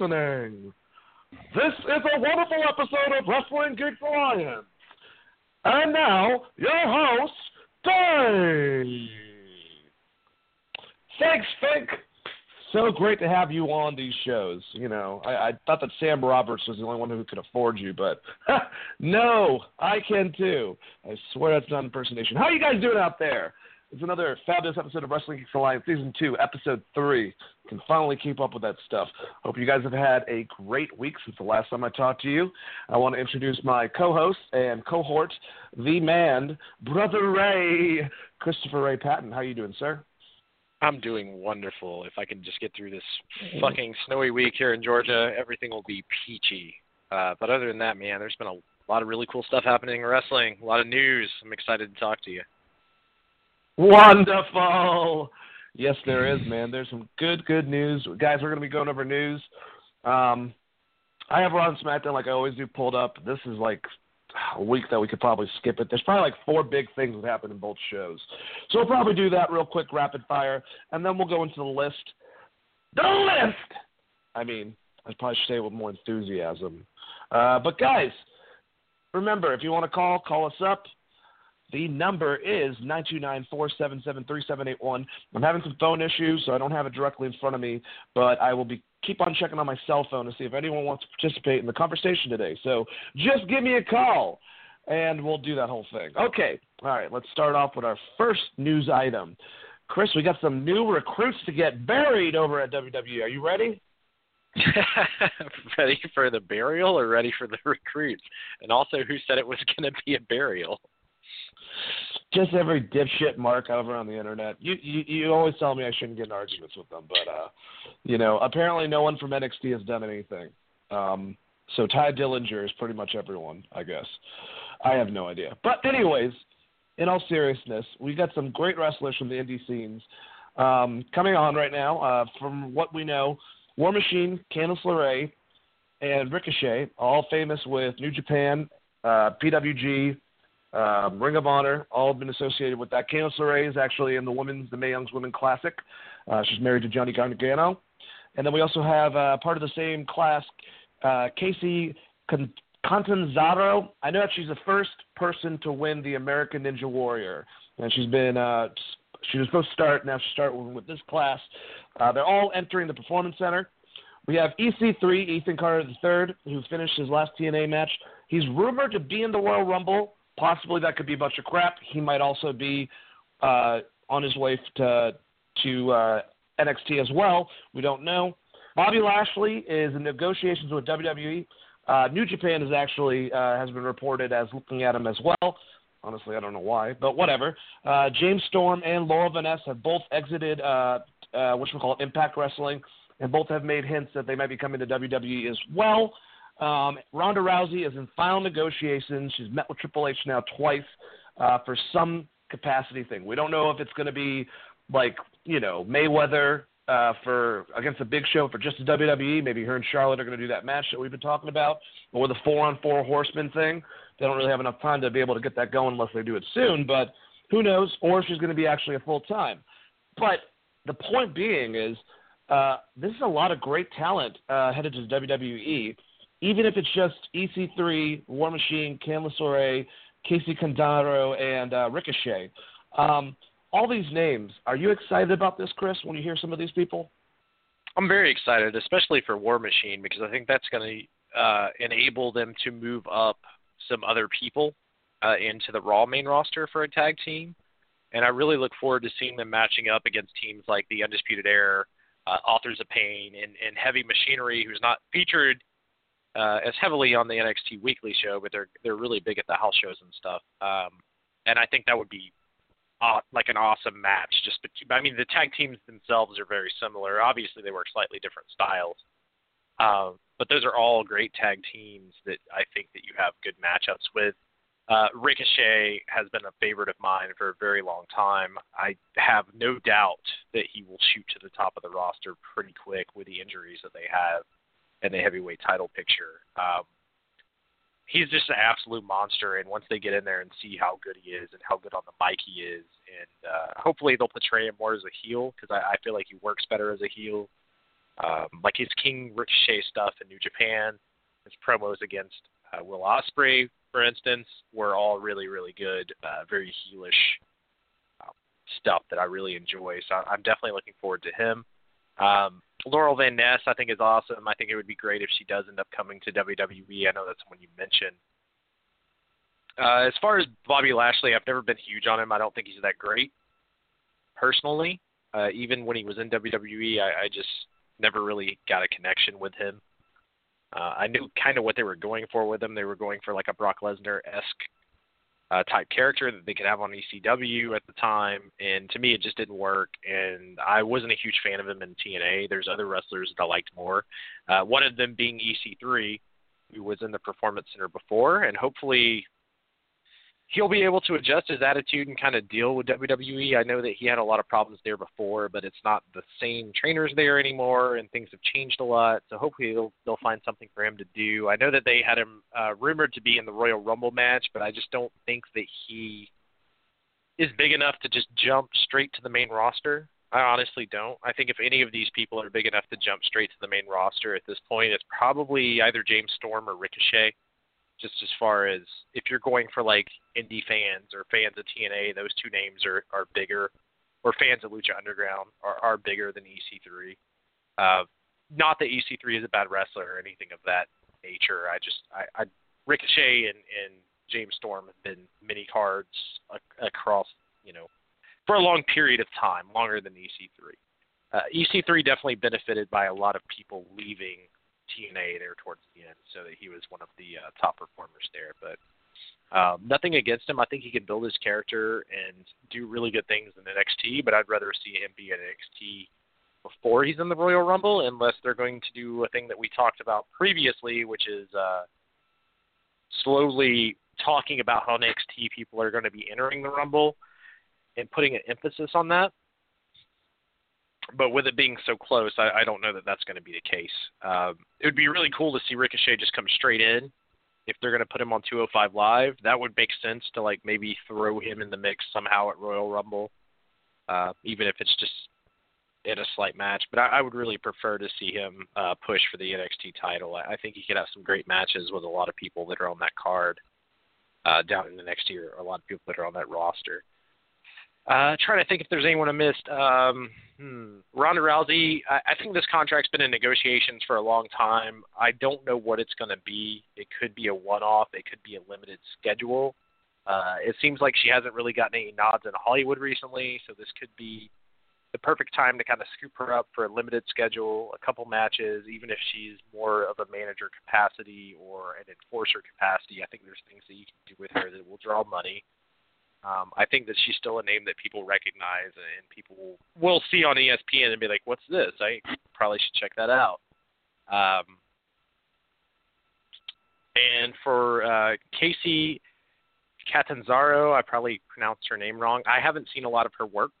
listening. This is a wonderful episode of Wrestling Geeks Alliance. And now, your host, Dave. Thanks, Fink. So great to have you on these shows. You know, I, I thought that Sam Roberts was the only one who could afford you, but no, I can too. I swear that's not impersonation. How you guys doing out there? It's another fabulous episode of Wrestling Geeks Alliance, Season 2, Episode 3. You can finally keep up with that stuff. Hope you guys have had a great week since the last time I talked to you. I want to introduce my co host and cohort, the man, Brother Ray, Christopher Ray Patton. How are you doing, sir? I'm doing wonderful. If I can just get through this fucking snowy week here in Georgia, everything will be peachy. Uh, but other than that, man, there's been a lot of really cool stuff happening in wrestling, a lot of news. I'm excited to talk to you. Wonderful. Yes, there is, man. There's some good, good news. Guys, we're going to be going over news. Um, I have and SmackDown, like I always do, pulled up. This is like a week that we could probably skip it. There's probably like four big things that happen in both shows. So we'll probably do that real quick, rapid fire, and then we'll go into the list. The list! I mean, I probably should say it with more enthusiasm. Uh, but guys, remember, if you want to call, call us up. The number is 929-477-3781. I'm having some phone issues, so I don't have it directly in front of me, but I will be keep on checking on my cell phone to see if anyone wants to participate in the conversation today. So just give me a call, and we'll do that whole thing. Okay, all right, let's start off with our first news item. Chris, we got some new recruits to get buried over at WWE. Are you ready? ready for the burial or ready for the recruits? And also, who said it was going to be a burial? Just every dipshit mark over on the internet. You, you you always tell me I shouldn't get in arguments with them, but uh, you know, apparently no one from NXT has done anything. Um, so Tye Dillinger is pretty much everyone, I guess. I have no idea. But anyways, in all seriousness, we've got some great wrestlers from the indie scenes um, coming on right now. Uh, from what we know, War Machine, Candice LeRae, and Ricochet, all famous with New Japan, uh, PWG, um, Ring of Honor, all have been associated with that. Candice LeRae is actually in the women's, the Mae Young's Women Classic. Uh, she's married to Johnny Gargano. And then we also have uh, part of the same class, uh, Kacy Con- Catanzaro. I know that she's the first person to win the American Ninja Warrior. And she's been, uh, she was supposed to start, now she's starting with this class. Uh, they're all entering the Performance Center. We have EC3, Ethan Carter III, who finished his last TNA match. He's rumored to be in the Royal Rumble Possibly that could be a bunch of crap. He might also be uh, on his way to to uh, NXT as well. We don't know. Bobby Lashley is in negotiations with WWE. Uh, New Japan is actually uh, has been reported as looking at him as well. Honestly, I don't know why, but whatever. Uh, James Storm and Laurel Van Ness have both exited uh, uh, what we call Impact Wrestling, and both have made hints that they might be coming to WWE as well. Um, Ronda Rousey is in final negotiations. She's met with Triple H now twice uh, for some capacity thing. We don't know if it's going to be like you know Mayweather uh, for against a Big Show for just the WWE. Maybe her and Charlotte are going to do that match that we've been talking about, or the four on four horseman thing. They don't really have enough time to be able to get that going unless they do it soon. But who knows? Or she's going to be actually a full time. But the point being is, uh, this is a lot of great talent uh, headed to the WWE even if it's just EC3, War Machine, Candice LeRae, Kacy Catanzaro, and uh, Ricochet. Um, all these names. Are you excited about this, Chris? When you hear some of these people? I'm very excited, especially for War Machine, because I think that's going to uh, enable them to move up some other people uh, into the Raw main roster for a tag team. And I really look forward to seeing them matching up against teams like the Undisputed Era, uh, Authors of Pain, and, and Heavy Machinery, who's not featured uh, as heavily on the NXT Weekly show, but they're they're really big at the house shows and stuff. Um, and I think that would be uh, like an awesome match. Just, I mean, the tag teams themselves are very similar. Obviously, they work slightly different styles, uh, but those are all great tag teams that I think that you have good matchups with. Uh, Ricochet has been a favorite of mine for a very long time. I have no doubt that he will shoot to the top of the roster pretty quick with the injuries that they have and the heavyweight title picture. Um, he's just an absolute monster, and once they get in there and see how good he is and how good on the mic he is, and uh, hopefully they'll portray him more as a heel because I, I feel like he works better as a heel. Um, like his King Ricochet stuff in New Japan, his promos against uh, Will Ospreay, for instance, were all really, really good, uh, very heelish uh, stuff that I really enjoy. So I'm definitely looking forward to him. Um, Laurel Van Ness, I think, is awesome. I think it would be great if she does end up coming to WWE. I know that's one you mentioned. Uh, as far as Bobby Lashley, I've never been huge on him. I don't think he's that great, personally. Uh, even when he was in WWE, I, I just never really got a connection with him. Uh, I knew kind of what they were going for with him. They were going for like a Brock Lesnar esque uh, type character that they could have on ECW at the time, and to me it just didn't work. And I wasn't a huge fan of him in TNA. There's other wrestlers that I liked more. Uh, one of them being EC3, who was in the Performance Center before, and hopefully he'll be able to adjust his attitude and kind of deal with WWE. I know that he had a lot of problems there before, but it's not the same trainers there anymore, and things have changed a lot. So hopefully they'll they'll find something for him to do. I know that they had him uh, rumored to be in the Royal Rumble match, but I just don't think that he is big enough to just jump straight to the main roster. I honestly don't. I think if any of these people are big enough to jump straight to the main roster at this point, it's probably either James Storm or Ricochet just as far as if you're going for like indie fans or fans of TNA, those two names are are bigger, or fans of Lucha Underground are are bigger than EC3. Uh, not that EC3 is a bad wrestler or anything of that nature. I just I, I Ricochet and and James Storm have been mini cards ac- across you know for a long period of time, longer than EC3. Uh, EC3 definitely benefited by a lot of people leaving TNA there towards the end, so that he was one of the uh, top performers there. But um, nothing against him. I think he can build his character and do really good things in NXT, but I'd rather see him be in NXT before he's in the Royal Rumble, unless they're going to do a thing that we talked about previously, which is uh, slowly talking about how NXT people are going to be entering the Rumble and putting an emphasis on that but with it being so close, I, I don't know that that's going to be the case. Um, it would be really cool to see Ricochet just come straight in. If they're going to put him on 205 Live, that would make sense to like maybe throw him in the mix somehow at Royal Rumble, uh, even if it's just in a slight match. But I, I would really prefer to see him uh, push for the NXT title. I, I think he could have some great matches with a lot of people that are on that card uh, down in the next year, a lot of people that are on that roster. Uh, trying to think if there's anyone I missed. Um, hmm. Ronda Rousey, I, I think this contract's been in negotiations for a long time. I don't know what it's going to be. It could be a one-off. It could be a limited schedule. Uh, it seems like she hasn't really gotten any nods in Hollywood recently, so this could be the perfect time to kind of scoop her up for a limited schedule, a couple matches, even if she's more of a manager capacity or an enforcer capacity. I think there's things that you can do with her that will draw money. Um, I think that she's still a name that people recognize and people will see on ESPN and be like, "What's this?" I probably should check that out. Um, and for uh, Kacy Catanzaro, I probably pronounced her name wrong. I haven't seen a lot of her work,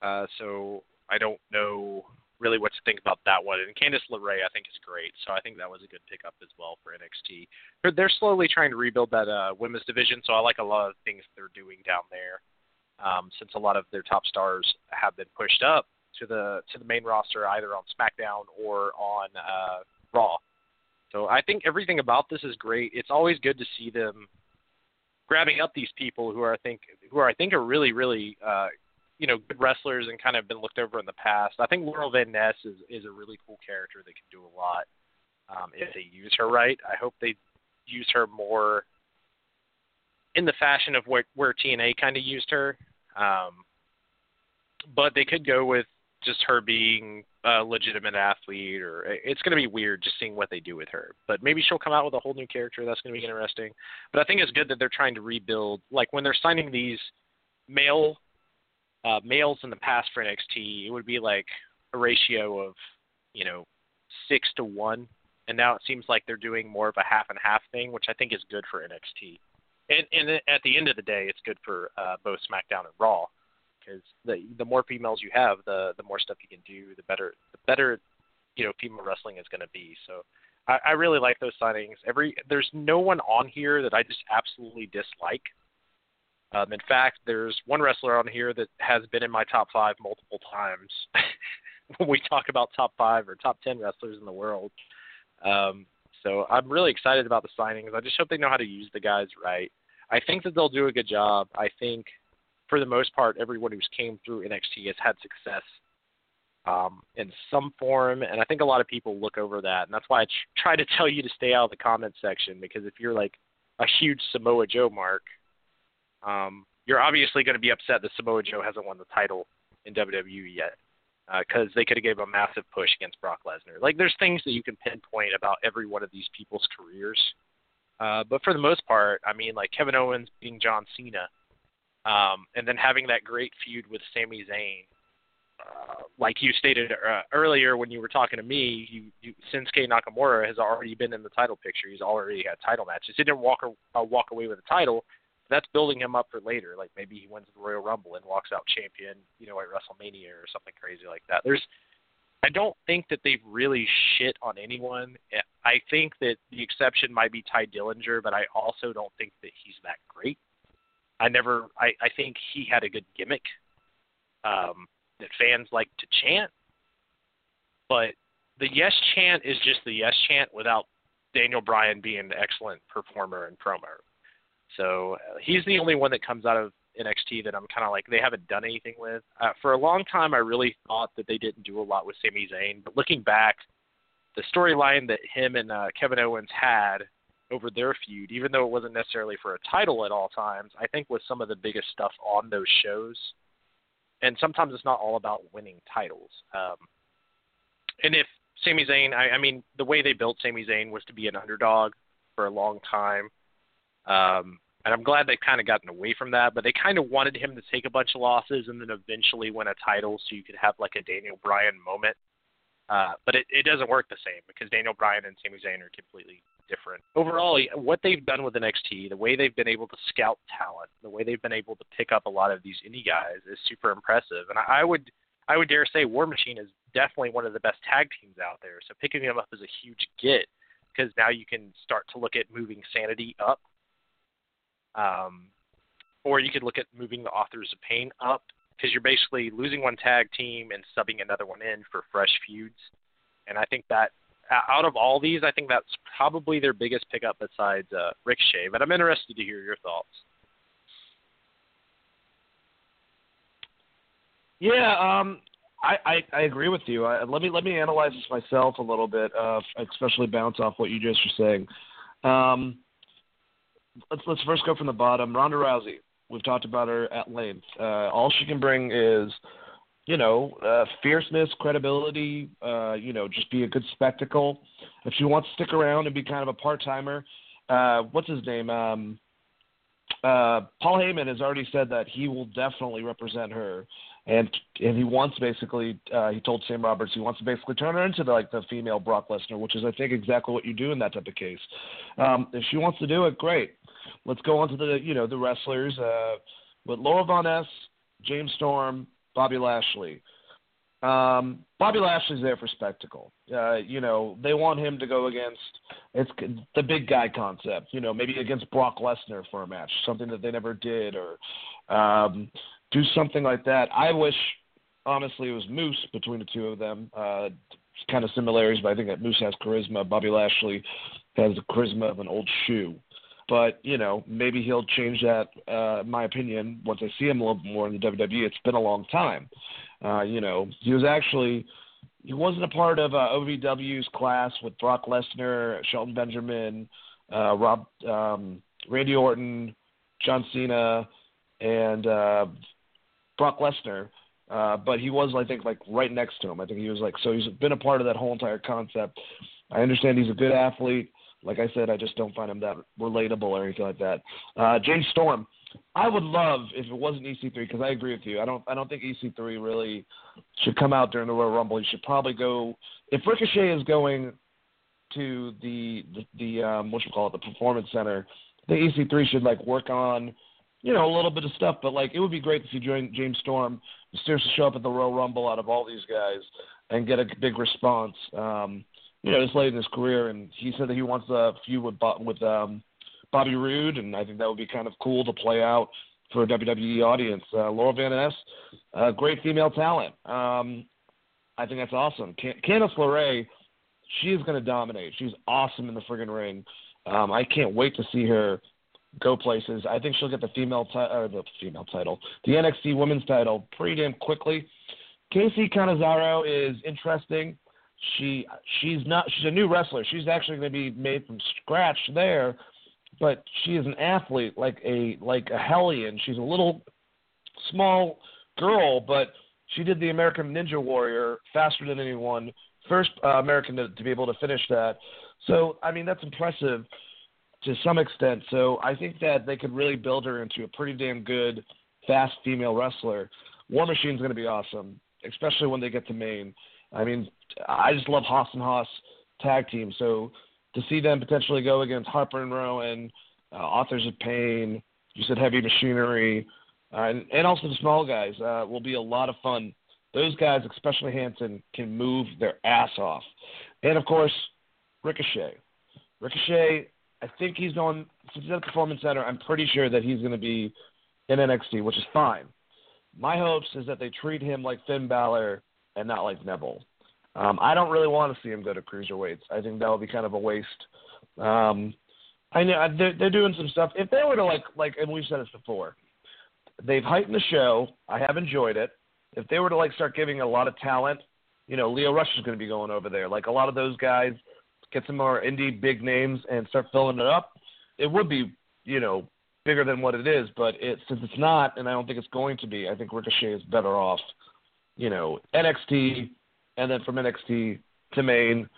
uh, so I don't know really what to think about that one. And Candice LeRae, I think, is great. So I think that was a good pickup as well for NXT. They're, they're slowly trying to rebuild that uh, women's division, so I like a lot of things they're doing down there. Um, since a lot of their top stars have been pushed up to the to the main roster, either on SmackDown or on uh, Raw. So I think everything about this is great. It's always good to see them grabbing up these people who are I think who are I think are really really uh, you know good wrestlers and kind of been looked over in the past. I think Laurel Van Ness is is a really cool character that can do a lot um, if they use her right. I hope they use her more in the fashion of where where TNA kind of used her. Um, but they could go with just her being a legitimate athlete, or it's going to be weird just seeing what they do with her. But maybe she'll come out with a whole new character. That's going to be interesting. But I think it's good that they're trying to rebuild. Like when they're signing these male uh, males in the past for NXT, it would be like a ratio of, you know, six to one, and now it seems like they're doing more of a half and half thing, which I think is good for NXT. And, and at the end of the day, it's good for uh, both SmackDown and Raw, because the the more females you have, the the more stuff you can do, the better the better, you know, female wrestling is going to be. So. I, I really like those signings. Every there's no one on here that I just absolutely dislike. Um, in fact, there's one wrestler on here that has been in my top five multiple times. when we talk about top five or top ten wrestlers in the world. Um, so I'm really excited about the signings. I just hope they know how to use the guys right. I think that they'll do a good job. I think for the most part, everyone who's came through NXT has had success um, in some form, and I think a lot of people look over that, and that's why I try to tell you to stay out of the comment section because if you're like a huge Samoa Joe mark, um, you're obviously going to be upset that Samoa Joe hasn't won the title in WWE yet because uh, they could have gave a massive push against Brock Lesnar. Like, there's things that you can pinpoint about every one of these people's careers, uh, but for the most part, I mean, like Kevin Owens being John Cena, um, and then having that great feud with Sami Zayn uh, like you stated uh, earlier when you were talking to me, you, you, Shinsuke Nakamura has already been in the title picture. He's already had title matches. He didn't walk uh, walk away with a title. That's building him up for later. Like maybe he wins the Royal Rumble and walks out champion, you know, at WrestleMania or something crazy like that. There's, I don't think that they've really shit on anyone. I think that the exception might be Tye Dillinger, but I also don't think that he's that great. I never, I, I think he had a good gimmick. Um, that fans like to chant, but the yes chant is just the yes chant without Daniel Bryan being an excellent performer and promo. So uh, he's the only one that comes out of NXT that I'm kind of like they haven't done anything with. Uh, for a long time, I really thought that they didn't do a lot with Sami Zayn, but looking back, the storyline that him and uh, Kevin Owens had over their feud, even though it wasn't necessarily for a title at all times, I think was some of the biggest stuff on those shows and sometimes it's not all about winning titles. Um, and if Sami Zayn, I, I mean, the way they built Sami Zayn was to be an underdog for a long time. Um, and I'm glad they've kind of gotten away from that, but they kind of wanted him to take a bunch of losses and then eventually win a title so you could have like a Daniel Bryan moment. Uh, but it, it doesn't work the same because Daniel Bryan and Sami Zayn are completely different. Overall, what they've done with NXT, the way they've been able to scout talent, the way they've been able to pick up a lot of these indie guys is super impressive. And I would I would dare say War Machine is definitely one of the best tag teams out there. So picking them up is a huge get because now you can start to look at moving Sanity up. Um, or you could look at moving the Authors of Pain up because you're basically losing one tag team and subbing another one in for fresh feuds. And I think that out of all these, I think that's probably their biggest pickup besides uh, Ricochet. But I'm interested to hear your thoughts. Yeah, um, I, I, I agree with you. I, let me let me analyze this myself a little bit, uh, especially bounce off what you just were saying. Um, let's let's first go from the bottom. Ronda Rousey. We've talked about her at length. Uh, all she can bring is you know, uh, fierceness, credibility, uh, you know, just be a good spectacle. If she wants to stick around and be kind of a part timer, uh, what's his name? Um, uh, Paul Heyman has already said that he will definitely represent her, and and he wants basically uh, he told Sam Roberts he wants to basically turn her into the, like the female Brock Lesnar, which is I think exactly what you do in that type of case. Um, if she wants to do it, great. Let's go on to the you know the wrestlers uh, with Laura Von Ness, James Storm, Bobby Lashley. Um, Bobby Lashley's there for spectacle. Uh, you know, they want him to go against it's the big guy concept. You know, maybe against Brock Lesnar for a match, something that they never did, or um, do something like that. I wish, honestly, it was Moose between the two of them. Uh, kind of similarities, but I think that Moose has charisma. Bobby Lashley has the charisma of an old shoe. But you know, maybe he'll change that. Uh, my opinion, once I see him a little more in the WWE, it's been a long time. Uh, you know, he was actually he wasn't a part of uh, OVW's class with Brock Lesnar, Shelton Benjamin, uh, Rob, um, Randy Orton, John Cena, and uh, Brock Lesnar. Uh, but he was, I think, like right next to him. I think he was like so. He's been a part of that whole entire concept. I understand he's a good athlete. Like I said, I just don't find him that relatable or anything like that. Uh, James Storm, I would love if it wasn't EC3 because I agree with you. I don't I don't think EC3 really should come out during the Royal Rumble. He should probably go if Ricochet is going to the the, the um, what you call it the Performance Center. The EC3 should like work on you know a little bit of stuff, but like it would be great you join James Storm, seriously show up at the Royal Rumble out of all these guys and get a big response. Um, you know, this late in his career, and he said that he wants a feud with with um, Bobby Roode, and I think that would be kind of cool to play out for a WWE audience. Uh, Laura Van Ness, uh, great female talent. Um, I think that's awesome. Can- Candice LeRae, she's going to dominate. She's awesome in the friggin' ring. Um, I can't wait to see her go places. I think she'll get the female ti- or the female title, the NXT Women's title, pretty damn quickly. Casey Canizaro is interesting. She she's not she's a new wrestler. She's actually going to be made from scratch there, but she is an athlete like a like a hellion. She's a little small girl, but she did the American Ninja Warrior faster than anyone. First uh, American to, to be able to finish that. So I mean that's impressive to some extent. So I think that they could really build her into a pretty damn good, fast female wrestler. War Machine's going to be awesome, especially when they get to main. I mean, I just love Haas and Haas tag team. So to see them potentially go against Harper and Rowan, uh, Authors of Pain, you said Heavy Machinery, uh, and, and also the small guys uh, will be a lot of fun. Those guys, especially Hanson, can move their ass off. And of course, Ricochet. Ricochet I think he's going since he's at the Performance Center. I'm pretty sure that he's going to be in NXT, which is fine. My hopes is that they treat him like Finn Balor and not like Neville. Um, I don't really want to see him go to cruiserweights. I think that would be kind of a waste. Um, I know they're, they're doing some stuff. If they were to like like, and we've said this before, they've heightened the show. I have enjoyed it. If they were to like start giving a lot of talent, you know, Lio Rush is going to be going over there. Like a lot of those guys get some more indie big names and start filling it up, it would be, you know, bigger than what it is. But it since it's not, and I don't think it's going to be, I think Ricochet is better off, you know, NXT, and then from NXT to main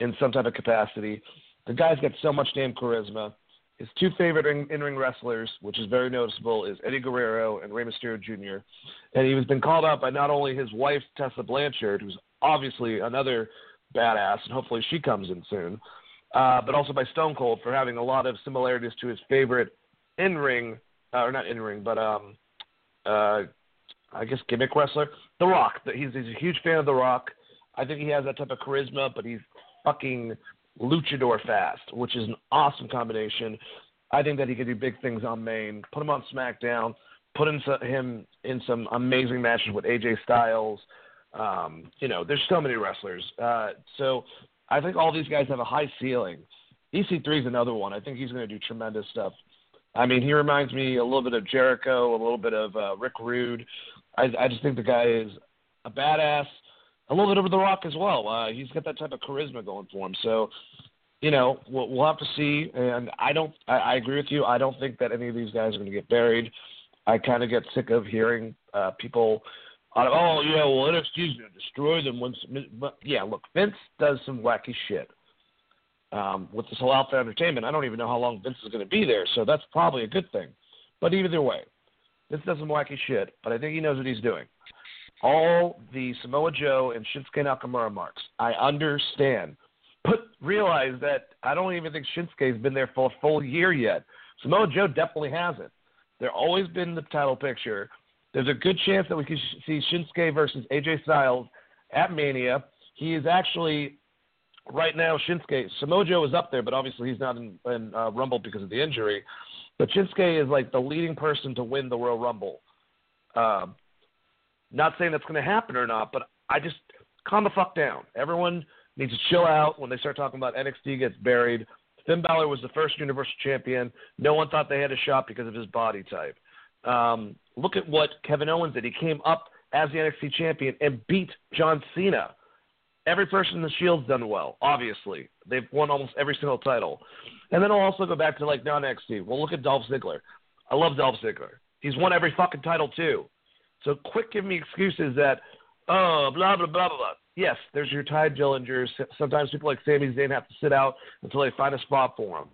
in some type of capacity. The guy's got so much damn charisma. His two favorite in-ring wrestlers, which is very noticeable, is Eddie Guerrero and Rey Mysterio Jr. And he has been called out by not only his wife Tessa Blanchard, who's obviously another badass, and hopefully she comes in soon. Uh, but also by Stone Cold for having a lot of similarities to his favorite in ring, uh, or not in ring, but um, uh, I guess gimmick wrestler, The Rock. He's, he's a huge fan of The Rock. I think he has that type of charisma, but he's fucking luchador fast, which is an awesome combination. I think that he could do big things on main. Put him on SmackDown. Put him, him in some amazing matches with AJ Styles. Um, you know, there's so many wrestlers. Uh, so I think all these guys have a high ceiling. EC3 is another one. I think he's going to do tremendous stuff. I mean, he reminds me a little bit of Jericho, a little bit of uh, Rick Rude. I, I just think the guy is a badass, a little bit of The Rock as well. Uh, he's got that type of charisma going for him. So, you know, we'll, we'll have to see. And I don't, I, I agree with you. I don't think that any of these guys are going to get buried. I kind of get sick of hearing uh, people oh yeah, well NXT's gonna destroy them once. But yeah, look, Vince does some wacky shit. Um, with this whole Alpha Entertainment, I don't even know how long Vince is going to be there, so that's probably a good thing. But either way, Vince does some wacky shit, but I think he knows what he's doing. All the Samoa Joe and Shinsuke Nakamura marks, I understand. But realize that I don't even think Shinsuke's been there for a full year yet. Samoa Joe definitely hasn't. They're always been the title picture. There's a good chance that we could see Shinsuke versus AJ Styles at Mania. He is actually right now Shinsuke Samoa Joe is up there, but obviously he's not in, in uh, Rumble because of the injury. But Shinsuke is like the leading person to win the Royal Rumble. Um, not saying that's going to happen or not, but I just calm the fuck down. Everyone needs to chill out when they start talking about NXT gets buried. Finn Balor was the first Universal Champion. No one thought they had a shot because of his body type. Um, look at what Kevin Owens did. He came up as the NXT champion and beat John Cena. Every person in the Shield's done well, obviously. They've won almost every single title. And then I'll also go back to like non NXT. Well, look at Dolph Ziggler. I love Dolph Ziggler. He's won every fucking title too. So quit giving me excuses that, oh, blah, blah, blah, blah, blah. Yes, there's your Tye Dillingers. Sometimes people like Sami Zayn have to sit out until they find a spot for them.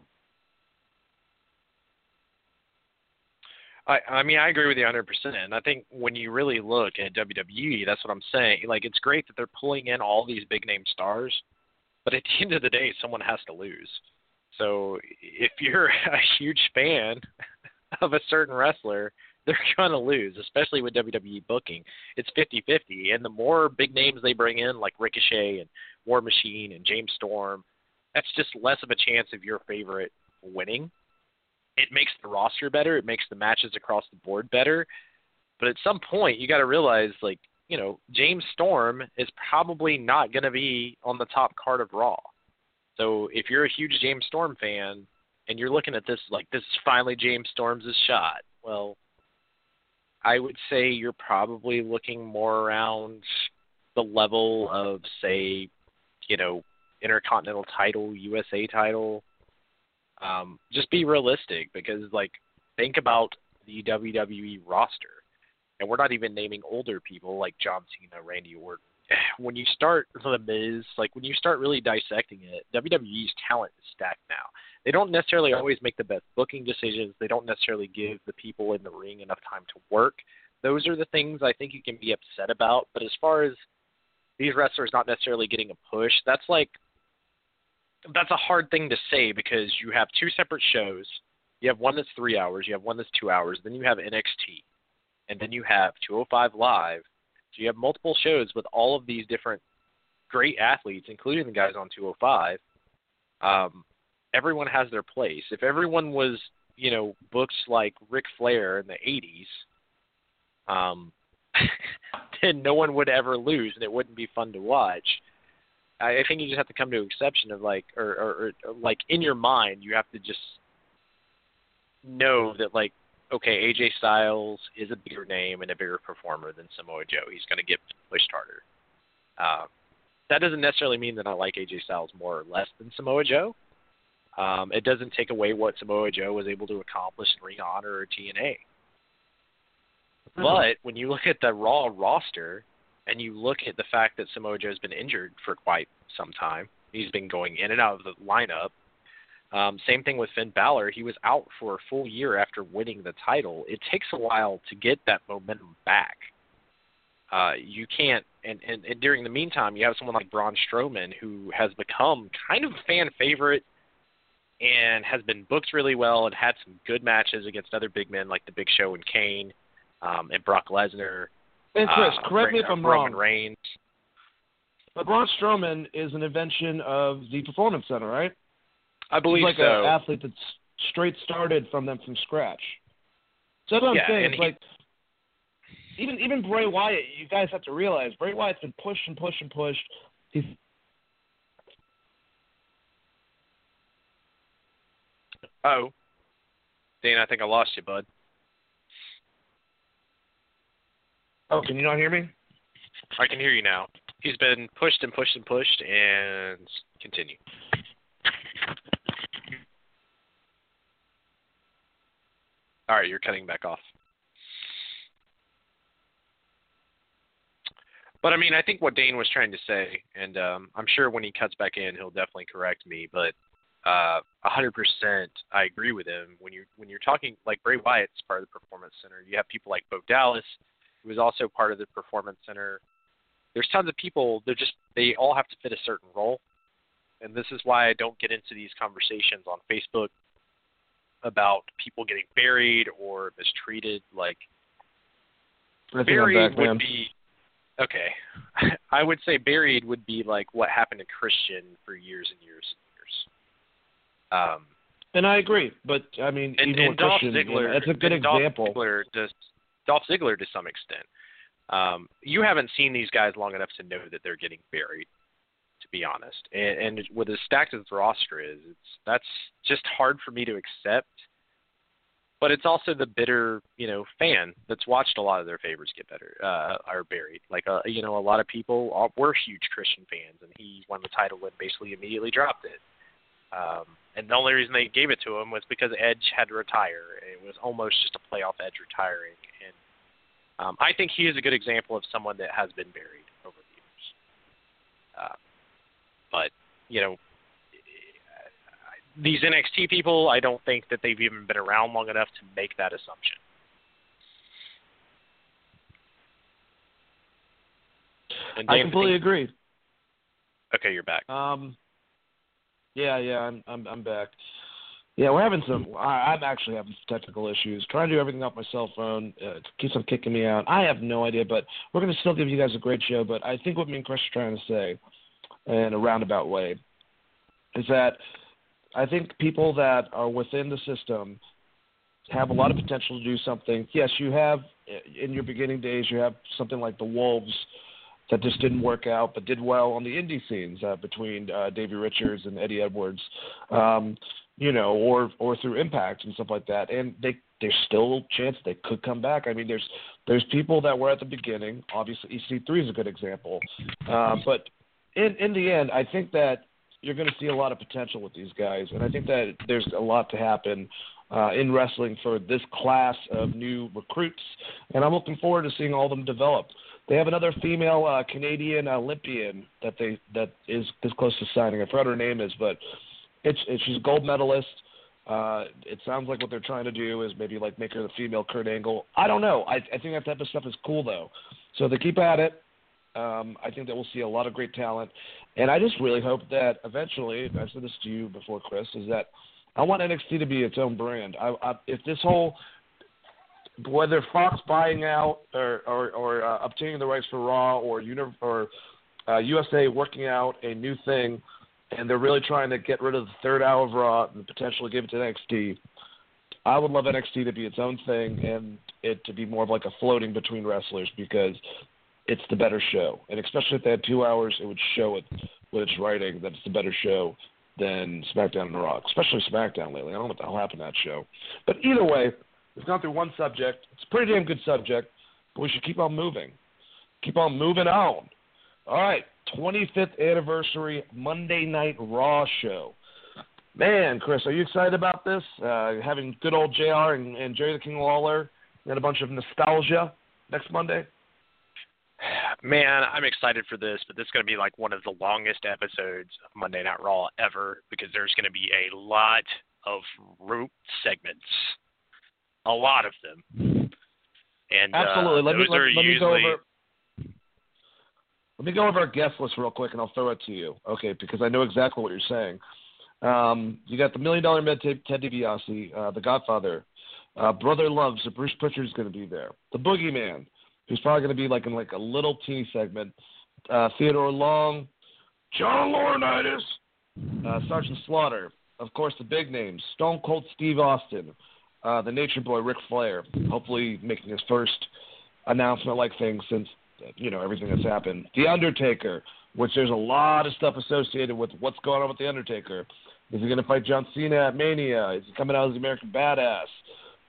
I, I mean, I agree with you 100%. And I think when you really look at WWE, that's what I'm saying. Like, it's great that they're pulling in all these big name stars, but at the end of the day, someone has to lose. So if you're a huge fan of a certain wrestler, they're going to lose, especially with WWE booking. It's 50 50. And the more big names they bring in, like Ricochet and War Machine and James Storm, that's just less of a chance of your favorite winning it makes the roster better. It makes the matches across the board better. But at some point, you got to realize like you know, James Storm is probably not going to be on the top card of Raw. So if you're a huge James Storm fan and you're looking at this like this is finally James Storm's shot, well, I would say you're probably looking more around the level of say, you know, Intercontinental title, USA title. Um, just be realistic because like think about the WWE roster and we're not even naming older people like John Cena, Randy Orton. When you start The Miz, like when you start really dissecting it, WWE's talent is stacked now. They don't necessarily always make the best booking decisions. They don't necessarily give the people in the ring enough time to work. Those are the things I think you can be upset about. But as far as these wrestlers not necessarily getting a push, that's like that's a hard thing to say because you have two separate shows. You have one that's three hours, you have one that's two hours, then you have NXT and then you have 205 Live. So you have multiple shows with all of these different great athletes, including the guys on 205. Um, everyone has their place. If everyone was, you know, books like Ric Flair in the 80s, um, then no one would ever lose, and it wouldn't be fun to watch. I, I think you just have to come to an exception of like, or, or, or like in your mind, you have to just know that like okay, AJ Styles is a bigger name and a bigger performer than Samoa Joe. He's going to get pushed harder. Uh, that doesn't necessarily mean that I like AJ Styles more or less than Samoa Joe. Um, it doesn't take away what Samoa Joe was able to accomplish in Ring Honor or TNA. Mm-hmm. But when you look at the Raw roster and you look at the fact that Samoa Joe's been injured for quite some time, he's been going in and out of the lineup um, same thing with Finn Balor. He was out for a full year after winning the title. It takes a while to get that momentum back. Uh, you can't, and, and, and during the meantime, you have someone like Braun Strowman who has become kind of a fan favorite and has been booked really well and had some good matches against other big men like the Big Show and Kane um, and Brock Lesnar. And Chris, uh, correct me if I'm Roman wrong. Reigns. But Braun Strowman is an invention of the Performance Center, right? I believe He's like so. an athlete that's straight started from them from scratch. So that's what yeah, I'm saying. It's he, like even even Bray Wyatt, you guys have to realize Bray Wyatt's been pushed and pushed and pushed. He's Oh. Dane, I think I lost you, bud. Oh, can you not hear me? I can hear you now. He's been pushed and pushed and pushed and continue. All right, you're cutting back off. But I mean, I think what Dane was trying to say, and um, I'm sure when he cuts back in, he'll definitely correct me. But uh, 100%, I agree with him. When you when you're talking like Bray Wyatt's part of the Performance Center, you have people like Bo Dallas, who is also part of the Performance Center. There's tons of people. They're just they all have to fit a certain role, and this is why I don't get into these conversations on Facebook about people getting buried or mistreated. Like buried back, would be okay. I would say buried would be like what happened to Christian for years and years and years. Um, And I agree, but I mean, and, even and Dolph Christian, you know, Ziggler, that's a good and Dolph example. Ziggler does, Dolph Ziggler to some extent. Um, you haven't seen these guys long enough to know that they're getting buried, to be honest. And, and with as stacked as the roster is, it's that's just hard for me to accept. But it's also the bitter, you know, fan that's watched a lot of their favorites get better, uh, are buried. Like, uh, you know, a lot of people are, were huge Christian fans, and he won the title and basically immediately dropped it. Um, and the only reason they gave it to him was because Edge had to retire. It was almost just a playoff Edge retiring, and um, I think he is a good example of someone that has been buried over the years. Uh, but you know, these NXT people, I don't think that they've even been around long enough to make that assumption. And I completely think- agree. Okay, you're back. Um, yeah, yeah, I'm I'm I'm back. Yeah, we're having some. I, I'm actually having some technical issues. Trying to do everything off my cell phone. Uh, it keeps on kicking me out. I have no idea, but we're going to still give you guys a great show. But I think what me and Chris are trying to say, in a roundabout way, is that I think people that are within the system have a lot of potential to do something. Yes, you have in your beginning days, you have something like the Wolves that just didn't work out, but did well on the indie scenes uh, between uh, Davey Richards and Eddie Edwards, um, you know, or or through Impact and stuff like that. And they there's still a chance they could come back. I mean, there's there's people that were at the beginning. Obviously, EC3 is a good example, uh, but in in the end, I think that you're going to see a lot of potential with these guys, and I think that there's a lot to happen uh, in wrestling for this class of new recruits, and I'm looking forward to seeing all of them develop. They have another female uh, Canadian Olympian that they that is this close to signing. I forgot her name is, but it's, it's she's a gold medalist. Uh, it sounds like what they're trying to do is maybe like make her the female Kurt Angle. I don't know. I, I think that type of stuff is cool though. So they keep at it. Um, I think that we'll see a lot of great talent, and I just really hope that eventually, I've said this to you before, Chris, is that I want NXT to be its own brand. I, I, if this whole whether Fox buying out or or, or uh, obtaining the rights for Raw or uni- or uh, USA working out a new thing, and they're really trying to get rid of the third hour of Raw and potentially give it to NXT. I would love NXT to be its own thing and it to be more of like a floating between wrestlers because it's the better show. And especially if they had two hours, it would show it with its writing that it's the better show than SmackDown and Raw, especially SmackDown lately. I don't know what the hell happened to that show. But either way, We've gone through one subject. It's a pretty damn good subject, but we should keep on moving. Keep on moving on. All right, 25th anniversary Monday Night Raw show. Man, Chris, are you excited about this? Uh, having good old JR and, and Jerry the King Lawler and a bunch of nostalgia next Monday? Man, I'm excited for this, but this is going to be like one of the longest episodes of Monday Night Raw ever because there's going to be a lot of root segments a lot of them. And absolutely, uh, let me let, let usually... me go over. Let me go over our guest list real quick, and I'll throw it to you. Okay, because I know exactly what you're saying. Um, you got the Million Dollar Man Ted DiBiase, uh, the Godfather, uh, Brother Loves, so Bruce Pritchard's going to be there. The Boogeyman, who's probably going to be like in like a little teeny segment. Uh, Theodore Long, John Laurinaitis, uh, Sergeant Slaughter, of course the big names, Stone Cold Steve Austin, uh, the Nature Boy Ric Flair, hopefully making his first announcement like thing since you know everything that's happened. The Undertaker, which there's a lot of stuff associated with what's going on with the Undertaker. Is he going to fight John Cena at Mania? Is he coming out as the American Badass?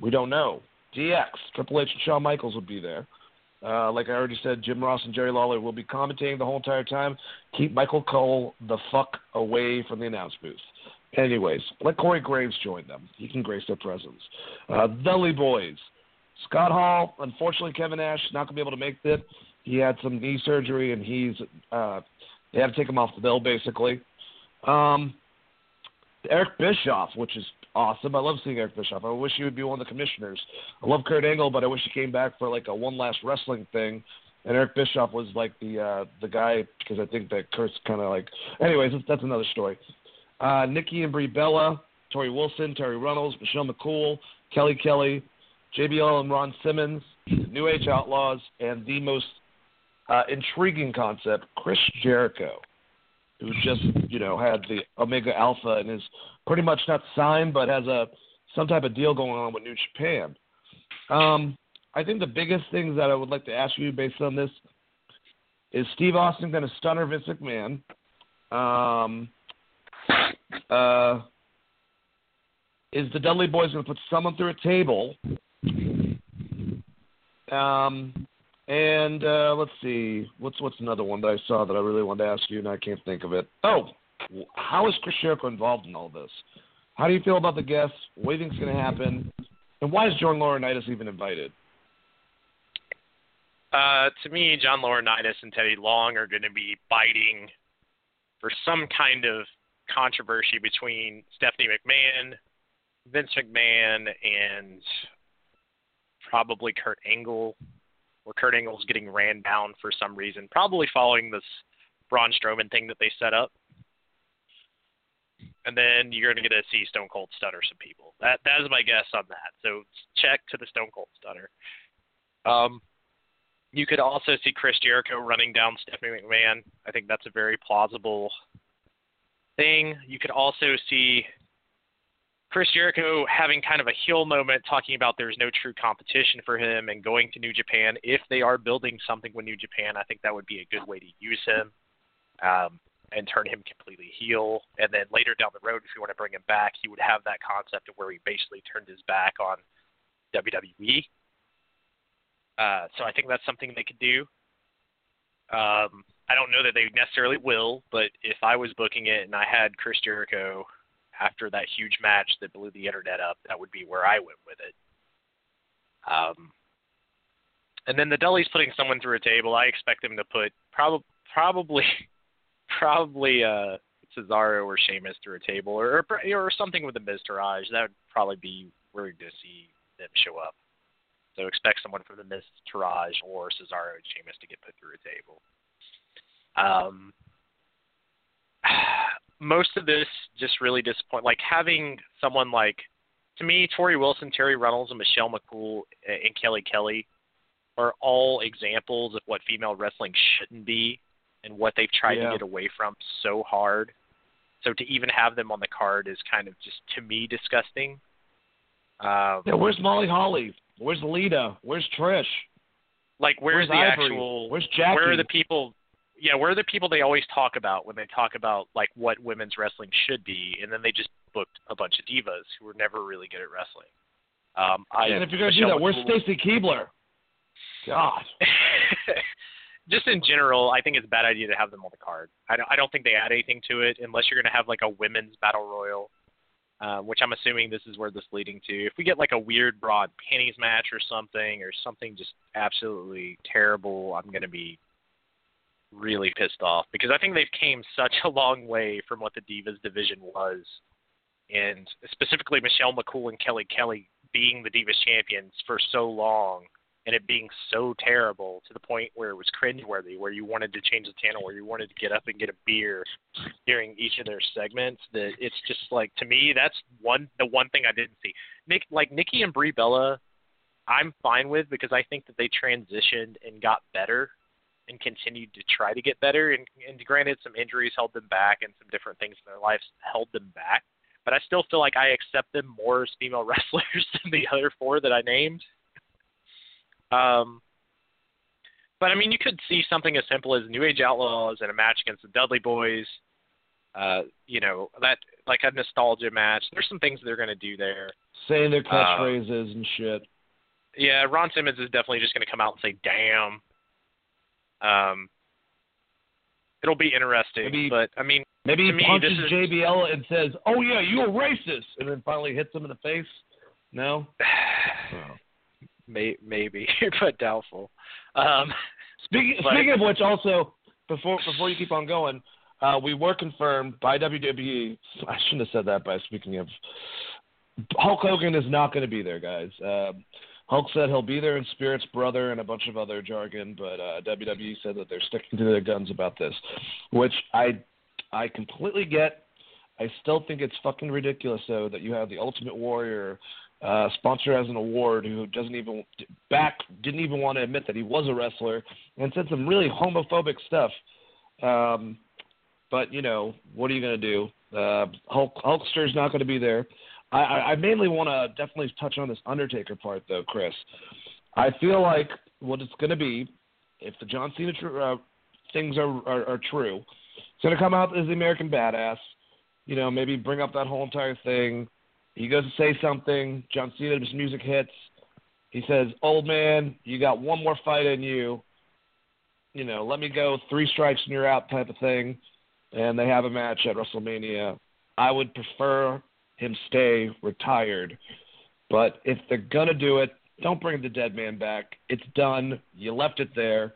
We don't know. DX, Triple H, and Shawn Michaels will be there. Uh, like I already said, Jim Ross and Jerry Lawler will be commentating the whole entire time. Keep Michael Cole the fuck away from the announce booth. Anyways, let Corey Graves join them. He can grace their presence. Uh, Dudley Boys. Scott Hall, unfortunately, Kevin Nash not going to be able to make it. He had some knee surgery, and he's uh, they had to take him off the bill basically. Um, Eric Bischoff, which is awesome. I love seeing Eric Bischoff. I wish he would be one of the commissioners. I love Kurt Angle, but I wish he came back for like a one last wrestling thing. And Eric Bischoff was like the uh, the guy because I think that Kurt's kind of like. Anyways, that's, that's another story uh, Nikki and Brie Bella, Torrie Wilson, Terri Runnels, Michelle McCool, Kelly Kelly, JBL and Ron Simmons, New Age Outlaws, and the most uh, intriguing concept, Chris Jericho, who just you know had the Omega Alpha and is pretty much not signed, but has a some type of deal going on with New Japan. Um, I think the biggest things that I would like to ask you based on this is Steve Austin going to stunner Vince McMahon? Um, uh, is the Dudley Boys going to put someone through a table? Um, and uh, let's see, what's what's another one that I saw that I really wanted to ask you, and I can't think of it. Oh, how is Chris Jericho involved in all this? How do you feel about the guests? What do you think is going to happen? And why is John Laurinaitis even invited? Uh, to me, John Laurinaitis and Teddy Long are going to be biting for some kind of controversy between Stephanie McMahon, Vince McMahon, and probably Kurt Angle, where Kurt Angle's getting ran down for some reason, probably following this Braun Strowman thing that they set up. And then you're going to get to see Stone Cold stunner some people. That that is my guess on that. So check to the Stone Cold stunner. Um, you could also see Chris Jericho running down Stephanie McMahon. I think that's a very plausible thing. You could also see Chris Jericho having kind of a heel moment, talking about there's no true competition for him, and going to New Japan. If they are building something with New Japan, I think that would be a good way to use him um, and turn him completely heel. And then later down the road, if you want to bring him back, he would have that concept of where he basically turned his back on WWE. Uh, so I think that's something they could do. Um, I don't know that they necessarily will, but if I was booking it and I had Chris Jericho after that huge match that blew the internet up, that would be where I went with it. Um, and then the Dudley's putting someone through a table. I expect them to put prob- probably probably uh, Cesaro or Sheamus through a table, or or something with the Miztourage. That would probably be where going to see them show up. So expect someone from the Miztourage or Cesaro and Sheamus to get put through a table. Um, most of this just really disappoint. Like having someone like, to me, Torrie Wilson, Terri Runnels, and Michelle McCool and Kelly Kelly are all examples of what female wrestling shouldn't be and what they've tried yeah. to get away from so hard. So to even have them on the card is kind of just to me disgusting. Um, yeah, where's Molly Holly? Where's Lita? Where's Trish? Like where's, where's the Ivory? actual? Where's Jackie? Where are the people yeah, where are the people they always talk about when they talk about like what women's wrestling should be, and then they just booked a bunch of divas who were never really good at wrestling. Um, I, and if you're gonna do that, where's Stacy Keibler? God. just in general, I think it's a bad idea to have them on the card. I don't, I don't think they add anything to it unless you're going to have like a women's battle royal, uh, which I'm assuming this is where this is leading to. If we get like a weird broad panties match or something, or something just absolutely terrible, I'm going to be really pissed off because I think they've came such a long way from what the Divas division was, and specifically Michelle McCool and Kelly Kelly being the Divas champions for so long, and it being so terrible to the point where it was cringeworthy, where you wanted to change the channel, where you wanted to get up and get a beer during each of their segments. That it's just like to me, that's one the one thing I didn't see. Nick like Nikki and Brie Bella, I'm fine with because I think that they transitioned and got better and continued to try to get better. And, and granted, some injuries held them back, and some different things in their lives held them back. But I still feel like I accept them more as female wrestlers than the other four that I named. Um, but I mean, you could see something as simple as New Age Outlaws in a match against the Dudley Boys. Uh, you know that like a nostalgia match. There's some things they're going to do there. Saying their catchphrases uh, and shit. Yeah, Ron Simmons is definitely just going to come out and say "damn" Um, it'll be interesting, maybe, but I mean, maybe he me, punches is... JBL and says, "Oh yeah, you're a racist," and then finally hits him in the face. No. oh. May, maybe, but doubtful. Um, speaking but, speaking of which, also before before you keep on going, uh, we were confirmed by WWE. I shouldn't have said that by speaking of. Hulk Hogan is not going to be there, guys. Uh, Hulk said he'll be there in spirits, brother, and a bunch of other jargon, but uh, WWE said that they're sticking to their guns about this, which I I completely get. I still think it's fucking ridiculous though that you have the Ultimate Warrior uh, sponsor as an award who doesn't even back didn't even want to admit that he was a wrestler and said some really homophobic stuff. Um, but you know what are you going to do? Uh, Hulk Hulkster's not going to be there. I, I mainly want to definitely touch on this Undertaker part, though, Chris. I feel like what it's going to be, if the John Cena tr- uh, things are, are, are true, it's going to come out as the American Badass. You know, maybe bring up that whole entire thing. He goes to say something. John Cena's music hits. He says, "Old man, you got one more fight in you. You know, let me go three strikes and you're out," type of thing. And they have a match at WrestleMania. I would prefer him stay retired. But if they're gonna do it, don't bring the dead man back. It's done. You left it there,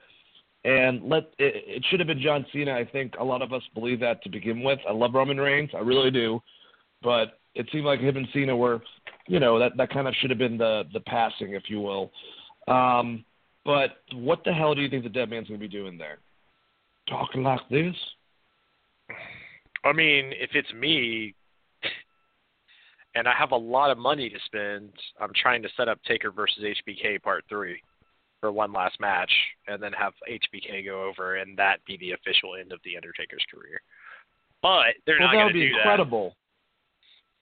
and let it, it should have been John Cena. I think a lot of us believe that to begin with. I love Roman Reigns, I really do, but it seemed like him and Cena were, you know, that that kind of should have been the the passing, if you will. Um, but what the hell do you think the dead man's gonna be doing there? Talking like this? I mean, if it's me, and I have a lot of money to spend. I'm trying to set up Taker versus HBK Part Three for one last match, and then have HBK go over, and that be the official end of the Undertaker's career. But they're well, not that going would to be do incredible.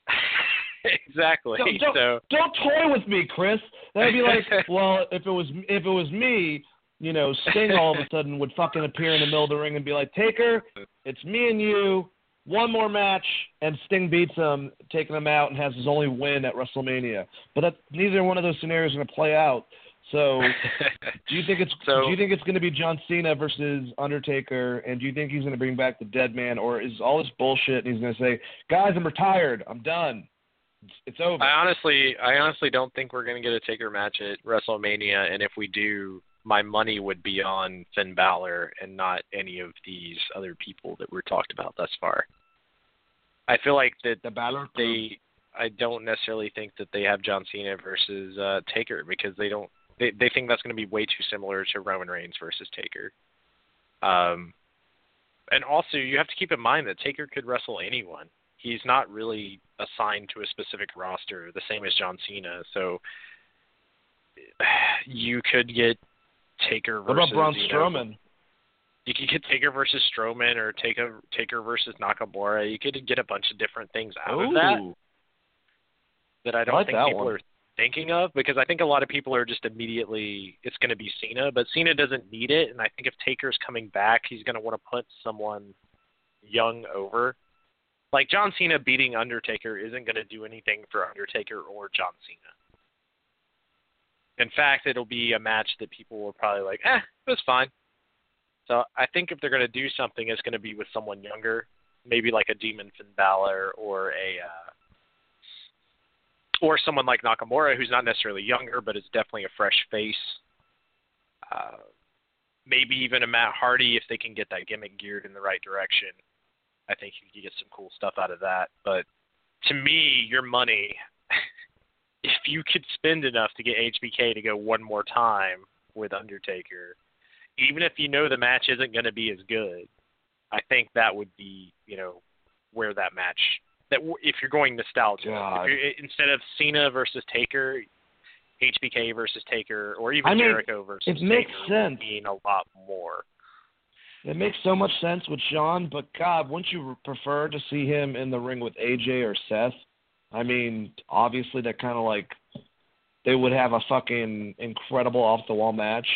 that. exactly. Don't, don't, so don't toy with me, Chris. That'd be like, well, if it was if it was me, you know, Sting all of a sudden would fucking appear in the middle of the ring and be like, Taker, it's me and you, one more match, and Sting beats him, taking him out, and has his only win at WrestleMania. But that, neither one of those scenarios are going to play out. So, do you think it's So- do you think it's going to be John Cena versus Undertaker, and do you think he's going to bring back the Dead Man, or is all this bullshit? And he's going to say, "Guys, I'm retired. I'm done. It's, it's over." I honestly, I honestly don't think we're going to get a Taker match at WrestleMania, and if we do, my money would be on Finn Balor and not any of these other people that we're talked about thus far. I feel like that the Balor. they, I don't necessarily think that they have John Cena versus uh, Taker because they don't, they they think that's going to be way too similar to Roman Reigns versus Taker. Um, and also you have to keep in mind that Taker could wrestle anyone. He's not really assigned to a specific roster, the same as John Cena. So you could get Taker What about Braun you know, Strowman? you could get Taker versus Strowman or Taker Taker versus Nakamura. You could get a bunch of different things out of that that I don't like think people one. are thinking of because I think a lot of people are just immediately it's going to be Cena, but Cena doesn't need it, and I think if Taker's coming back, he's going to want to put someone young over. Like John Cena beating Undertaker isn't going to do anything for Undertaker or John Cena. In fact, it'll be a match that people will probably like, eh, it was fine. So I think if they're going to do something, it's going to be with someone younger, maybe like a Demon Finn Balor or a uh, or someone like Nakamura, who's not necessarily younger, but is definitely a fresh face. Uh, maybe even a Matt Hardy if they can get that gimmick geared in the right direction. I think you could get some cool stuff out of that. But to me, your money, you could spend enough to get HBK to go one more time with Undertaker, even if you know the match isn't going to be as good, I think that would be, you know, where that match that if you're going nostalgia, if you're, instead of Cena versus Taker, HBK versus Taker, or even I mean, Jericho versus it makes Taker sense. mean a lot more. It makes so much sense with Shawn, but God, wouldn't you prefer to see him in the ring with AJ or Seth? I mean, obviously that kind of like they would have a fucking incredible off the wall match.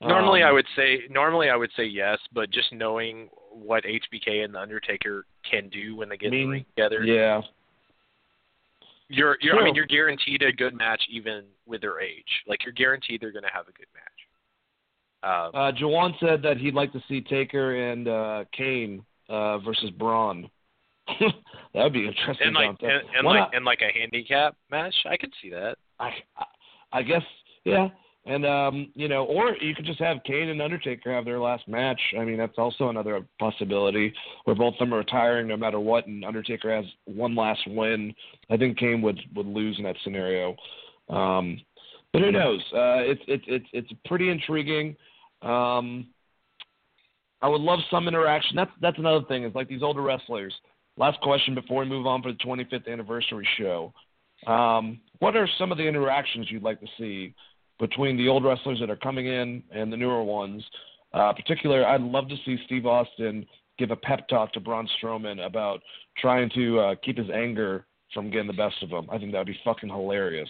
Normally, Um, I would say normally I would say yes, but just knowing what HBK and the Undertaker can do when they get mean, the together, Yeah, you're you're I mean you're guaranteed a good match even with their age. Like you're guaranteed they're going to have a good match. Um, uh, Jawan said that he'd like to see Taker and uh, Kane uh, versus Braun. that would be interesting. and like and, and like and like a handicap match, I could see that. I, I I guess yeah, and um, you know, or you could just have Kane and Undertaker have their last match. I mean, that's also another possibility where both of them are retiring no matter what, and Undertaker has one last win. I think Kane would would lose in that scenario. Um, but who knows? Uh, it's it's it's it's pretty intriguing. Um, I would love some interaction. That's that's another thing. Is like these older wrestlers. Last question before we move on for the 25th anniversary show. Um, what are some of the interactions you'd like to see between the old wrestlers that are coming in and the newer ones? Uh, particularly, I'd love to see Steve Austin give a pep talk to Braun Strowman about trying to uh, keep his anger from getting the best of him. I think that would be fucking hilarious.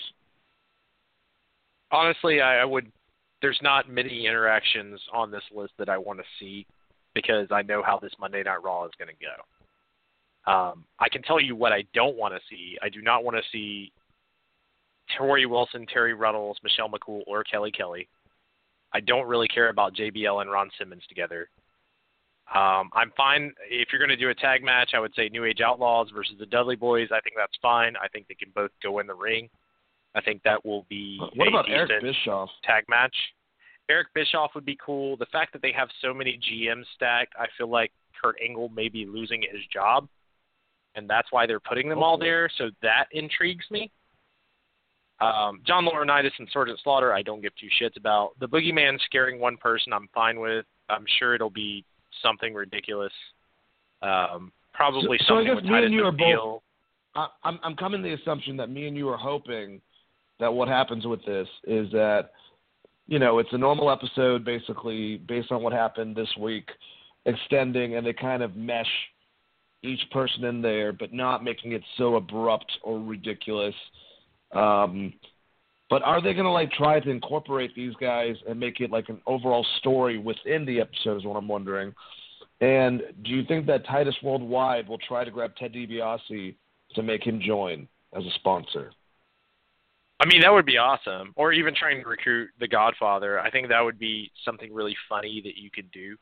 Honestly, I, I would. There's not many interactions on this list that I want to see because I know how this Monday Night Raw is going to go. Um, I can tell you what I don't want to see. I do not want to see Torrie Wilson, Terri Runnels, Michelle McCool, or Kelly Kelly. I don't really care about JBL and Ron Simmons together. Um, I'm fine if you're going to do a tag match. I would say New Age Outlaws versus the Dudley Boys. I think that's fine. I think they can both go in the ring. I think that will be What a about decent Eric Bischoff? tag match. Eric Bischoff would be cool. The fact that they have so many GMs stacked, I feel like Kurt Angle may be losing his job, and that's why they're putting them all there. So that intrigues me. Um, John Laurinaitis and Sergeant Slaughter, I don't give two shits about. The Boogeyman scaring one person, I'm fine with. I'm sure it'll be something ridiculous. Um, probably So- so I something guess with me and you are both- I, I'm I'm coming to the assumption that me and you are hoping that what happens with this is that you know it's a normal episode basically based on what happened this week, extending and they kind of mesh each person in there, but not making it so abrupt or ridiculous. Um, but are they going to like try to incorporate these guys and make it like an overall story within the episode? Is what I'm wondering. And do you think that Titus Worldwide will try to grab Ted DiBiase to make him join as a sponsor? I mean, that would be awesome. Or even trying to recruit the Godfather. I think that would be something really funny that you could do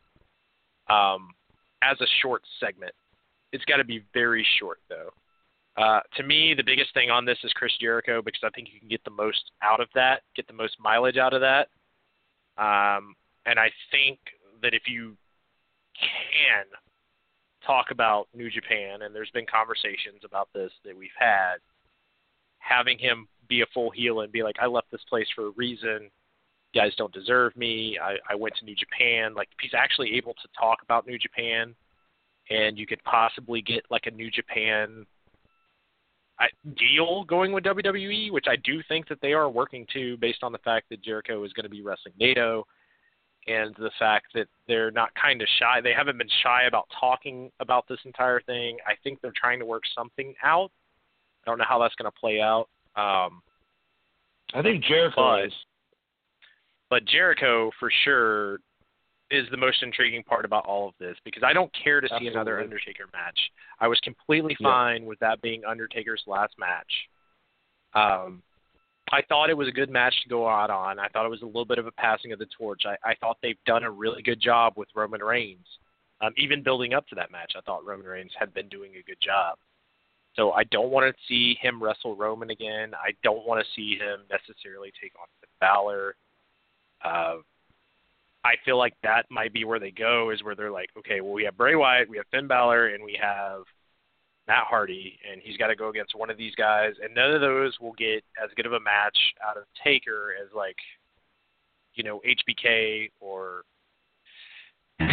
um, as a short segment. It's got to be very short, though. Uh, to me, the biggest thing on this is Chris Jericho because I think you can get the most out of that, get the most mileage out of that. Um, and I think that if you can talk about New Japan, and there's been conversations about this that we've had, having him be a full heel and be like, I left this place for a reason. You guys don't deserve me. I, I went to New Japan. Like, if he's actually able to talk about New Japan, and you could possibly get like a New Japan deal going with WWE, which I do think that they are working to, based on the fact that Jericho is going to be wrestling Naito and the fact that they're not kind of shy. They haven't been shy about talking about this entire thing. I think they're trying to work something out. I don't know how that's going to play out. Um, I think Jericho but, is. But Jericho, for sure, is the most intriguing part about all of this because I don't care to see Absolutely. another Undertaker match. I was completely Yeah. fine with that being Undertaker's last match. Um, I thought it was a good match to go out on. I thought it was a little bit of a passing of the torch. I, I thought they've done a really good job with Roman Reigns. Um, even building up to that match, I thought Roman Reigns had been doing a good job. So I don't want to see him wrestle Roman again. I don't want to see him necessarily take on Finn Balor. Uh, I feel like that might be where they go, is where they're like, okay, well, we have Bray Wyatt, we have Finn Balor, and we have Matt Hardy, and he's got to go against one of these guys, and none of those will get as good of a match out of Taker as like, you know, HBK or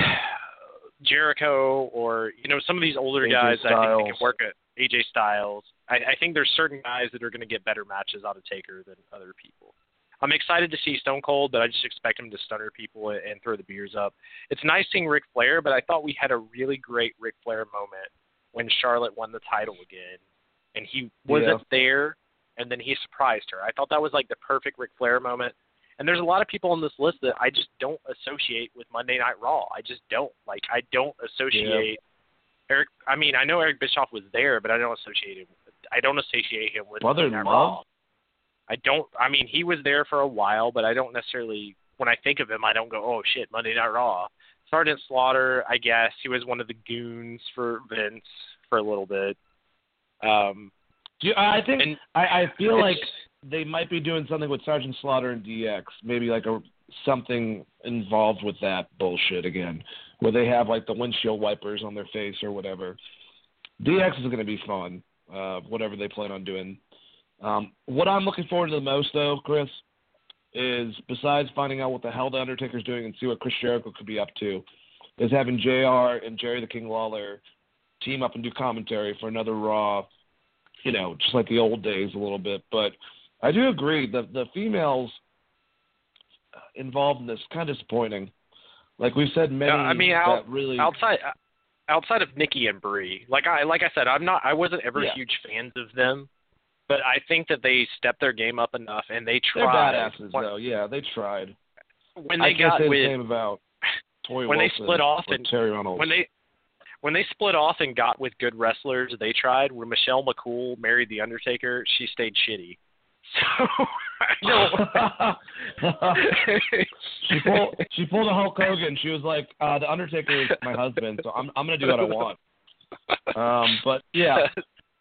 Jericho or you know some of these older AJ guys. I think they Styles. can work at AJ Styles. I, I think there's certain guys that are going to get better matches out of Taker than other people. I'm excited to see Stone Cold, but I just expect him to stunner people and, throw the beers up. It's nice seeing Ric Flair, but I thought we had a really great Ric Flair moment when Charlotte won the title again, and he wasn't there, and then he surprised her. I thought that was like the perfect Ric Flair moment. And there's a lot of people on this list that I just don't associate with Monday Night Raw. I just don't like. I don't associate Eric. I mean, I know Eric Bischoff was there, but I don't associate him. I don't associate him with Mother Monday Night Raw. I don't. I mean, he was there for a while, but I don't necessarily. When I think of him, I don't go, "Oh shit, Monday Night Raw." Sergeant Slaughter, I guess he was one of the goons for Vince for a little bit. Um, Do you, I think and I, I feel like they might be doing something with Sergeant Slaughter and DX, maybe like a something involved with that bullshit again, where they have like the windshield wipers on their face or whatever. DX is going to be fun, uh, whatever they plan on doing. Um, what I'm looking forward to the most, though, Chris, is besides finding out what the hell the Undertaker's doing and see what Chris Jericho could be up to, is having Jr. and Jerry the King Lawler team up and do commentary for another Raw you know, just like the old days a little bit. But I do agree that the females involved in this kind of disappointing. Like we've said, many Yeah, I mean, that out- really outside outside of Nikki and Brie, like I like I said, I'm not. I wasn't ever Yeah. huge fans of them, but I think that they stepped their game up enough and they tried. they're badasses when, though. Yeah, they tried. when I they can't got say the with same about Toy when they Wilson split off and- Terri Runnels. when they when they split off and got with good wrestlers, they tried. When Michelle McCool married the Undertaker, she stayed shitty. So I don't. she pulled she pulled a Hulk Hogan. She was like, uh, "The Undertaker is my husband, so I'm I'm gonna do what I want." Um, but yeah,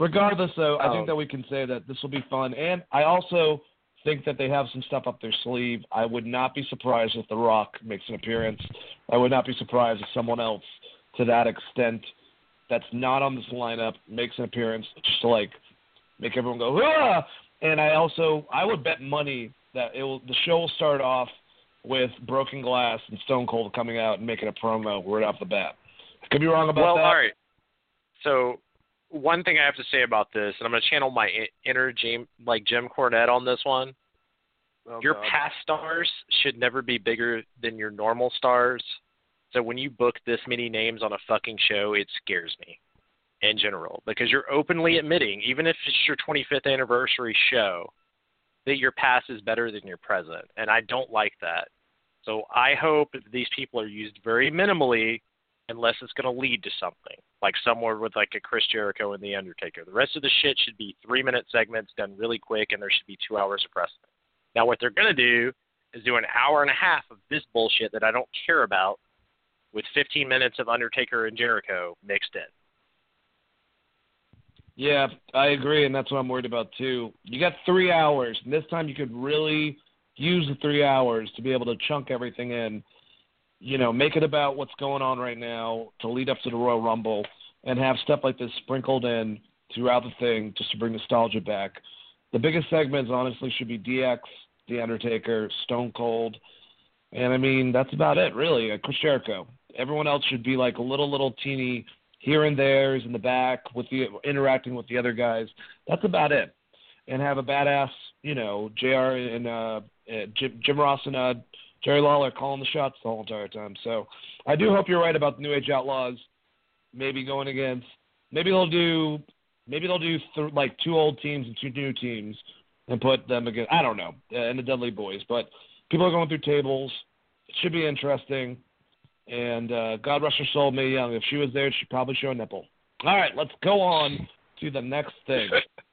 regardless, though, I Um, think that we can say that this will be fun, and I also think that they have some stuff up their sleeve. I would not be surprised if The Rock makes an appearance. I would not be surprised if someone else, to that extent, that's not on this lineup, makes an appearance, just to like make everyone go ah. And I also I would bet money that it will the show will start off with Broken Glass and Stone Cold coming out and making a promo right off the bat. I could be wrong about well, that. all right. So one thing I have to say about this, and I'm going to channel my inner Jim, like Jim Cornette on this one. Oh, your God. past stars should never be bigger than your normal stars. So when you book this many names on a fucking show, it scares me. in general because you're openly admitting, even if it's your 25th anniversary show, that your past is better than your present. And I don't like that. So I hope these people are used very minimally unless it's going to lead to something, like somewhere with like a Chris Jericho and The Undertaker. The rest of the shit should be three minute segments done really quick, and there should be two hours of wrestling. Now, what they're going to do is do an hour and a half of this bullshit that I don't care about with 15 minutes of Undertaker and Jericho mixed in. Yeah, I agree, and that's what I'm worried about too. You got three hours, and this time you could really use the three hours to be able to chunk everything in. You know, make it about what's going on right now to lead up to the Royal Rumble, and have stuff like this sprinkled in throughout the thing just to bring nostalgia back. The biggest segments, honestly, should be DX, The Undertaker, Stone Cold, and I mean that's about it, really. Uh, Chris Jericho. Everyone else should be like a little, little teeny here and there's in the back with the interacting with the other guys. That's about it. And have a badass, you know, Jr. and uh, uh, Jim, Jim Ross and uh, Jerry Lawler calling the shots the whole entire time. So I do hope you're right about the New Age Outlaws. Maybe going against. Maybe they'll do. Maybe they'll do th- like two old teams and two new teams and put them against. I don't know, uh, and the Dudley Boys. But people are going through tables. It should be interesting. And uh, God rest her soul, Mae Young. If she was there, she'd probably show a nipple. All right, let's go on to the next thing.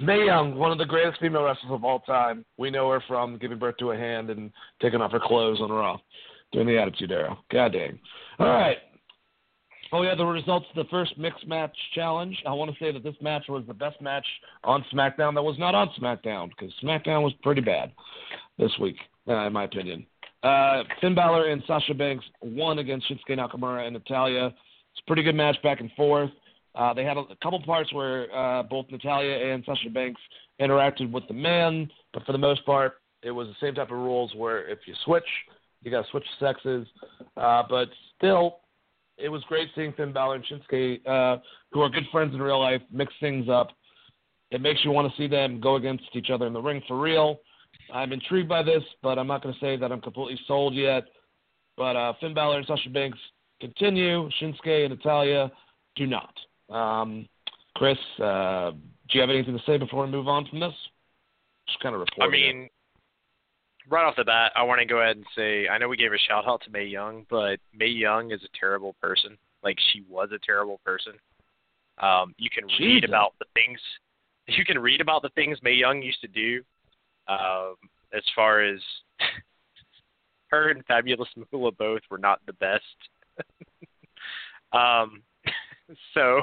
Mae Young, one of the greatest female wrestlers of all time. We know her from giving birth to a hand and taking off her clothes on Raw during the Attitude Era. God dang. All right. Oh, yeah, the results of the first mixed match challenge. I want to say that this match was the best match on SmackDown that was not on SmackDown because SmackDown was pretty bad this week, uh, in my opinion. Uh, Finn Balor and Sasha Banks won against Shinsuke Nakamura and Natalya. It's a pretty good match back and forth. Uh, they had a, a couple parts where uh, both Natalya and Sasha Banks interacted with the men, but for the most part, it was the same type of rules where if you switch, you got to switch sexes. Uh, but still, it was great seeing Finn Balor and Shinsuke, uh, who are good friends in real life, mix things up. It makes you want to see them go against each other in the ring for real. I'm intrigued by this, but I'm not going to say that I'm completely sold yet. But uh, Finn Balor and Sasha Banks continue. Shinsuke and Natalya do not. Um, Chris, uh, do you have anything to say before we move on from this? Just kind of report. I mean, it. right off the bat, I want to go ahead and say I know we gave a shout out to Mae Young, but Mae Young is a terrible person. Like she was a terrible person. Um, you can Jesus. read about the things you can read about the things Mae Young used to do um, as far as her and Fabulous Moolah both were not the best. um, so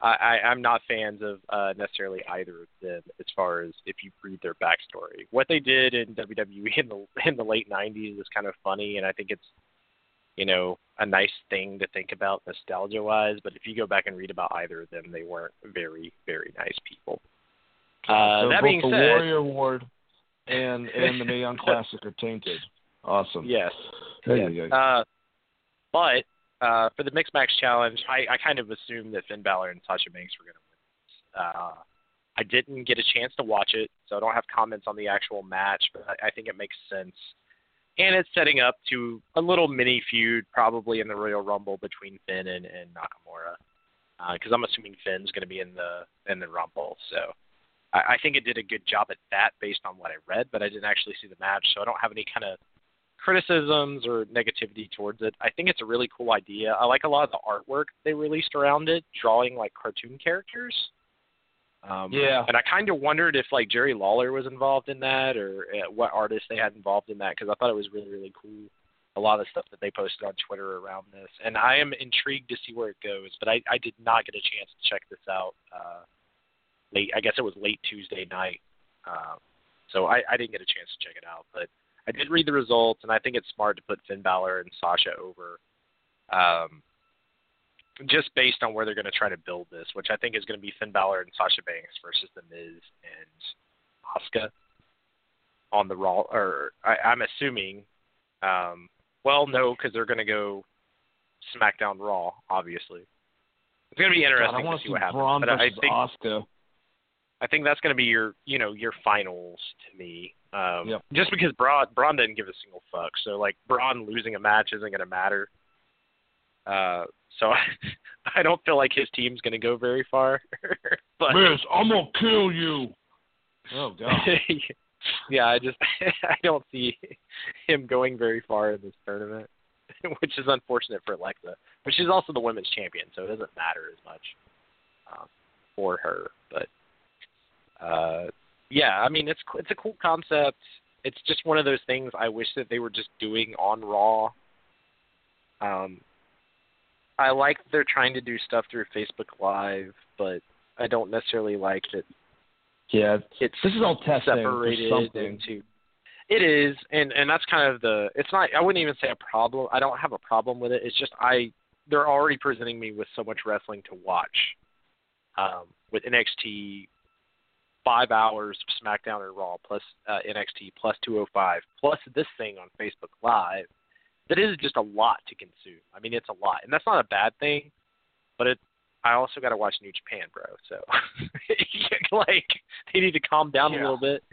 I, I'm not fans of uh, necessarily either of them as far as if you read their backstory. What they did in WWE in the in the late '90s is kind of funny, and I think it's you know a nice thing to think about nostalgia wise. But if you go back and read about either of them, they weren't very very nice people. Uh, so that both being the said, Warrior Award and and the Mae Young Classic are tainted. Awesome. Yes. Hey, yes. Uh, but uh, for the mixed match challenge, I, I kind of assumed that Finn Balor and Sasha Banks were going to win. Uh, I didn't get a chance to watch it, so I don't have comments on the actual match, but I, I think it makes sense. And it's setting up to a little mini feud, probably in the Royal Rumble between Finn and, and Nakamura, because uh, I'm assuming Finn's going to be in the in the Rumble. So I, I think it did a good job at that based on what I read, but I didn't actually see the match, so I don't have any kind of criticisms or negativity towards it. I think it's a really cool idea. I like a lot of the artwork they released around it, drawing like cartoon characters. Um, yeah. And I kind of wondered if like Jerry Lawler was involved in that or uh, what artists they had involved in that because I thought it was really really cool. A lot of the stuff that they posted on Twitter around this, and I am intrigued to see where it goes. But I, I did not get a chance to check this out. Uh, late. I guess it was late Tuesday night. Um, so I, I didn't get a chance to check it out, but I did read the results, and I think it's smart to put Finn Balor and Sasha over, um, just based on where they're going to try to build this, which I think is going to be Finn Balor and Sasha Banks versus The Miz and Asuka on the Raw. Or I, I'm assuming, um, well, no, because they're going to go SmackDown Raw, obviously. It's going to be interesting God, to see, see what happens. Braun but I think Asuka. I think that's going to be your, you know, your finals to me. Um, yep. Just because Braun, Braun didn't give a single fuck, so like Braun losing a match isn't going to matter. Uh, so I, I don't feel like his team's going to go very far. but Miz, I'm gonna kill you. Oh god. yeah, I just I don't see him going very far in this tournament, which is unfortunate for Alexa. But she's also the women's champion, so it doesn't matter as much um, for her. But uh, yeah, I mean it's it's a cool concept. It's just one of those things I wish that they were just doing on Raw. Um, I like that they're trying to do stuff through Facebook Live, but I don't necessarily like that Yeah, it's this is all testing separated something. into it is and and that's kind of the it's not i wouldn't even say a problem i don't have a problem with it it's just i they're already presenting me with so much wrestling to watch um with nxt five hours of smackdown and raw plus uh, nxt plus 205 plus this thing on facebook live that is just a lot to consume i mean it's a lot and that's not a bad thing but it I also got to watch New Japan, bro. So, like, they need to calm down Yeah. a little bit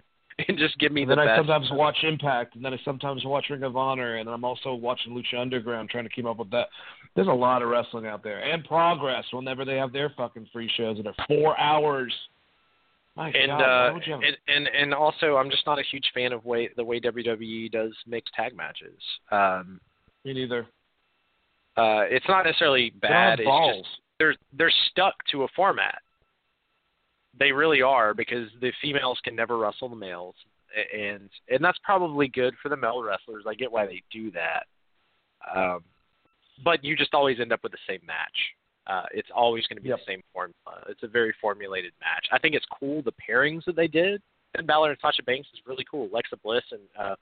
and just give me And the then I sometimes watch Impact, and then I sometimes watch Ring of Honor, and I'm also watching Lucha Underground, trying to keep up with that. There's a lot of wrestling out there, and Progress whenever they have their fucking free shows that are four hours. My and God, uh, would you have and, and and also, I'm just not a huge fan of way the way WWE does mixed tag matches. Um, me neither? uh, it's not necessarily They don't have bad. It's balls. just they're they're stuck to a format. They really are because the females can never wrestle the males, and and that's probably good for the male wrestlers. I get why they do that, um, but you just always end up with the same match. Uh, it's always going to be Yep. the same formula. It's a very formulated match. I think it's cool the pairings that they did. And Balor and Sasha Banks is really cool. Alexa Bliss and uh,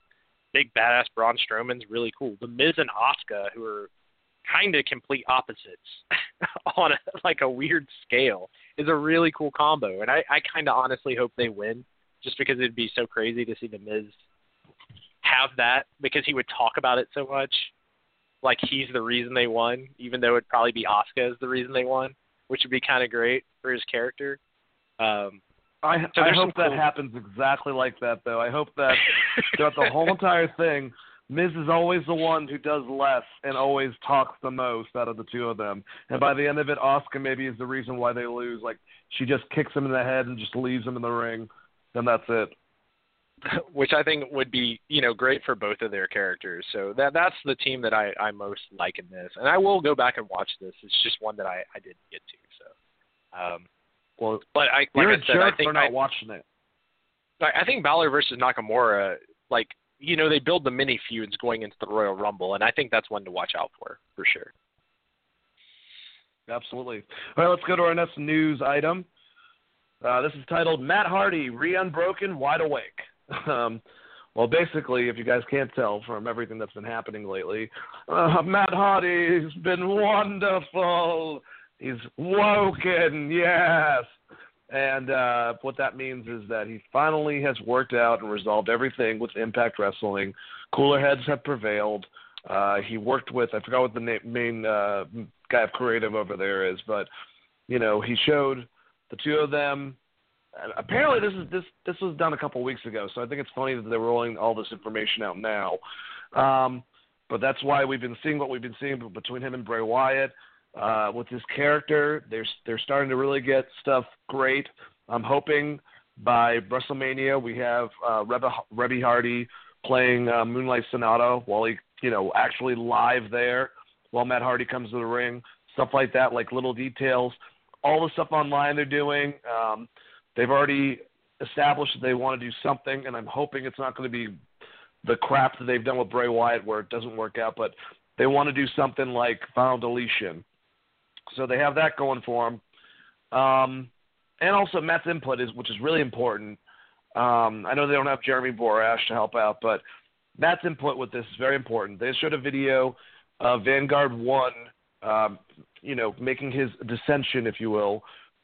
big badass Braun Strowman's really cool. The Miz and Asuka, who are kind of complete opposites on a, like a weird scale, is a really cool combo. And I, I kind of honestly hope they win, just because it'd be so crazy to see the Miz have that because he would talk about it so much, like he's the reason they won, even though it'd probably be Asuka as the reason they won, which would be kind of great for his character. Um, I, So I hope that cool- happens exactly like that, though. I hope that throughout the whole entire thing, Miz is always the one who does less and always talks the most out of the two of them. And by the end of it, Asuka maybe is the reason why they lose. Like she just kicks him in the head and just leaves him in the ring. and that's it. which I think would be you know great for both of their characters. So that that's the team that I I most like in this, and I will go back and watch this. It's just one that I I didn't get to. So, um, Well, but I like I said, I think for not I, watching it. I I think Balor versus Nakamura, like you know, they build the mini feuds going into the Royal Rumble, and I think that's one to watch out for for sure. Absolutely. All right, let's go to our next news item. Uh, this is titled Matt Hardy, Re-Unbroken, Wide Awake. Um, well, basically, if you guys can't tell from everything that's been happening lately, uh, Matt Hardy's been wonderful. He's woken, yes. And uh, what that means is that he finally has worked out and resolved everything with Impact Wrestling. Cooler heads have prevailed. Uh, he worked with I forgot what the main uh, guy of creative over there is, but you know he showed the two of them. Apparently, this is this this was done a couple weeks ago, so I think it's funny that they're rolling all this information out now. Um, but that's why we've been seeing what we've been seeing between him and Bray Wyatt. Uh, with his character, they're they're starting to really get stuff great. I'm hoping by WrestleMania we have uh, Reba, Rebby Hardy playing uh, Moonlight Sonata while he, you know, actually live there while Matt Hardy comes to the ring. Stuff like that, like little details. All the stuff online they're doing. Um, they've already established that they want to do something, and I'm hoping it's not going to be the crap that they've done with Bray Wyatt where it doesn't work out, but they want to do something like Final Deletion. So they have that going for them. Um, and also Matt's input is, which is really important. Um, I know they don't have Jeremy Borash to help out, but Matt's input with this is very important. They showed a video of Vanguard One, um, you know, making his dissension, if you will,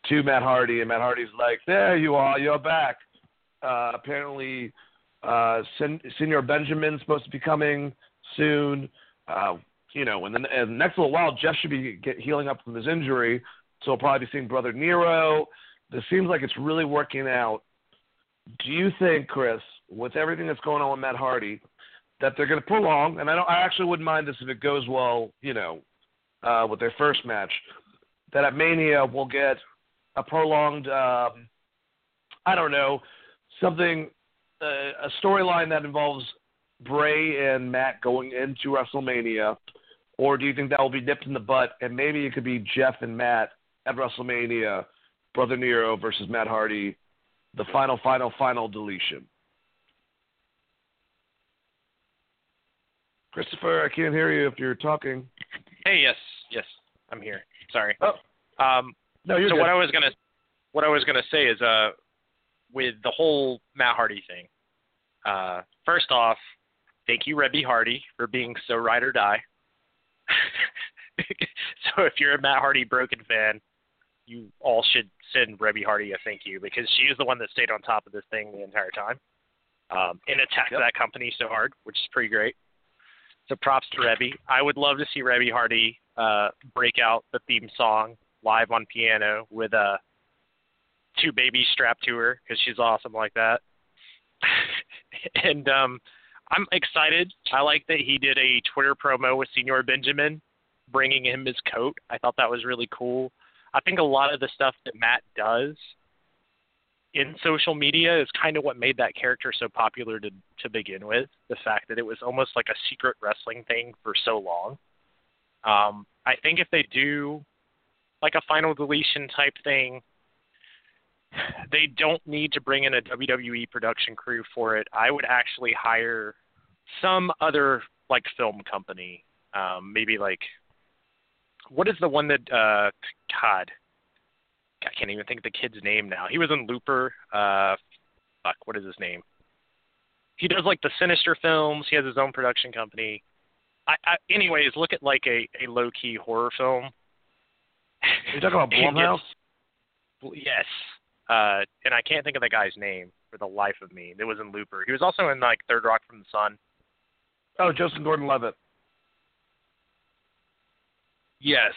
to Matt Hardy, and Matt Hardy's like, "There you are, you're back." Uh, apparently, uh, Sen- Senor Benjamin's supposed to be coming soon. Uh, you know, and then and the next little while, Jeff should be get, healing up from his injury, so we'll probably be seeing Brother Nero. This seems like it's really working out. Do you think, Chris, with everything that's going on with Matt Hardy, that they're going to prolong? And I don't, I actually wouldn't mind this if it goes well, you know, uh, with their first match, that at Mania we'll get a prolonged, um, I don't know, something, uh, a storyline that involves Bray and Matt going into WrestleMania, or do you think that will be nipped in the butt and maybe it could be Jeff and Matt at WrestleMania, Brother Nero versus Matt Hardy, the final, final, final deletion? Christopher, I can't hear you if you're talking. Hey, yes, yes, I'm here. Sorry. Oh. Um, no, you're so good. what I was gonna what I was gonna say is uh with the whole Matt Hardy thing. Uh, first off, thank you, Rebby Hardy, for being so ride or die. so if you're a Matt Hardy broken fan, you all should send Rebby Hardy a thank you because she is the one that stayed on top of this thing the entire time um, and attacked Yep. that company so hard, which is pretty great. So props to Rebby. I would love to see Rebby Hardy uh, break out the theme song live on piano with uh, two babies strapped to her because she's awesome like that. and um, I'm excited. I like that he did a Twitter promo with Senor Benjamin, bringing him his coat. I thought that was really cool. I think a lot of the stuff that Matt does in social media is kind of what made that character so popular to to begin with. The fact that it was almost like a secret wrestling thing for so long. Um, I think if they do like a final deletion type thing, they don't need to bring in a WWE production crew for it. I would actually hire some other like film company, um, maybe like what is the one that uh, God, I can't even think of the kid's name now. He was in Looper. Uh, fuck, what is his name? He does like the Sinister films. He has his own production company. I, I anyways, look at like a, a low key horror film. You're talking about And Blumhouse? gets- Yes. Uh, and I can't think of the guy's name for the life of me. It was in Looper. He was also in like Third Rock from the Sun. Oh, Justin Gordon-Levitt. Yes.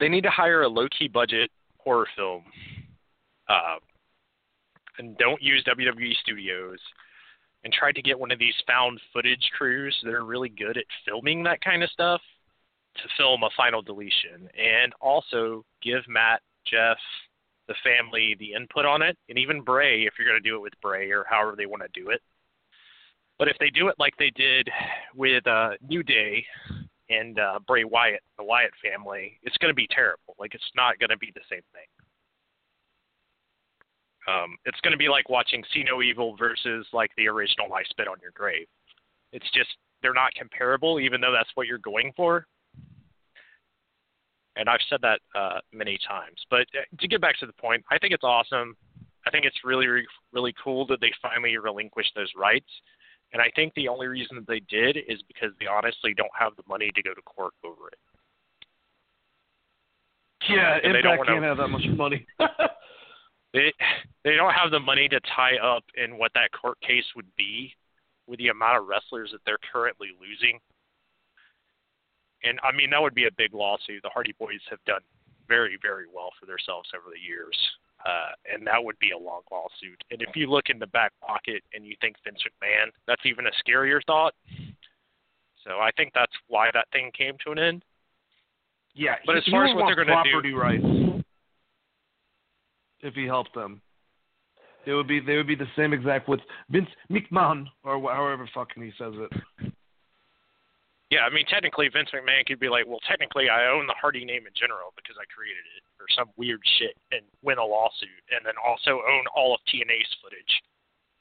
They need to hire a low key budget horror film. Uh, and don't use WWE studios. And try to get one of these found footage crews that are really good at filming that kind of stuff to film a final deletion. And also give Matt, Jeff, the family the input on it, and even Bray if you're going to do it with Bray or however they want to do it. But if they do it like they did with uh, New Day and uh, Bray Wyatt, the Wyatt family, it's going to be terrible. Like it's not going to be the same thing. Um, it's going to be like watching See No Evil versus like the original I Spit on Your Grave. It's just they're not comparable, even though that's what you're going for. And I've said that uh, many times. But uh, to get back to the point, I think it's awesome. I think it's really, really, cool that they finally relinquished those rights. And I think the only reason that they did is because they honestly don't have the money to go to court over it. Yeah, And they don't Impact wanna- can't have that much money. They they don't have the money to tie up in what that court case would be with the amount of wrestlers that they're currently losing. And I mean that would be a big lawsuit. The Hardy Boys have done very very well for themselves over the years. Uh, and that would be a long lawsuit. And if you look in the back pocket and you think Vince McMahon, that's even a scarier thought. So I think that's why that thing came to an end. yeah, But he- as far as what they're gonna do- property rights, if he helped them, it would be they would be the same exact with Vince McMahon or however fucking he says it. Yeah, I mean, technically, Vince McMahon could be like, well, technically, I own the Hardy name in general because I created it, or some weird shit, and win a lawsuit, and then also own all of TNA's footage,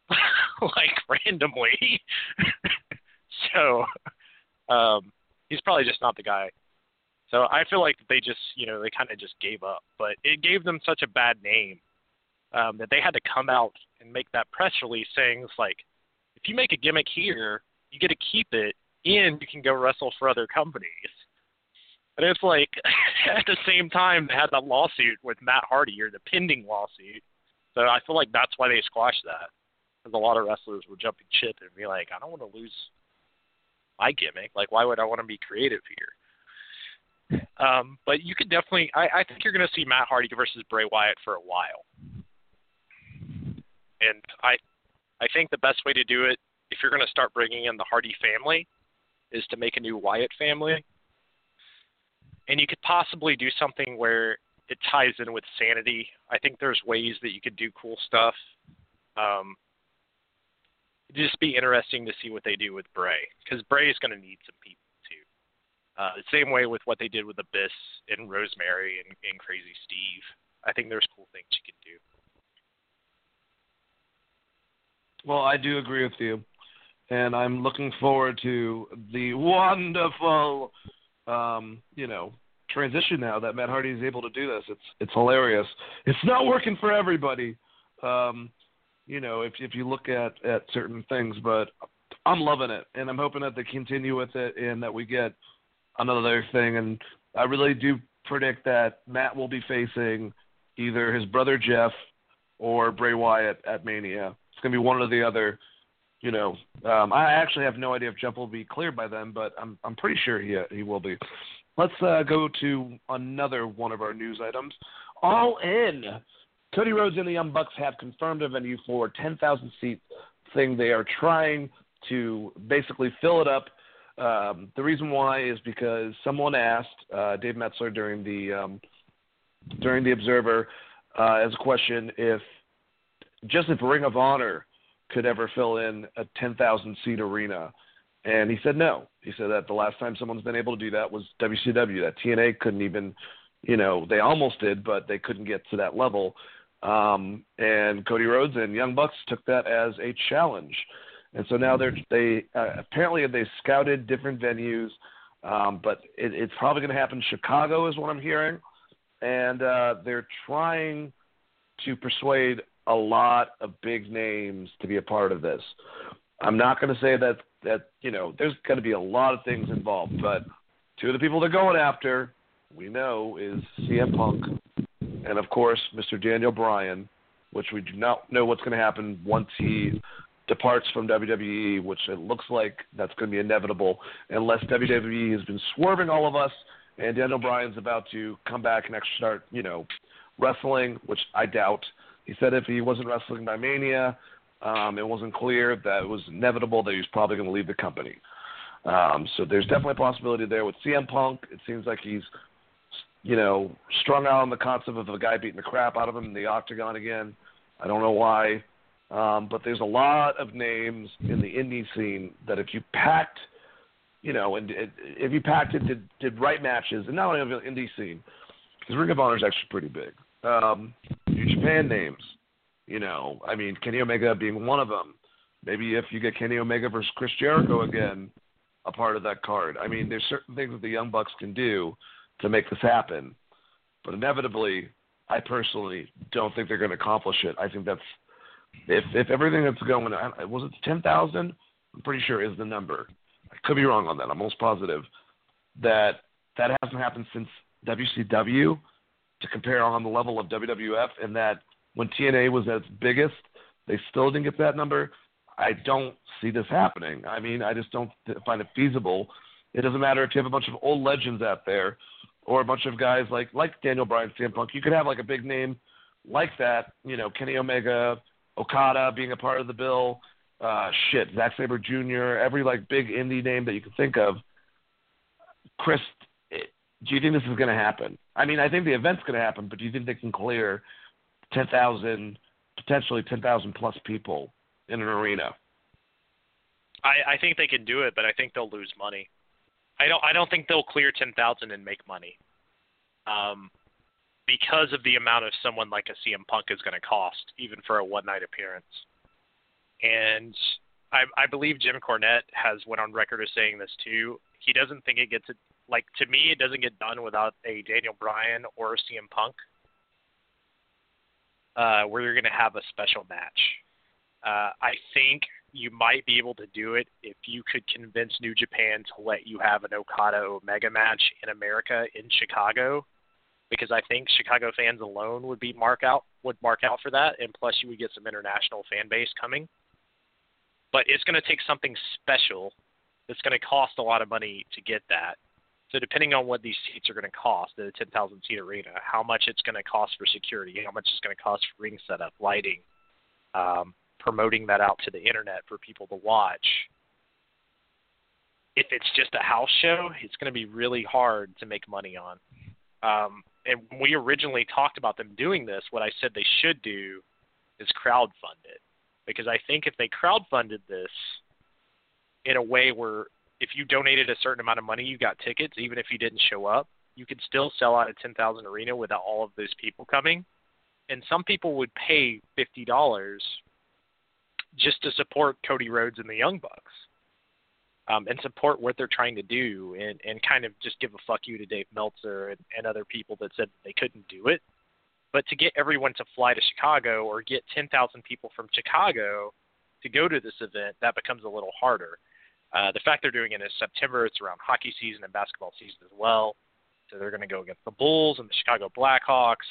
like randomly. so, um, he's probably just not the guy. So I feel like they just, you know, they kind of just gave up, but it gave them such a bad name um, that they had to come out and make that press release saying, it's like, if you make a gimmick here, you get to keep it and you can go wrestle for other companies. And it's like at the same time they had that lawsuit with Matt Hardy or the pending lawsuit. So I feel like that's why they squashed that. Because a lot of wrestlers were jumping ship and be like, I don't want to lose my gimmick. Like, why would I want to be creative here? Um, but you could definitely, I, I think you're going to see Matt Hardy versus Bray Wyatt for a while. And I, I think the best way to do it, if you're going to start bringing in the Hardy family, is to make a new Wyatt family. and you could possibly do something where it ties in with sanity. I think there's ways that you could do cool stuff. Um, it'd just be interesting to see what they do with Bray because Bray is going to need some people too. Uh, the same way with what they did with Abyss and Rosemary and, and Crazy Steve. I think there's cool things you can do. Well, I do agree with you, and I'm looking forward to the wonderful, um, you know, transition now that Matt Hardy is able to do this. It's it's hilarious. It's not working for everybody, um, you know, if if you look at at certain things, but I'm loving it, and I'm hoping that they continue with it, and that we get another thing. And I really do predict that Matt will be facing either his brother Jeff or Bray Wyatt at Mania. It's to be one or the other. You know, um, I actually have no idea if Jeff will be cleared by then, but I'm I'm pretty sure he he will be. Let's uh, go to another one of our news items. All in. Cody Rhodes and the Young Bucks have confirmed a venue for 10,000 seat thing. They are trying to basically fill it up. Um, the reason why is because someone asked uh, Dave Meltzer during the um, during the Observer uh, as a question if just if Ring of Honor could ever fill in a 10,000 seat arena. And he said no. He said that the last time someone's been able to do that was WCW. That TNA couldn't even, you know, they almost did, but they couldn't get to that level. Um, and Cody Rhodes and Young Bucks took that as a challenge. And so now they're they uh, apparently they scouted different venues, um, but it, it's probably going to happen Chicago, is what I'm hearing and uh, they're trying to persuade a lot of big names to be a part of this. I'm not going to say that that you know there's going to be a lot of things involved, but two of the people they're going after, we know, is CM Punk, and of course Mr. Daniel Bryan, which we do not know what's going to happen once he departs from WWE, which it looks like that's going to be inevitable unless WWE has been swerving all of us and Daniel Bryan's about to come back and actually start, you know, wrestling, which I doubt. He said if he wasn't wrestling by Mania, um, it wasn't clear that it was inevitable that he was probably going to leave the company. Um, so there's definitely a possibility there with CM Punk. It seems like he's, you know, strung out on the concept of a guy beating the crap out of him in the octagon again. I don't know why, um, but there's a lot of names in the indie scene that if you packed – you know, and if you packed it, did, did right matches, and not only the indie scene, because Ring of Honor is actually pretty big. Um, New Japan names, you know, I mean, Kenny Omega being one of them. Maybe if you get Kenny Omega versus Chris Jericho again, a part of that card. I mean, there's certain things that the Young Bucks can do to make this happen, but inevitably, I personally don't think they're going to accomplish it. I think that's if if everything that's going, was it ten thousand? I'm pretty sure is the number. I could be wrong on that. I'm almost positive that that hasn't happened since WCW to compare on the level of WWF, and that when TNA was at its biggest, they still didn't get that number. I don't see this happening. I mean, I just don't find it feasible. It doesn't matter if you have a bunch of old legends out there or a bunch of guys like like Daniel Bryan, CM Punk. You could have like a big name like that, you know, Kenny Omega, Okada being a part of the bill, uh, shit, Zack Sabre Jr., every like big indie name that you can think of. Chris, do you think this is going to happen? I mean, I think the event's going to happen, but do you think they can clear ten thousand, potentially ten thousand plus people in an arena? I, I think they can do it, but I think they'll lose money. I don't. I don't think they'll clear ten thousand and make money. Um, because of the amount of someone like a CM Punk is going to cost, even for a one night appearance and I, I believe Jim Cornette has went on record as saying this too. He doesn't think it gets like to me. It doesn't get done without a Daniel Bryan or a CM Punk, uh, where you're going to have a special match. Uh, I think you might be able to do it if you could convince New Japan to let you have an Okada Omega match in America in Chicago, because I think Chicago fans alone would be mark out would mark out for that, and plus you would get some international fan base coming but it's going to take something special that's going to cost a lot of money to get that. So depending on what these seats are going to cost at a 10,000 seat arena, how much it's going to cost for security, how much it's going to cost for ring setup, lighting, um, promoting that out to the internet for people to watch. if it's just a house show, it's going to be really hard to make money on. Um, and when we originally talked about them doing this, what I said they should do is crowdfund it. Because I think if they crowdfunded this in a way where if you donated a certain amount of money, you got tickets, even if you didn't show up, you could still sell out a 10,000 arena without all of those people coming. And some people would pay $50 just to support Cody Rhodes and the Young Bucks um, and support what they're trying to do and, and kind of just give a fuck you to Dave Meltzer and, and other people that said they couldn't do it. But to get everyone to fly to Chicago or get 10,000 people from Chicago to go to this event, that becomes a little harder. Uh, the fact they're doing it in September, it's around hockey season and basketball season as well. So they're going to go against the Bulls and the Chicago Blackhawks.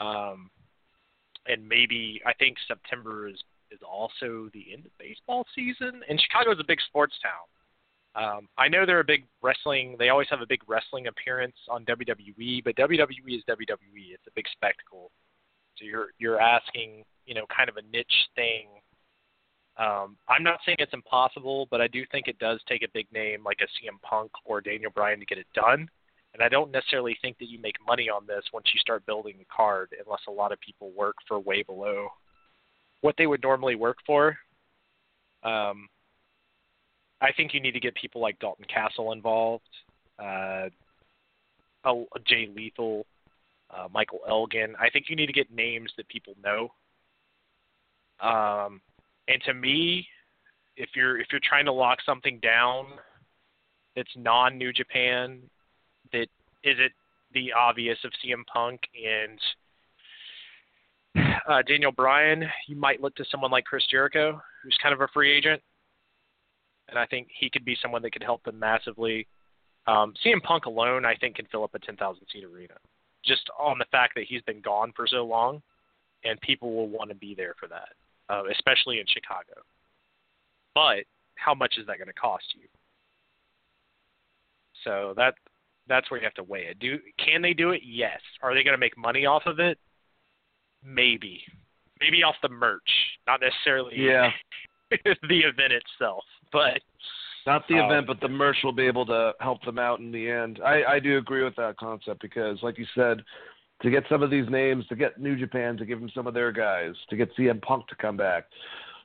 Um, and maybe I think September is is also the end of baseball season. And Chicago is a big sports town. Um, I know they're a big wrestling. They always have a big wrestling appearance on WWE, but WWE is WWE. It's a big spectacle. So you're you're asking, you know, kind of a niche thing. Um, I'm not saying it's impossible, but I do think it does take a big name like a CM Punk or Daniel Bryan to get it done. And I don't necessarily think that you make money on this once you start building the card, unless a lot of people work for way below what they would normally work for. Um, I think you need to get people like Dalton Castle involved, uh, Jay Lethal, uh, Michael Elgin. I think you need to get names that people know. Um, and to me, if you're if you're trying to lock something down that's non New Japan, that is it the obvious of CM Punk and uh, Daniel Bryan, you might look to someone like Chris Jericho, who's kind of a free agent, and I think he could be someone that could help them massively. Um, CM Punk alone, I think, can fill up a 10,000 seat arena, just on the fact that he's been gone for so long, and people will want to be there for that, uh, especially in Chicago. But how much is that going to cost you? So that that's where you have to weigh it. Do can they do it? Yes. Are they going to make money off of it? Maybe, maybe off the merch, not necessarily yeah the event itself, but not the um, event, but the merch will be able to help them out in the end. I, I do agree with that concept because, like you said, to get some of these names, to get New Japan to give them some of their guys, to get CM Punk to come back.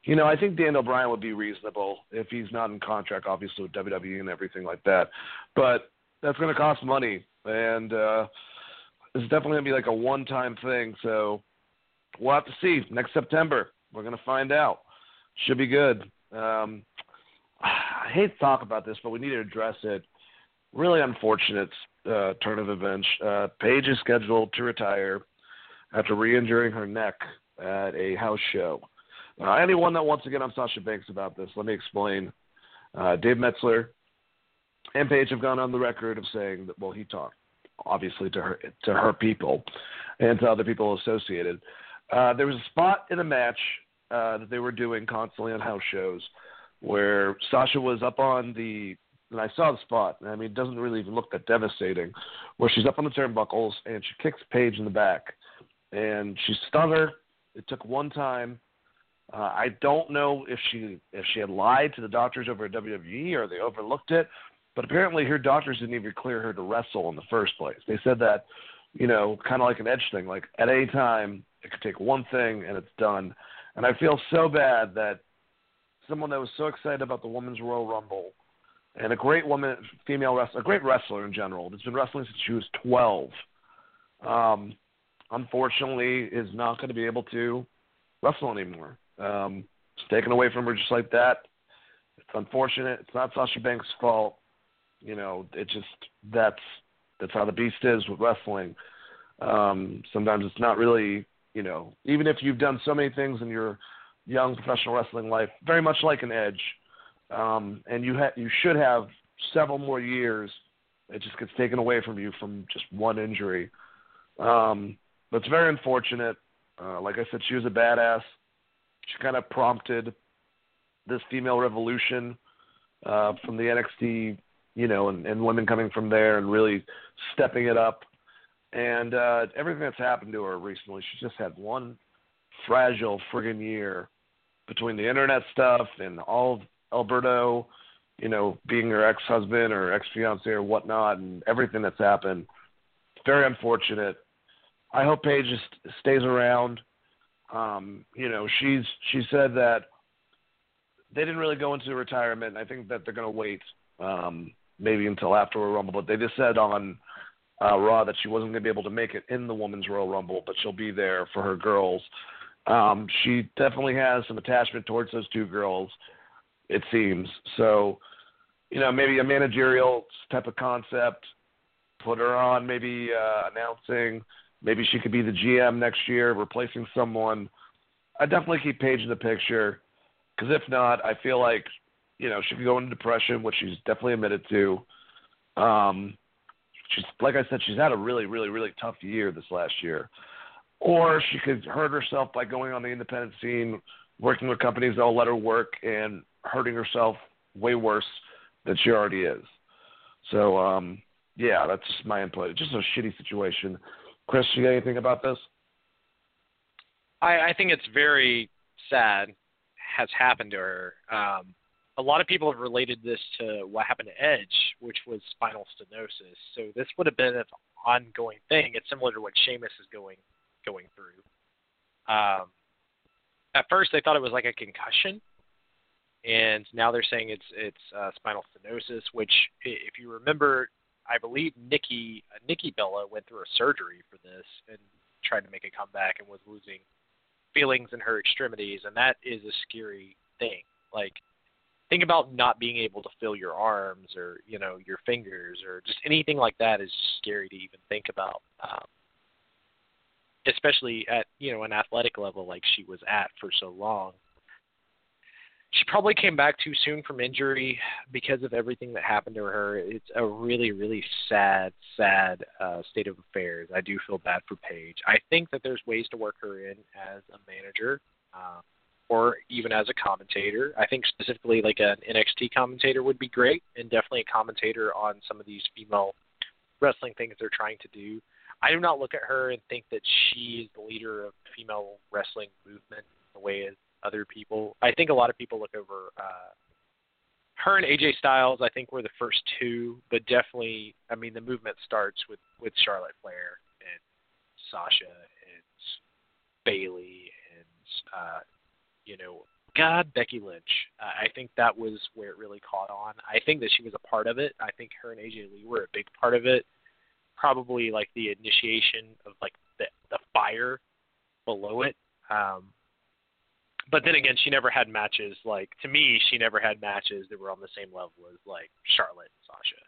You know, I think Daniel Bryan would be reasonable if he's not in contract, obviously with WWE and everything like that. But that's going to cost money, and uh, it's definitely going to be like a one-time thing. So we'll have to see next September. We're going to find out. Should be good. Um, I hate to talk about this, but we need to address it. Really unfortunate uh, turn of events. Uh, Paige is scheduled to retire after re-injuring her neck at a house show. Uh, anyone that wants to get on Sasha Banks about this, let me explain. Uh, Dave Meltzer and Paige have gone on the record of saying that, well, he talked obviously to her to her people and to other people associated uh, there was a spot in a match uh, that they were doing constantly on house shows where Sasha was up on the, and I saw the spot. I mean, it doesn't really even look that devastating, where she's up on the turnbuckles and she kicks Paige in the back, and she stunned her. It took one time. Uh, I don't know if she if she had lied to the doctors over at WWE or they overlooked it, but apparently her doctors didn't even clear her to wrestle in the first place. They said that, you know, kind of like an edge thing, like at any time it could take one thing and it's done. And I feel so bad that someone that was so excited about the Women's Royal Rumble and a great woman, female wrestler, a great wrestler in general, that's been wrestling since she was 12, um, unfortunately is not going to be able to wrestle anymore. Um, it's taken away from her just like that. It's unfortunate. It's not Sasha Banks' fault. You know, it just that's that's how the beast is with wrestling. Um, sometimes it's not really you know, even if you've done so many things in your young professional wrestling life, very much like an edge, um, and you ha- you should have several more years. It just gets taken away from you from just one injury. Um, but it's very unfortunate. Uh, like I said, she was a badass. She kind of prompted this female revolution uh, from the NXT, you know, and, and women coming from there and really stepping it up and uh, everything that's happened to her recently, she's just had one fragile friggin' year between the internet stuff and all Alberto you know, being her ex-husband or ex-fiance or whatnot, and everything that's happened. Very unfortunate. I hope Paige just stays around. Um, you know, she's she said that they didn't really go into retirement. I think that they're going to wait um, maybe until after a Rumble, but they just said on uh, Raw that she wasn't going to be able to make it in the Women's Royal Rumble, but she'll be there for her girls. Um, she definitely has some attachment towards those two girls, it seems. So, you know, maybe a managerial type of concept, put her on, maybe uh, announcing. Maybe she could be the GM next year, replacing someone. I definitely keep Paige in the picture because if not, I feel like you know she could go into depression, which she's definitely admitted to. Um, she's like I said, she's had a really, really, really tough year this last year. Or she could hurt herself by going on the independent scene, working with companies that'll let her work and hurting herself way worse than she already is. So, um, yeah, that's just my input. It's just a shitty situation. Chris, do you got anything about this? I, I think it's very sad has happened to her. Um, a lot of people have related this to what happened to Edge, which was spinal stenosis. So this would have been an ongoing thing. It's similar to what Sheamus is going going through. Um, at first, they thought it was like a concussion, and now they're saying it's it's uh, spinal stenosis. Which, if you remember, I believe Nikki uh, Nikki Bella went through a surgery for this and tried to make a comeback and was losing feelings in her extremities, and that is a scary thing. Like think about not being able to feel your arms or you know your fingers or just anything like that is scary to even think about um, especially at you know an athletic level like she was at for so long she probably came back too soon from injury because of everything that happened to her it's a really really sad sad uh state of affairs i do feel bad for paige i think that there's ways to work her in as a manager um, or even as a commentator. I think specifically like an NXT commentator would be great, and definitely a commentator on some of these female wrestling things they're trying to do. I do not look at her and think that she is the leader of the female wrestling movement the way other people. I think a lot of people look over uh, her and AJ Styles. I think were the first two, but definitely, I mean, the movement starts with with Charlotte Flair and Sasha and Bayley and uh, you know, God, Becky Lynch. Uh, I think that was where it really caught on. I think that she was a part of it. I think her and AJ Lee were a big part of it. Probably like the initiation of like the the fire below it. Um, but then again, she never had matches like to me. She never had matches that were on the same level as like Charlotte and Sasha.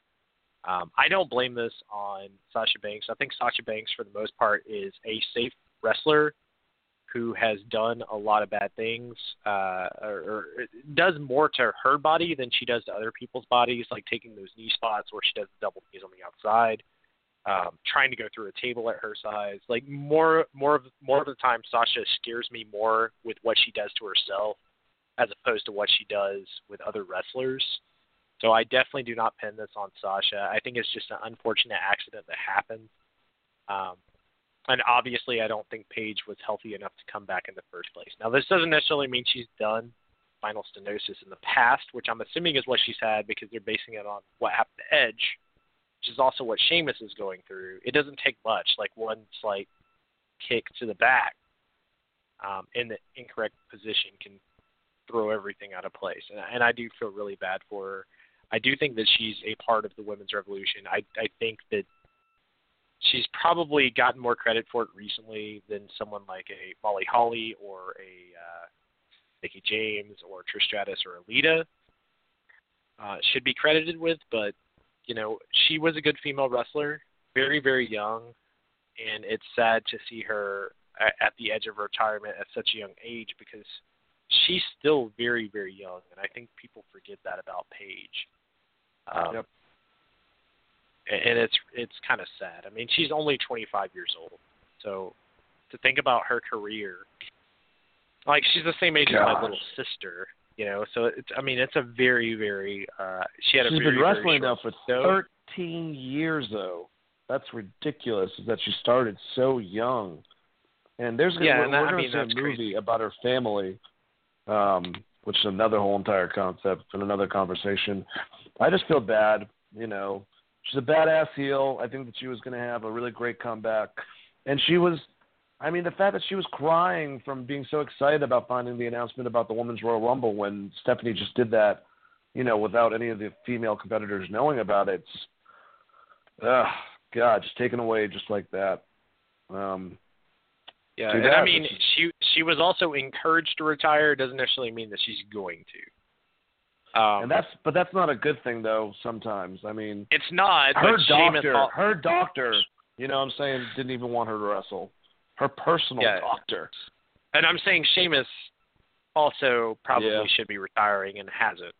Um, I don't blame this on Sasha Banks. I think Sasha Banks, for the most part, is a safe wrestler who has done a lot of bad things, uh, or, or does more to her body than she does to other people's bodies, like taking those knee spots where she does the double knees on the outside, um, trying to go through a table at her size. Like more, more of more of the time, Sasha scares me more with what she does to herself as opposed to what she does with other wrestlers. So I definitely do not pin this on Sasha. I think it's just an unfortunate accident that happened. Um, and obviously, I don't think Paige was healthy enough to come back in the first place. Now, this doesn't necessarily mean she's done spinal stenosis in the past, which I'm assuming is what she's had because they're basing it on what happened to Edge, which is also what Sheamus is going through. It doesn't take much, like one slight kick to the back um, in the incorrect position can throw everything out of place. And, and I do feel really bad for her. I do think that she's a part of the women's revolution. I, I think that she's probably gotten more credit for it recently than someone like a Molly Holly or a uh, Mickie James or Trish Stratus or a Lita uh, should be credited with. But you know, she was a good female wrestler, very very young, and it's sad to see her at, at the edge of retirement at such a young age because she's still very very young, and I think people forget that about Paige. Um, yep and it's it's kind of sad. I mean, she's only 25 years old, so to think about her career, like she's the same age Gosh. as my little sister, you know. So it's I mean, it's a very very uh she had a she's very, been wrestling now for 13 years though. That's ridiculous that she started so young. And there's gonna, yeah, we're, and that, we're I mean, a movie crazy. about her family. Um, which is another whole entire concept and another conversation. I just feel bad, you know. She's a badass heel. I think that she was going to have a really great comeback, and she was. I mean, the fact that she was crying from being so excited about finding the announcement about the Women's Royal Rumble when Stephanie just did that, you know, without any of the female competitors knowing about it. It's, ugh, God, just taken away just like that. Um, yeah, and I mean, she she was also encouraged to retire. Doesn't necessarily mean that she's going to. Um, and that's but that's not a good thing though. Sometimes I mean, it's not. Her doctor, all, her doctor, you know, what I'm saying, didn't even want her to wrestle. Her personal yeah. doctor. And I'm saying Sheamus also probably yeah. should be retiring and hasn't.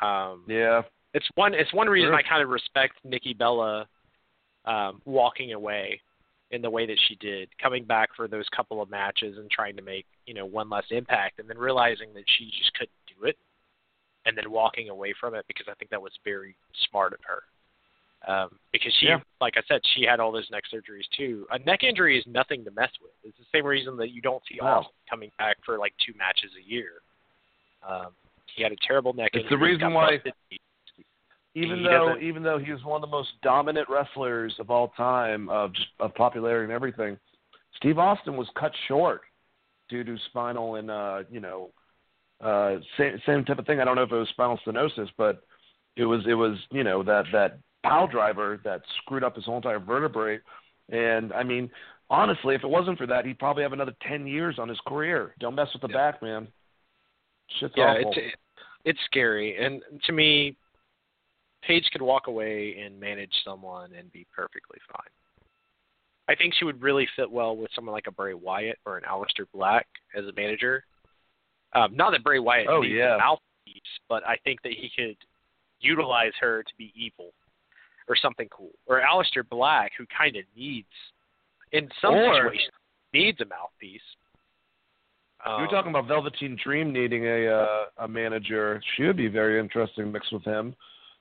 Um, yeah. It's one. It's one reason sure. I kind of respect Nikki Bella um, walking away in the way that she did, coming back for those couple of matches and trying to make you know one less impact, and then realizing that she just couldn't do it, and then walking away from it because I think that was very smart of her. Um, because she, yeah. like I said, she had all those neck surgeries too. A neck injury is nothing to mess with. It's the same reason that you don't see wow. Austin coming back for like two matches a year. Um, he had a terrible neck it's injury. the reason why. Busted even he though even though he was one of the most dominant wrestlers of all time of just of popularity and everything, Steve Austin was cut short due to spinal and uh, you know uh, same same type of thing. I don't know if it was spinal stenosis, but it was it was you know that that pile driver that screwed up his whole entire vertebrae. And I mean, honestly, if it wasn't for that, he'd probably have another ten years on his career. Don't mess with the Yeah. back, man. Shit's yeah, awful. it's it's scary, and to me, Paige could walk away and manage someone and be perfectly fine. I think she would really fit well with someone like a Bray Wyatt or an Aleister Black as a manager. Um, not that Bray Wyatt Oh, needs yeah. a mouthpiece, but I think that he could utilize her to be evil or something cool. Or Aleister Black, who kind of needs, in some Or- situations, needs a mouthpiece. You're Um, talking about Velveteen Dream needing a uh, a manager. She would be very interesting mixed with him.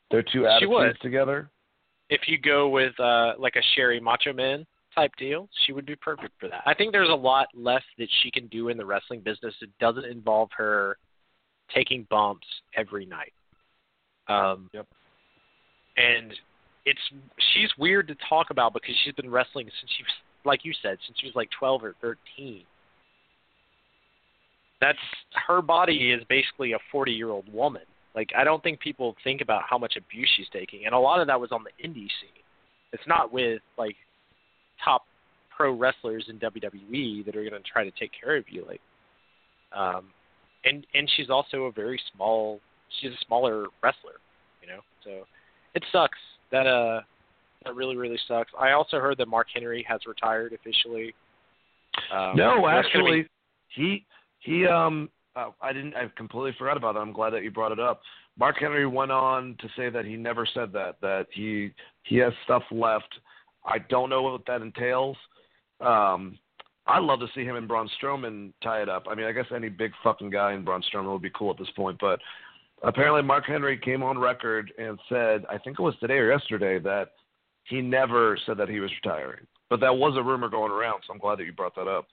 They're two attitudes would. together. if you go with uh like a Sherri Macho Man type deal, she would be perfect for that. I think there's a lot left that she can do in the wrestling business that doesn't involve her taking bumps every night. Um Yep. and it's she's weird to talk about because she's been wrestling since she was like you said, since she was like 12 or 13. That's her body is basically a 40-year-old woman. Like I don't think people think about how much abuse she's taking, and a lot of that was on the indie scene. It's not with like top pro wrestlers in WWE that are going to try to take care of you. Like, um, and and she's also a very small. She's a smaller wrestler, you know. So it sucks. That uh, that really really sucks. I also heard that Mark Henry has retired officially. Um, no, gonna be- actually, he he um uh, I didn't I completely forgot about that. I'm glad that you brought it up. Mark Henry went on to say that he never said that that he he has stuff left. I don't know what that entails. Um, I'd love to see him and Braun Strowman tie it up. I mean, I guess any big fucking guy in Braun Strowman would be cool at this point, but apparently Mark Henry came on record and said, I think it was today or yesterday, that he never said that he was retiring. But that was a rumor going around, so I'm glad that you brought that up.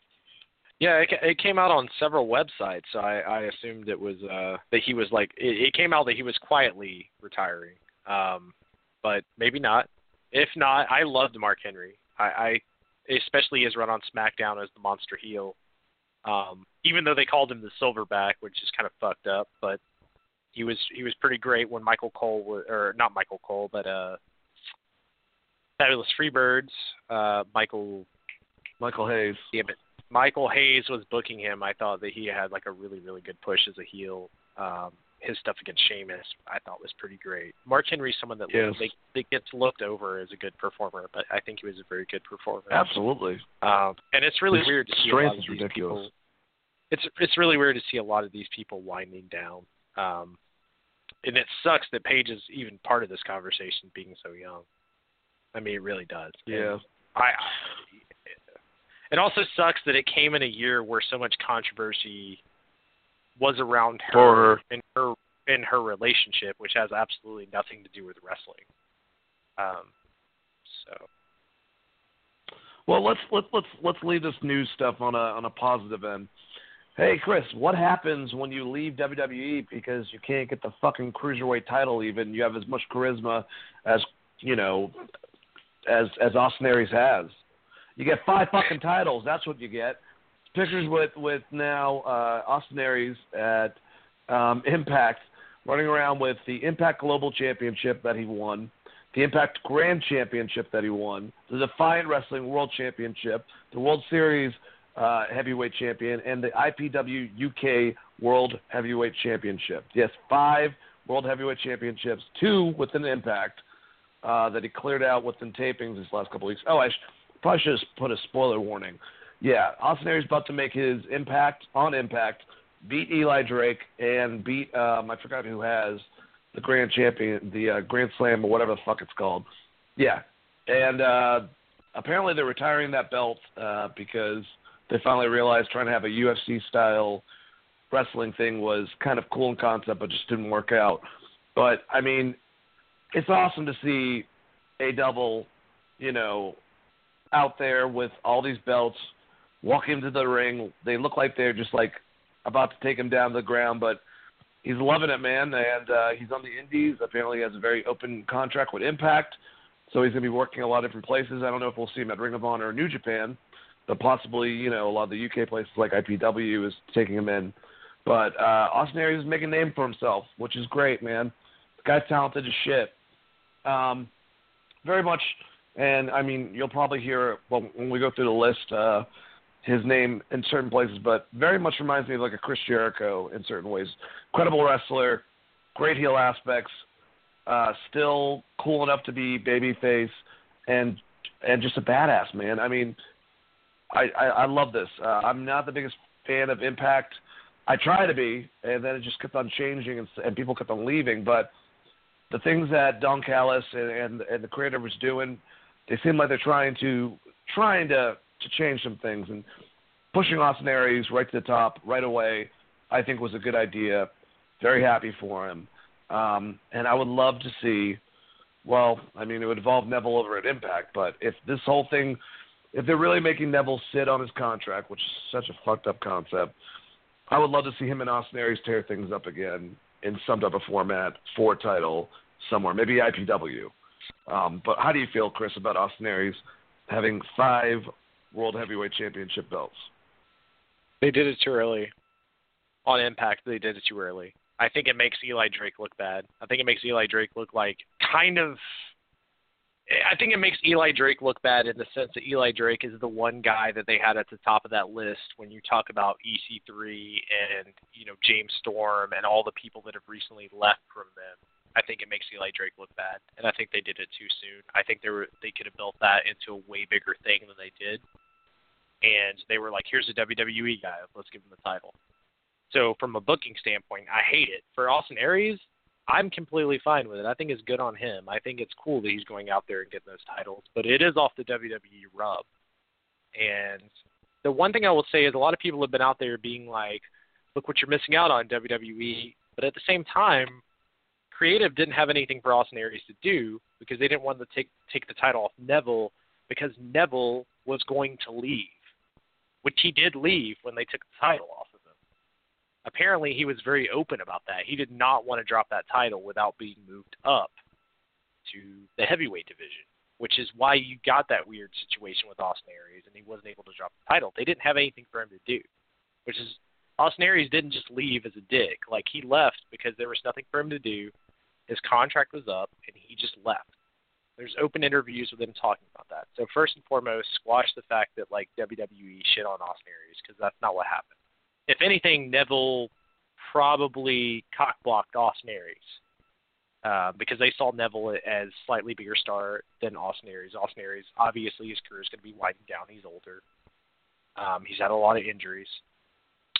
Yeah, it, it came out on several websites, so I, I assumed it was uh, that he was like it, it came out that he was quietly retiring, um, but maybe not. If not, I loved Mark Henry. I, I especially his run on SmackDown as the monster heel. Um, even though they called him the Silverback, which is kind of fucked up, but he was he was pretty great when Michael Cole was, or not Michael Cole, but uh, Fabulous Freebirds, uh, Michael Michael Hayes. damn it. Michael Hayes was booking him. I thought that he had like a really, really good push as a heel. Um, his stuff against Sheamus, I thought was pretty great. Mark Henry's someone that Yes. they, that gets looked over as a good performer, but I think he was a very good performer. Absolutely. Um, and it's really His weird to see a lot strength of is these ridiculous. people. It's it's really weird to see a lot of these people winding down. Um, and it sucks that Paige is even part of this conversation, being so young. I mean, it really does. And Yeah. I, I it also sucks that it came in a year where so much controversy was around her, For her. and her in her relationship, which has absolutely nothing to do with wrestling. Um, so Well, let's let's let's let's leave this news stuff on a on a positive end. Hey Chris, what happens when you leave WWE because you can't get the fucking cruiserweight title? Even you have as much charisma as you know as as Austin Aries has. You get five fucking titles. That's what you get. Pictures with with now uh, Austin Aries at um, Impact, running around with the Impact Global Championship that he won, the Impact Grand Championship that he won, the Defiant Wrestling World Championship, the World Series uh, Heavyweight Champion, and the IPW UK World Heavyweight Championship. Yes, five World Heavyweight Championships, two within Impact uh, that he cleared out within tapings these last couple weeks. Oh, I sh- probably should have put a spoiler warning. Yeah, Austin Aries about to make his Impact on Impact, beat Eli Drake, and beat um, I forgot who has the Grand Champion, the uh, Grand Slam or whatever the fuck it's called. Yeah, and uh, apparently they're retiring that belt uh, because they finally realized trying to have a UFC style wrestling thing was kind of cool in concept, but just didn't work out. But I mean, it's awesome to see a double, you know, out there with all these belts, walk into the ring. They look like they're just like about to take him down to the ground, but he's loving it, man. And uh, he's on the Indies. Apparently, he has a very open contract with Impact, so he's going to be working a lot of different places. I don't know if we'll see him at Ring of Honor or New Japan, but possibly, you know, a lot of the UK places like IPW is taking him in. But uh, Austin Aries is making a name for himself, which is great, man. The guy's talented as shit. Um, very much, and I mean, you'll probably hear well, when we go through the list uh, his name in certain places, but very much reminds me of like a Chris Jericho in certain ways. Credible wrestler, great heel aspects, uh, still cool enough to be babyface, and and just a badass man. I mean, I, I, I love this. Uh, I'm not the biggest fan of Impact. I try to be, and then it just kept on changing, and, and people kept on leaving. But the things that Don Callis and, and and the creator was doing, they seem like they're trying to trying to to change some things and pushing Austin Aries right to the top right away. I think was a good idea. Very happy for him, um, and I would love to see. Well, I mean, it would involve Neville over at Impact, but if this whole thing if they're really making Neville sit on his contract, which is such a fucked up concept, I would love to see him and Austin Aries tear things up again in some type of format for title somewhere, maybe IPW. Um, but how do you feel, Chris, about Austin Aries having five World Heavyweight Championship belts? They did it too early. On Impact, they did it too early. I think it makes Eli Drake look bad. I think it makes Eli Drake look like kind of I think it makes Eli Drake look bad in the sense that Eli Drake is the one guy that they had at the top of that list when you talk about EC3 and you know James Storm and all the people that have recently left from them. I think it makes Eli Drake look bad, and I think they did it too soon. I think they were they could have built that into a way bigger thing than they did, and they were like, "Here's a WWE guy, let's give him the title." So from a booking standpoint, I hate it. For Austin Aries, I'm completely fine with it. I think it's good on him. I think it's cool that he's going out there and getting those titles, but it is off the WWE rub. And the one thing I will say is a lot of people have been out there being like, look what you're missing out on WWE. But at the same time, creative didn't have anything for Austin Aries to do because they didn't want to take take the title off Neville because Neville was going to leave, which he did leave when they took the title off apparently he was very open about that. He did not want to drop that title without being moved up to the heavyweight division, which is why you got that weird situation with Austin Aries and he wasn't able to drop the title. They didn't have anything for him to do, which is Austin Aries didn't just leave as a dick. Like he left because there was nothing for him to do. His contract was up and he just left. There's open interviews with him talking about that. So first and foremost, squash the fact that like WWE shit on Austin Aries because that's not what happened if anything, Neville probably cockblocked Austin Aries uh, because they saw Neville as slightly bigger star than Austin Aries. Austin Aries, obviously, his career is going to be winding down. He's older. Um, he's had a lot of injuries.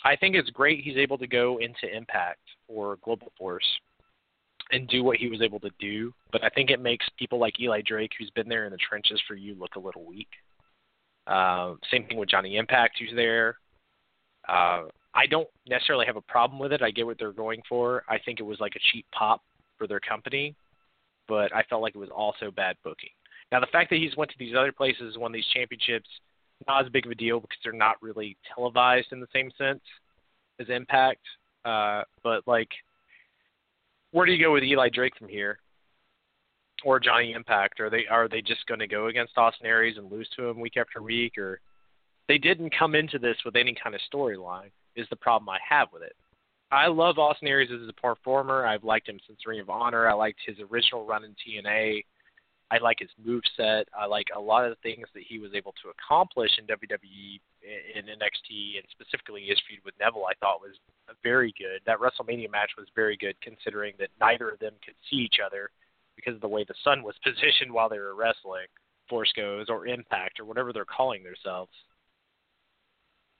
I think it's great he's able to go into Impact or Global Force and do what he was able to do, but I think it makes people like Eli Drake, who's been there in the trenches for you, look a little weak. Uh, same thing with Johnny Impact, who's there. Uh, I don't necessarily have a problem with it. I get what they're going for. I think it was like a cheap pop for their company, but I felt like it was also bad booking. Now the fact that he's went to these other places won these championships, not as big of a deal because they're not really televised in the same sense. as Impact. Uh, but like, where do you go with Eli Drake from here? Or Johnny Impact? Are they are they just going to go against Austin Aries and lose to him week after week? Or they didn't come into this with any kind of storyline. Is the problem I have with it? I love Austin Aries as a performer. I've liked him since Ring of Honor. I liked his original run in TNA. I like his move set. I like a lot of the things that he was able to accomplish in WWE in NXT and specifically his feud with Neville. I thought was very good. That WrestleMania match was very good considering that neither of them could see each other because of the way the sun was positioned while they were wrestling. Force goes or Impact or whatever they're calling themselves.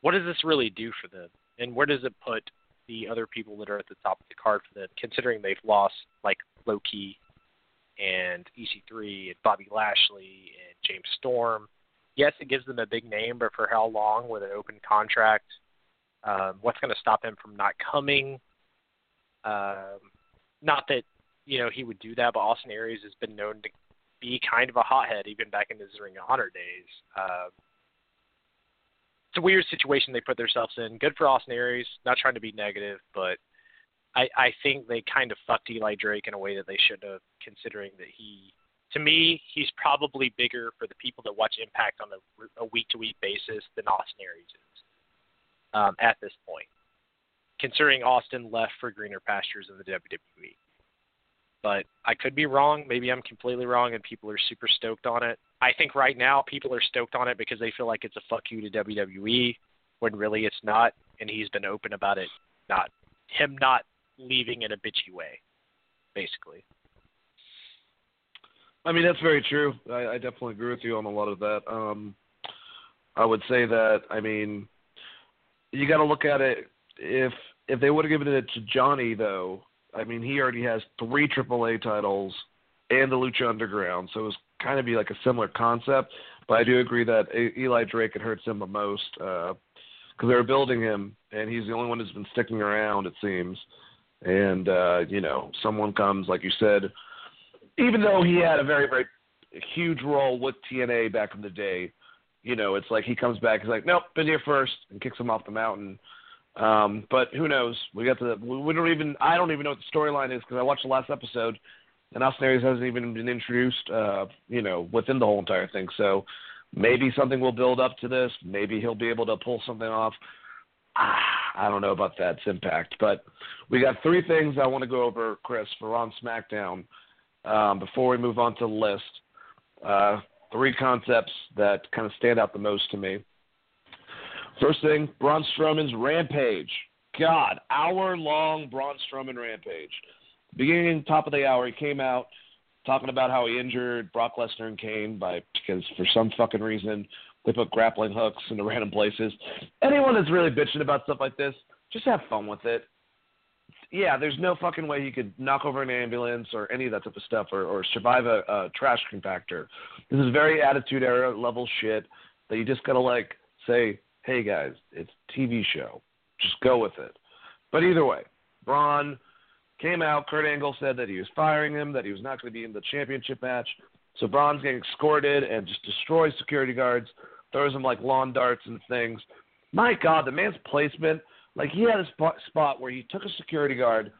What does this really do for them, and where does it put the other people that are at the top of the card for them, considering they've lost like Low Ki and EC3 and Bobby Lashley and James Storm. Yes, it gives them a big name, but for how long with an open contract? Um, what's going to stop him from not coming? Um, not that you know he would do that, but Austin Aries has been known to be kind of a hothead even back in his Ring of Honor days. Um, it's a weird situation they put themselves in. Good for Austin Aries. Not trying to be negative, but I, I think they kind of fucked Eli Drake in a way that they shouldn't have, considering that he, to me, he's probably bigger for the people that watch Impact on a, a week-to-week basis than Austin Aries is um, at this point, considering Austin left for greener pastures in the WWE. But I could be wrong. Maybe I'm completely wrong, and people are super stoked on it. I think right now people are stoked on it because they feel like it's a fuck you to WWE, when really it's not, and he's been open about it not him not leaving in a bitchy way, basically. I mean, that's very true. I, I definitely agree with you on a lot of that. Um, I would say that, I mean, you got to look at it. If if they would have given it to Johnny, though, I mean, he already has three AAA titles and the Lucha Underground, so it was kind of be like a similar concept. But I do agree that Eli Drake it hurts him the most because uh, they were building him, and he's the only one who's been sticking around, it seems and uh, you know someone comes like you said, even though he had a very very huge role with TNA back in the day, you know it's like he comes back he's like nope been here first and kicks him off the mountain. Um, but who knows? We got the we don't even I don't even know what the storyline is because I watched the last episode and Austin hasn't even been introduced, uh, you know, within the whole entire thing. So maybe something will build up to this. Maybe he'll be able to pull something off. I don't know about that impact, but we got three things I want to go over, Chris, for on SmackDown um, before we move on to the list. Uh, three concepts that kind of stand out the most to me. First thing, Braun Strowman's Rampage. God, hour long Braun Strowman Rampage. Beginning top of the hour, he came out talking about how he injured Brock Lesnar and Kane by because for some fucking reason they put grappling hooks into random places. Anyone that's really bitching about stuff like this, just have fun with it. Yeah, there's no fucking way you could knock over an ambulance or any of that type of stuff or, or survive a, a trash compactor. This is very attitude era level shit that you just gotta like say, hey guys, it's TV show. Just go with it. But either way, Braun came out. Kurt Angle said that he was firing him, that he was not going to be in the championship match. So Braun's getting escorted and just destroys security guards throws them like lawn darts and things. My God, the man's placement, like he had a spot, spot where he took a security guard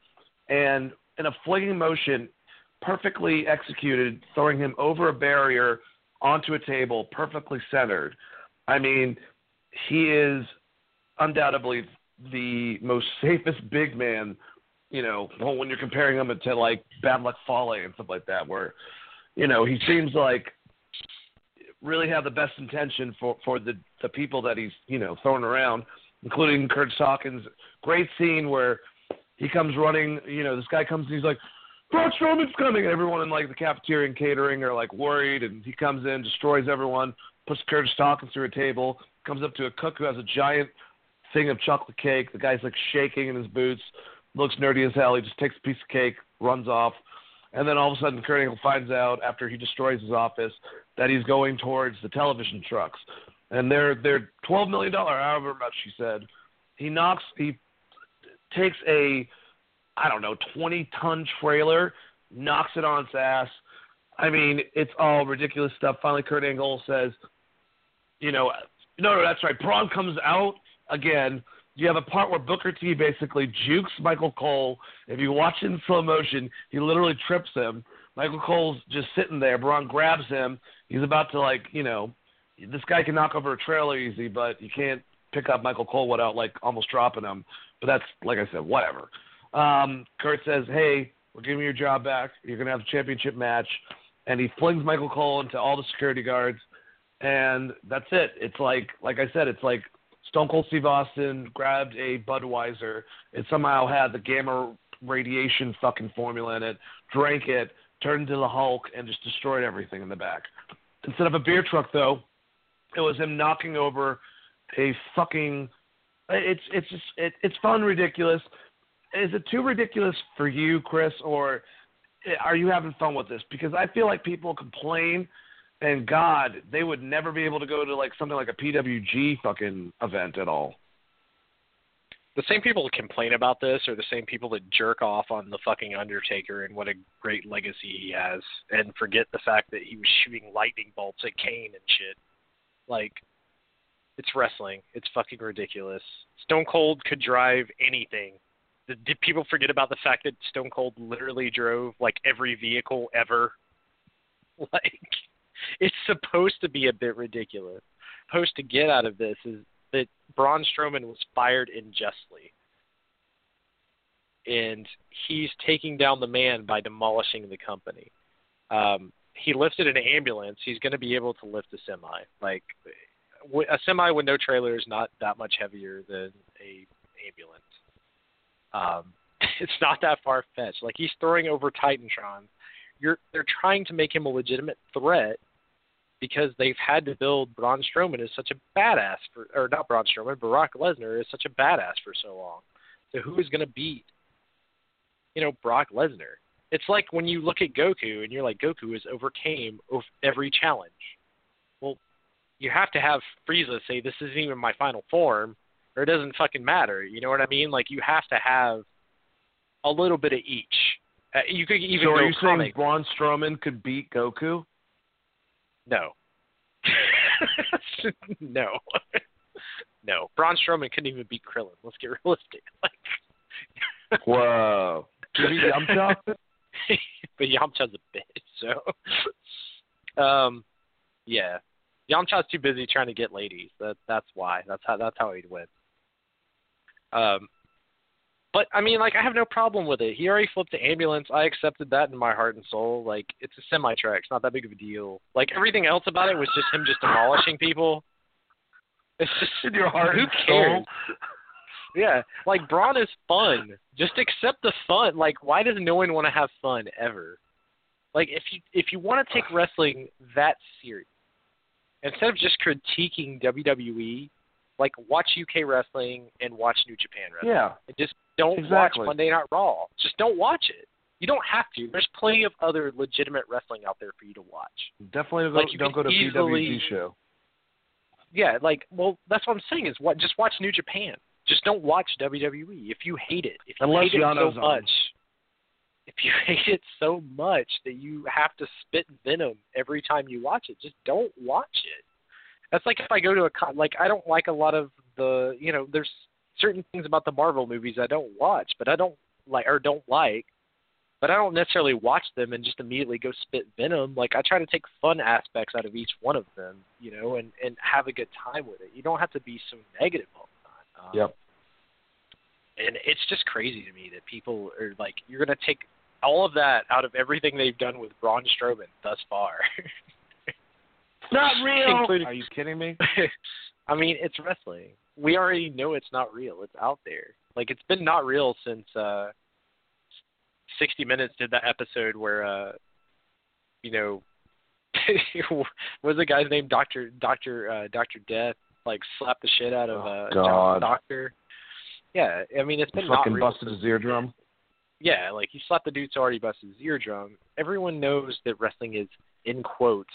and in a flinging motion, perfectly executed, throwing him over a barrier onto a table, perfectly centered. I mean, he is undoubtedly the most safest big man, you know, when you're comparing him to like Bad Luck Fale and stuff like that, where, you know, he seems like really have the best intention for for the the people that he's you know throwing around, including Curt Hawkins. Great scene where he comes running. You know, this guy comes and he's like, Braun Strowman's coming, and everyone in like the cafeteria and catering are like worried, and he comes in, destroys everyone, puts Curt Hawkins through a table, comes up to a cook who has a giant thing of chocolate cake. The guy's like shaking in his boots, looks nerdy as hell. He just takes a piece of cake, runs off. And then all of a sudden, Kurt Angle finds out after he destroys his office that he's going towards the television trucks, and they're they're twelve million dollar, however much he said. He knocks, he takes a, I don't know, twenty ton trailer, knocks it on its ass. I mean, it's all ridiculous stuff. Finally, Kurt Angle says, you know, no, no, that's right. Braun comes out again, you have a part where Booker T basically jukes Michael Cole. If you watch in slow motion, he literally trips him. Michael Cole's just sitting there. Braun grabs him. He's about to like, you know, this guy can knock over a trailer easy, but you can't pick up Michael Cole without like almost dropping him. But that's like I said, whatever. Um, Kurt says, "Hey, we're giving you your job back. You're gonna have the championship match," and he flings Michael Cole into all the security guards, and that's it. It's like, like I said, it's like Stone Cold Steve Austin grabbed a Budweiser. It somehow had the gamma radiation fucking formula in it, drank it, turned into the Hulk, and just destroyed everything in the back. Instead of a beer truck, though, it was him knocking over a fucking. It's it's just it, it's fun, ridiculous. Is it too ridiculous for you, Chris, or are you having fun with this? Because I feel like people complain, and God, they would never be able to go to like something like a PWG fucking event at all. The same people that complain about this are the same people that jerk off on the fucking Undertaker and what a great legacy he has, and forget the fact that he was shooting lightning bolts at Kane and shit. Like, it's wrestling. It's fucking ridiculous. Stone Cold could drive anything. Did people forget about the fact that Stone Cold literally drove like every vehicle ever? Like, it's supposed to be a bit ridiculous. Supposed to get out of this is that Braun Strowman was fired unjustly, and he's taking down the man by demolishing the company. Um, he lifted an ambulance. He's going to be able to lift a semi. Like a semi with no trailer is not that much heavier than a ambulance. Um, it's not that far fetched. Like he's throwing over Titantron. You're they're trying to make him a legitimate threat because they've had to build Braun Strowman as such a badass for, or not Braun Strowman, Brock Lesnar is such a badass for so long. So who is going to beat, you know, Brock Lesnar? It's like when you look at Goku and you're like, Goku has overcame every challenge. Well, you have to have Frieza say this isn't even my final form, or it doesn't fucking matter. You know what I mean? Like you have to have a little bit of each. Uh, you could even. So are you comic. saying Braun Strowman could beat Goku? No. no. no. Braun Strowman couldn't even beat Krillin. Let's get realistic. Like. Whoa. Did he Yamcha? but Yamcha's a bitch, so. Um, yeah. Yamcha's too busy trying to get ladies. That that's why. That's how that's how he'd win. Um, but I mean, like, I have no problem with it. He already flipped the ambulance. I accepted that in my heart and soul. Like, it's a semi truck. It's not that big of a deal. Like everything else about it was just him just demolishing people. It's just in your heart. Who and cares? soul. Yeah, like Braun is fun. Just accept the fun. Like, why does no one want to have fun ever? Like, if you if you want to take wrestling that serious, instead of just critiquing WWE, like watch UK wrestling and watch New Japan wrestling. Yeah. And just don't Exactly. watch Monday Night Raw. Just don't watch it. You don't have to. There's plenty of other legitimate wrestling out there for you to watch. Definitely don't, Like, you don't go to easily- show. Yeah, like well, that's what I'm saying is what just watch New Japan. Just don't watch WWE if you hate it. If you Unless hate it Yano's so on. much. If you hate it so much that you have to spit venom every time you watch it, just don't watch it. That's like if I go to a con like I don't like a lot of the you know there's certain things about the Marvel movies I don't watch, but I don't like or don't like, but I don't necessarily watch them and just immediately go spit venom. Like I try to take fun aspects out of each one of them, you know, and and have a good time with it. You don't have to be so negative all the time. Um, Yep. And it's just crazy to me that people are like, you're gonna take all of that out of everything they've done with Braun Strowman thus far. Not real. Including- Are you kidding me? I mean, it's wrestling. We already know it's not real. It's out there. Like it's been not real since uh 60 Minutes did that episode where uh you know what was the guy's name Doctor Doctor uh Doctor Death like slapped the shit out of Oh, uh God. John Doctor. Yeah, I mean it's been not fucking busted his eardrum. yeah, like he slapped the dude so hard he busted his eardrum. Everyone knows that wrestling is in quotes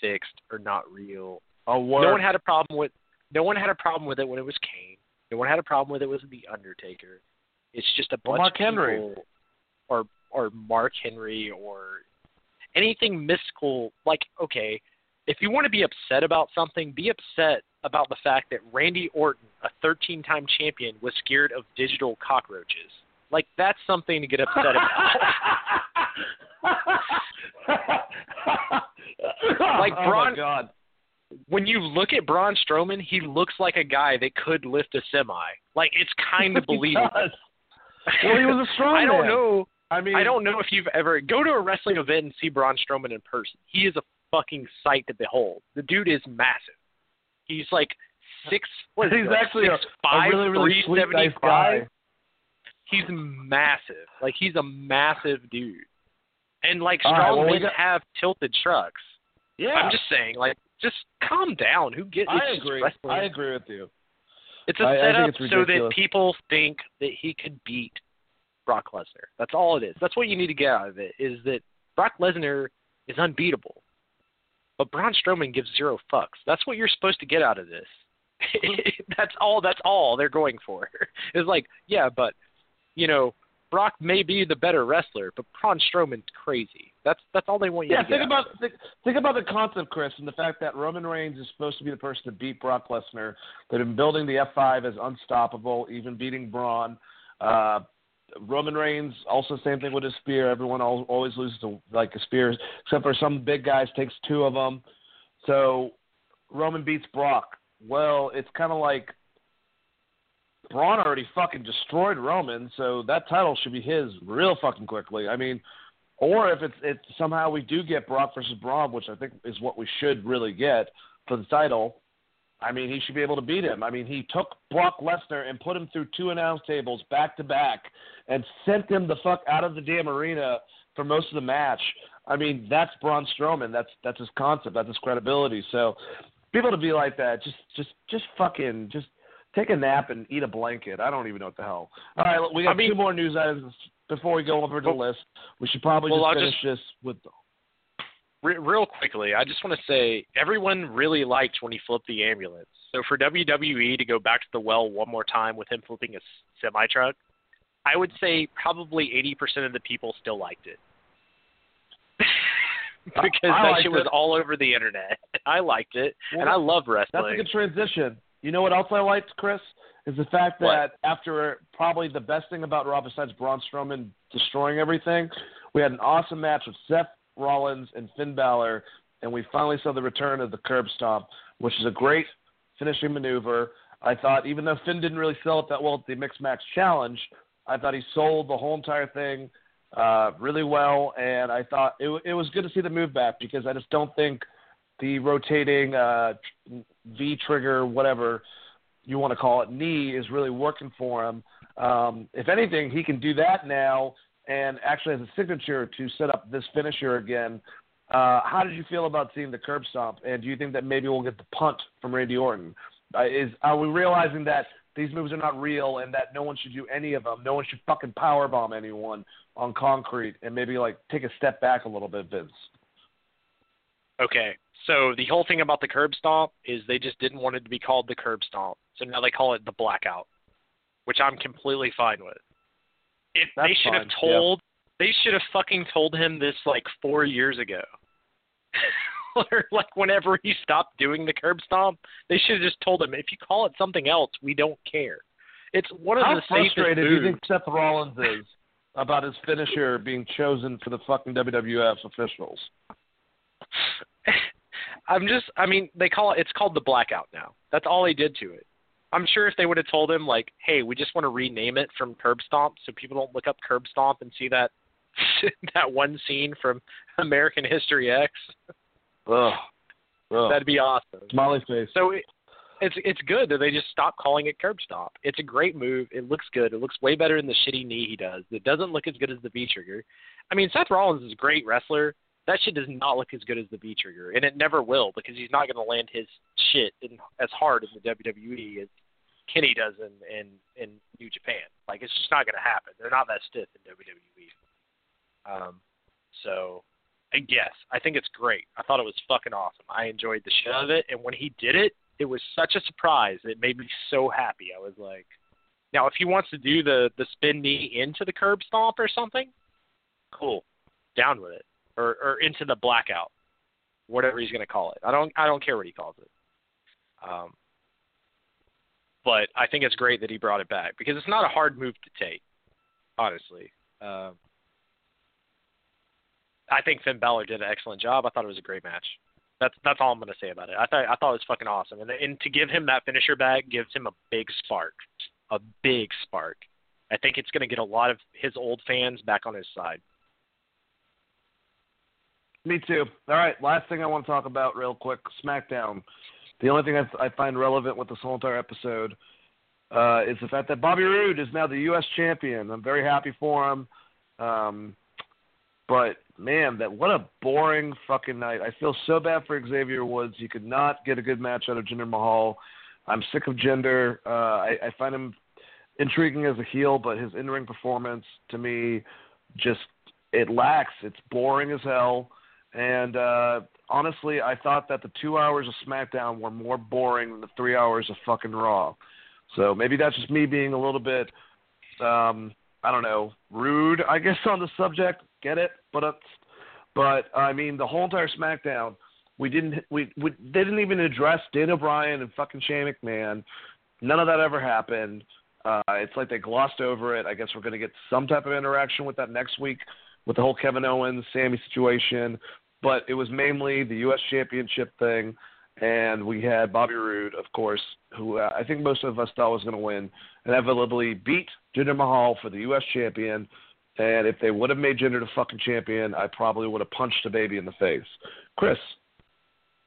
fixed or not real Oh, no one had a problem with no one had a problem with it when it was Kane. No one had a problem with it with the Undertaker. It's just a bunch Mark of Henry. people, or or Mark Henry or anything mystical. Like okay, if you want to be upset about something, be upset about the fact that Randy Orton, a 13-time champion, was scared of digital cockroaches. Like that's something to get upset about. like oh, Braun, oh God. when you look at Braun Strowman, he looks like a guy that could lift a semi. Like it's kind of believable. does. Well, he was a strong I don't man. know. I mean, I don't know if you've ever go to a wrestling event and see Braun Strowman in person. He is a fucking sight to behold. The dude is massive. He's like six. What is he, He's like actually a- five, a really, really three sweet, nice guy. He's massive. Like he's a massive dude. And like All right, strong well, we got- have tilted trucks. Yeah, I'm just saying, like, just calm down. Who gets? I agree. I agree with you. It's a I- I setup it's so that people think that he could beat Brock Lesnar. That's all it is. That's what you need to get out of it. Is that Brock Lesnar is unbeatable, but Braun Strowman gives zero fucks. That's what you're supposed to get out of this. Mm-hmm. that's all. That's all they're going for. It's like, yeah, but you know, Brock may be the better wrestler, but Braun Strowman's crazy. That's that's all they want you Yeah, to think out about think, think about the concept, Chris, and the fact that Roman Reigns is supposed to be the person to beat Brock Lesnar. They've been building the F5 as unstoppable, even beating Braun. Uh, Roman Reigns also same thing with his spear. Everyone al- always loses to like a spear, except for some big guys takes two of them. So Roman beats Brock. Well, it's kind of like Braun already fucking destroyed Roman, so that title should be his real fucking quickly. I mean, or if it's it's somehow we do get Brock versus Braun, which I think is what we should really get for the title. I mean, he should be able to beat him. I mean, he took Brock Lesnar and put him through two announce tables back to back and sent him the fuck out of the damn arena for most of the match. I mean, that's Braun Strowman. That's that's his concept. That's his credibility. So, people to be like that, just just just fucking just take a nap and eat a blanket. I don't even know what the hell. All right, we got I mean- two more news items before we go over the Well- list. We should probably Well, just I'll finish just- this with. Re- real quickly, I just want to say everyone really liked when he flipped the ambulance. So for WWE to go back to the well one more time with him flipping a semi truck, I would say probably 80% of the people still liked it. because I that shit was all over the internet. I liked it, and I love wrestling. That's a good transition. You know what else I liked, Chris? Is the fact that What? after probably the best thing about Raw besides Braun Strowman destroying everything, we had an awesome match with Seth Rollins and Finn Balor, and we finally saw the return of the curb stomp, which is a great finishing maneuver. I thought, even though Finn didn't really sell it that well at the mixed match challenge, I thought he sold the whole entire thing uh, really well, and I thought it, it was good to see the move back because I just don't think the rotating uh, V trigger, whatever you want to call it, knee is really working for him. Um, if anything, he can do that now and actually has a signature to set up this finisher again. Uh, how did you feel about seeing the curb stomp? And do you think that maybe we'll get the punt from Randy Orton? Uh, is are we realizing that these moves are not real and that no one should do any of them? No one should fucking powerbomb anyone on concrete and maybe like take a step back a little bit, Vince. Okay, so the whole thing about the curb stomp is they just didn't want it to be called the curb stomp, so now they call it the blackout, which I'm completely fine with. If That's they should have fine, yeah. told, they should have fucking told him this like four years ago. or like whenever he stopped doing the curb stomp, they should have just told him if you call it something else, we don't care. It's one of How the safest frustrated do you think Seth Rollins is about his finisher being chosen for the fucking WWF officials? I'm just I mean, they call it it's called the blackout now. That's all they did to it. I'm sure if they would have told him like, "Hey, we just want to rename it from Curb Stomp so people don't look up Curb Stomp and see that that one scene from American History X." Ugh. Ugh. That'd be awesome. Smiley face. So it, it's it's good that they just stopped calling it Curb Stomp. It's a great move. It looks good. It looks way better than the shitty knee he does. It doesn't look as good as the V trigger. I mean, Seth Rollins is a great wrestler. That shit does not look as good as the V trigger, and it never will because he's not going to land his shit in, as hard in the WWE as Kenny does in in, in New Japan. Like it's just not going to happen. They're not that stiff in WWE. Um, so I guess I think it's great. I thought it was fucking awesome. I enjoyed the shit of it, and when he did it, it was such a surprise. It made me so happy. I was like, now if he wants to do the the spin knee into the curb stomp or something, cool, down with it, or or into the blackout. whatever he's going to call it. I don't I don't care what he calls it. Um, but I think it's great that he brought it back because it's not a hard move to take, honestly. Um, I think Finn Balor did an excellent job. I thought it was a great match. That's that's all I'm going to say about it. I thought I thought it was fucking awesome, and and to give him that finisher back gives him a big spark, a big spark. I think it's going to get a lot of his old fans back on his side. Me too. All right, last thing I want to talk about real quick: SmackDown. The only thing I, I find relevant with this whole entire episode uh, is the fact that Bobby Roode is now the U.S. champion. I'm very happy for him. Um, but man, that what a boring fucking night. I feel so bad for Xavier Woods. He could not get a good match out of Jinder Mahal. I'm sick of Jinder. Uh, I, I find him intriguing as a heel, but his in-ring performance to me just it lacks. It's boring as hell. And uh, honestly, I thought that the two hours of SmackDown were more boring than the three hours of fucking Raw. So maybe that's just me being a little bit, um, I don't know, rude, I guess, on the subject. Get it? But it's, but I mean, the whole entire SmackDown, we didn't, we, we they didn't even address Daniel Bryan and fucking Shane McMahon. None of that ever happened. Uh, it's like they glossed over it. I guess we're going to get some type of interaction with that next week with the whole Kevin Owens, Sami situation. But it was mainly the U.S. Championship thing, and we had Bobby Roode, of course, who uh, I think most of us thought was going to win, inevitably beat Jinder Mahal for the U.S. champion. And if they would have made Jinder the fucking champion, I probably would have punched the baby in the face. Chris,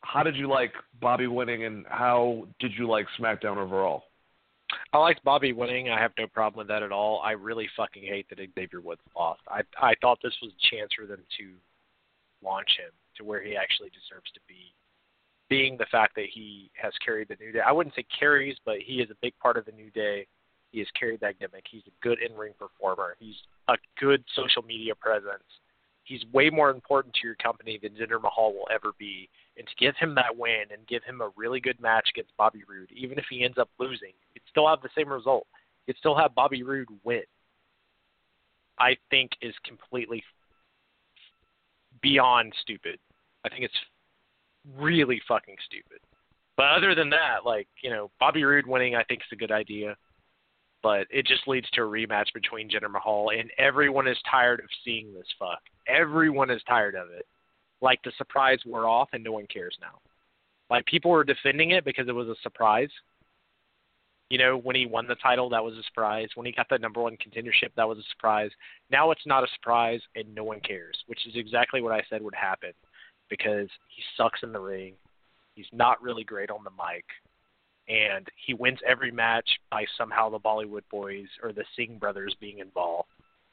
how did you like Bobby winning, and how did you like SmackDown overall? I liked Bobby winning. I have no problem with that at all. I really fucking hate that Xavier Woods lost. I I thought this was a chance for them to launch him to where he actually deserves to be. Being the fact that he has carried the New Day, I wouldn't say carries, but he is a big part of the New Day. He has carried that gimmick. He's a good in-ring performer. He's a good social media presence. He's way more important to your company than Jinder Mahal will ever be. And to give him that win and give him a really good match against Bobby Roode, even if he ends up losing, still have the same result. You'd still have Bobby Roode win. I think is completely beyond stupid. I think it's really fucking stupid. But other than that, like, you know, Bobby Roode winning I think is a good idea but it just leads to a rematch between Jinder Mahal, and everyone is tired of seeing this fuck. Everyone is tired of it. Like the surprise wore off, and no one cares now. Like people were defending it because it was a surprise. You know, when he won the title, that was a surprise. When he got the number one contendership, that was a surprise. Now it's not a surprise, and no one cares, which is exactly what I said would happen, because he sucks in the ring. He's not really great on the mic and he wins every match by somehow the Bollywood boys or the Singh brothers being involved.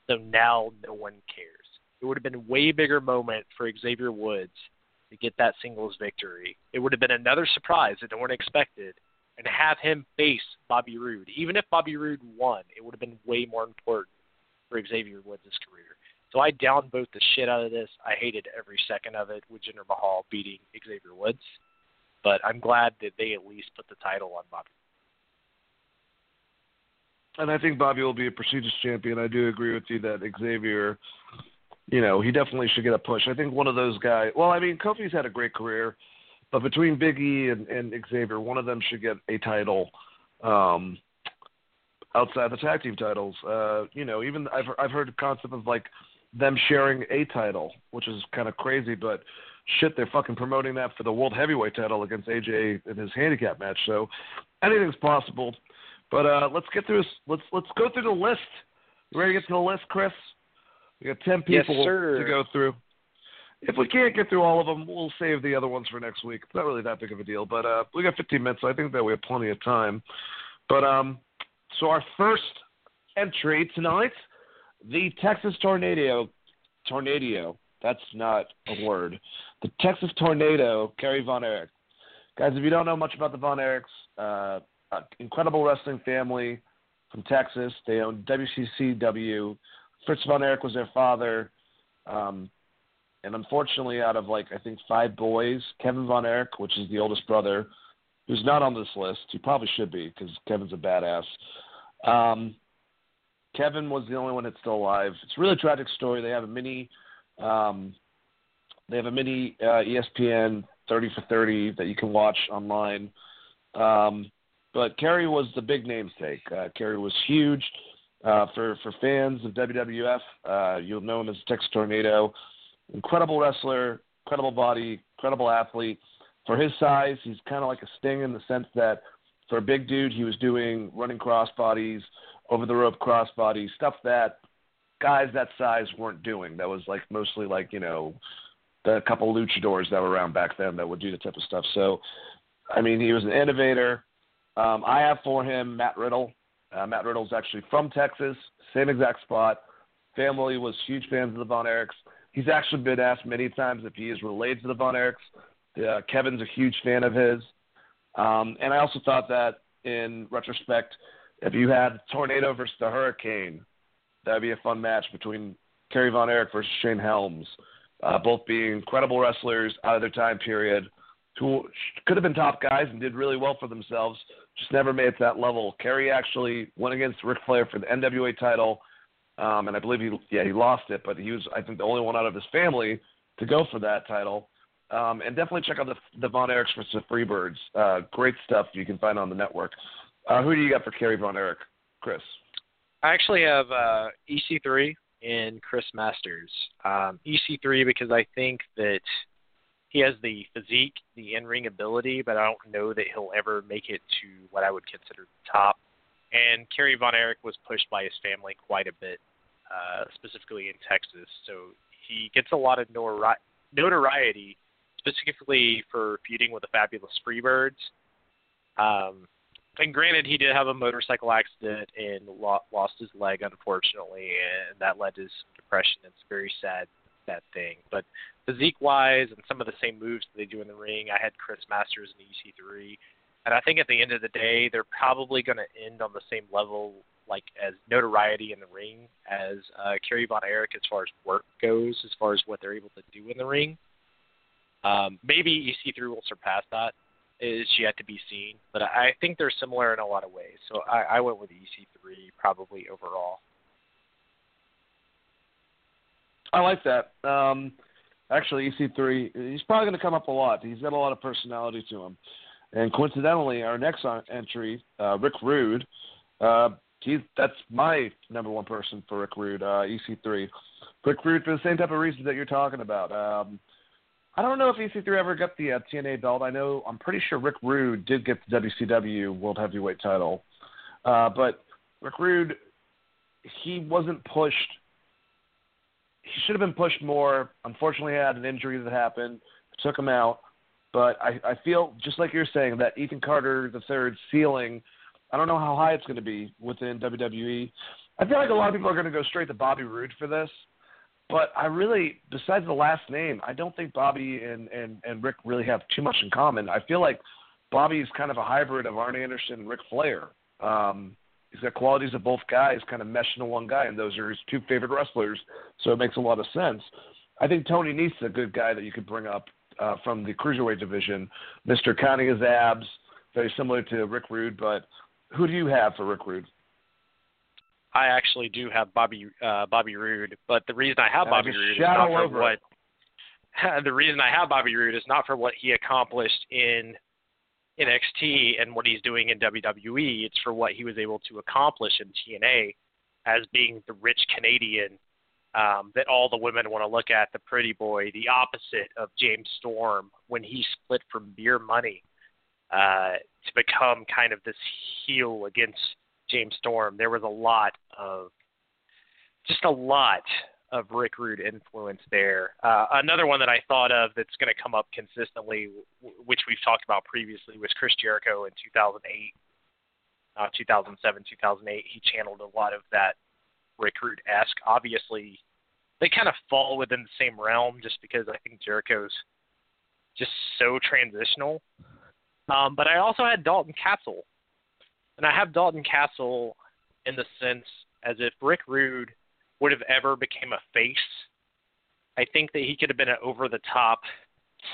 So now no one cares. It would have been a way bigger moment for Xavier Woods to get that singles victory. It would have been another surprise that no one expected, and have him face Bobby Roode. Even if Bobby Roode won, it would have been way more important for Xavier Woods' career. So I downvote the shit out of this. I hated every second of it with Jinder Mahal beating Xavier Woods. But I'm glad that they at least put the title on Bobby. And I think Bobby will be a prestigious champion. I do agree with you that Xavier, you know, he definitely should get a push. I think one of those guys. Well, I mean, Kofi's had a great career, but between Big E and, and Xavier, one of them should get a title. Um, outside the tag team titles, uh, you know, even I've I've heard the concept of like them sharing a title, which is kind of crazy, but shit, they're fucking promoting that for the world heavyweight title against AJ in his handicap match. So anything's possible. But uh, let's get through this. Let's let's go through the list. You ready to get to the list, Chris? We got ten people yes, to go through. If we can't get through all of them, we'll save the other ones for next week. Not really that big of a deal, but uh, we got 15 minutes, so I think that we have plenty of time. But um, so our first entry tonight, the Texas Tornado, Tornado. That's not a word the Texas Tornado, Kerry Von Erich. Guys, if you don't know much about the Von Erichs, uh, incredible wrestling family from Texas. They own WCCW. Fritz Von Erich was their father. Um, and unfortunately, out of like, I think five boys, Kevin Von Erich, which is the oldest brother, who's not on this list, he probably should be because Kevin's a badass. Um, Kevin was the only one that's still alive. It's a really tragic story. They have a mini um, They have a mini uh, ESPN 30 for 30 that you can watch online. Um, but Kerry was the big namesake. Uh, Kerry was huge uh, for for fans of WWF. Uh, you'll know him as Texas Tornado. Incredible wrestler, incredible body, incredible athlete. For his size, he's kind of like a Sting in the sense that for a big dude, he was doing running crossbodies, over the rope crossbodies, stuff that guys that size weren't doing. That was like mostly like you know the couple luchadors that were around back then that would do the type of stuff. So, I mean, he was an innovator. Um, I have for him Matt Riddle. Uh, Matt Riddle's actually from Texas, same exact spot. Family was huge fans of the Von Erichs. He's actually been asked many times if he is related to the Von Erichs. Uh, Kevin's a huge fan of his. Um, and I also thought that in retrospect, if you had Tornado versus the Hurricane, that would be a fun match between Kerry Von Erich versus Shane Helms, uh, both being incredible wrestlers out of their time period who could have been top guys and did really well for themselves, just never made it to that level. Kerry actually went against Ric Flair for the NWA title, um, and I believe he yeah he lost it, but he was I think the only one out of his family to go for that title. Um, and definitely check out the, the Von Erichs versus the Freebirds. Uh, great stuff you can find on the network. Uh, who do you got for Kerry Von Erich, Chris? I actually have uh, EC3 and Chris Masters. Um, EC3 because I think that he has the physique, the in-ring ability, but I don't know that he'll ever make it to what I would consider the top. And Kerry Von Erich was pushed by his family quite a bit, uh, specifically in Texas. So he gets a lot of nori- notoriety, specifically for feuding with the Fabulous Freebirds. Um, and granted, he did have a motorcycle accident and lo- lost his leg, unfortunately, and that led to some depression. It's a very sad, sad thing. But physique wise and some of the same moves that they do in the ring, I had Chris Masters in EC3. And I think at the end of the day, they're probably going to end on the same level, like as notoriety in the ring as uh, Kerry Von Erich as far as work goes, as far as what they're able to do in the ring. Um, maybe EC3 will surpass that is yet to be seen. But I think they're similar in a lot of ways. So I, I went with EC3 probably overall. I like that. Um, actually, EC3, he's probably going to come up a lot. He's got a lot of personality to him. And coincidentally, our next entry, uh, Rick Rude, uh, he's that's my number one person for Rick Rude, uh, EC3. Rick Rude for the same type of reasons that you're talking about. Um, I don't know if EC3 ever got the uh, TNA belt. I know I'm pretty sure Rick Rude did get the WCW World Heavyweight title, uh, but Rick Rude he wasn't pushed. He should have been pushed more. Unfortunately, he had an injury that happened, took him out. But I, I feel just like you're saying that Ethan Carter the third ceiling. I don't know how high it's going to be within WWE. I feel like a lot of people are going to go straight to Bobby Roode for this. But I really, besides the last name, I don't think Bobby and, and, and Rick really have too much in common. I feel like Bobby is kind of a hybrid of Arn Anderson and Ric Flair. Um, he's got qualities of both guys kind of mesh into one guy, and those are his two favorite wrestlers, so it makes a lot of sense. I think Tony Nese is a good guy that you could bring up uh, from the cruiserweight division. Mr. Counting his abs, very similar to Rick Rude, but who do you have for Rick Rude? I actually do have Bobby uh, Bobby Roode, but the reason I have Bobby Roode is not for what the reason I have Bobby Roode is not for what he accomplished in NXT and what he's doing in WWE. It's for what he was able to accomplish in TNA as being the rich Canadian um, that all the women want to look at, the pretty boy, the opposite of James Storm when he split from Beer Money uh, to become kind of this heel against James Storm, there was a lot of just a lot of Rick Rude influence there. Uh, another one that I thought of that's going to come up consistently, which we've talked about previously, was Chris Jericho in 2008, uh, 2007, 2008. He channeled a lot of that Rick Rude esque. Obviously, they kind of fall within the same realm just because I think Jericho's just so transitional. Um, but I also had Dalton Castle and I have Dalton Castle in the sense as if Rick Rude would have ever became a face. I think that he could have been an over the top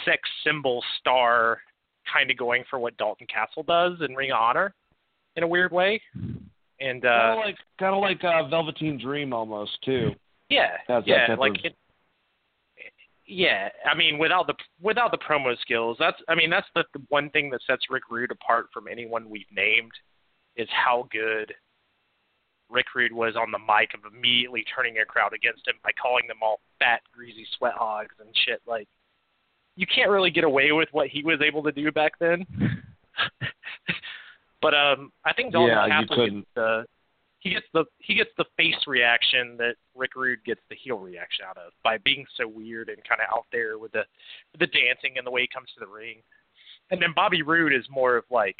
sex symbol star kind of going for what Dalton Castle does in Ring of Honor in a weird way. And uh kind of like kind of like uh, Velveteen Dream almost too. Yeah. yeah, like it, Yeah, I mean, without the without the promo skills, that's I mean that's the, the one thing that sets Rick Rude apart from anyone we've named is how good Rick Rude was on the mic of immediately turning a crowd against him by calling them all fat, greasy sweat hogs and shit. Like, you can't really get away with what he was able to do back then. but um, I think Dalton yeah, Castle gets the he gets the he gets the face reaction that Rick Rude gets the heel reaction out of by being so weird and kind of out there with the the dancing and the way he comes to the ring. And then Bobby Roode is more of like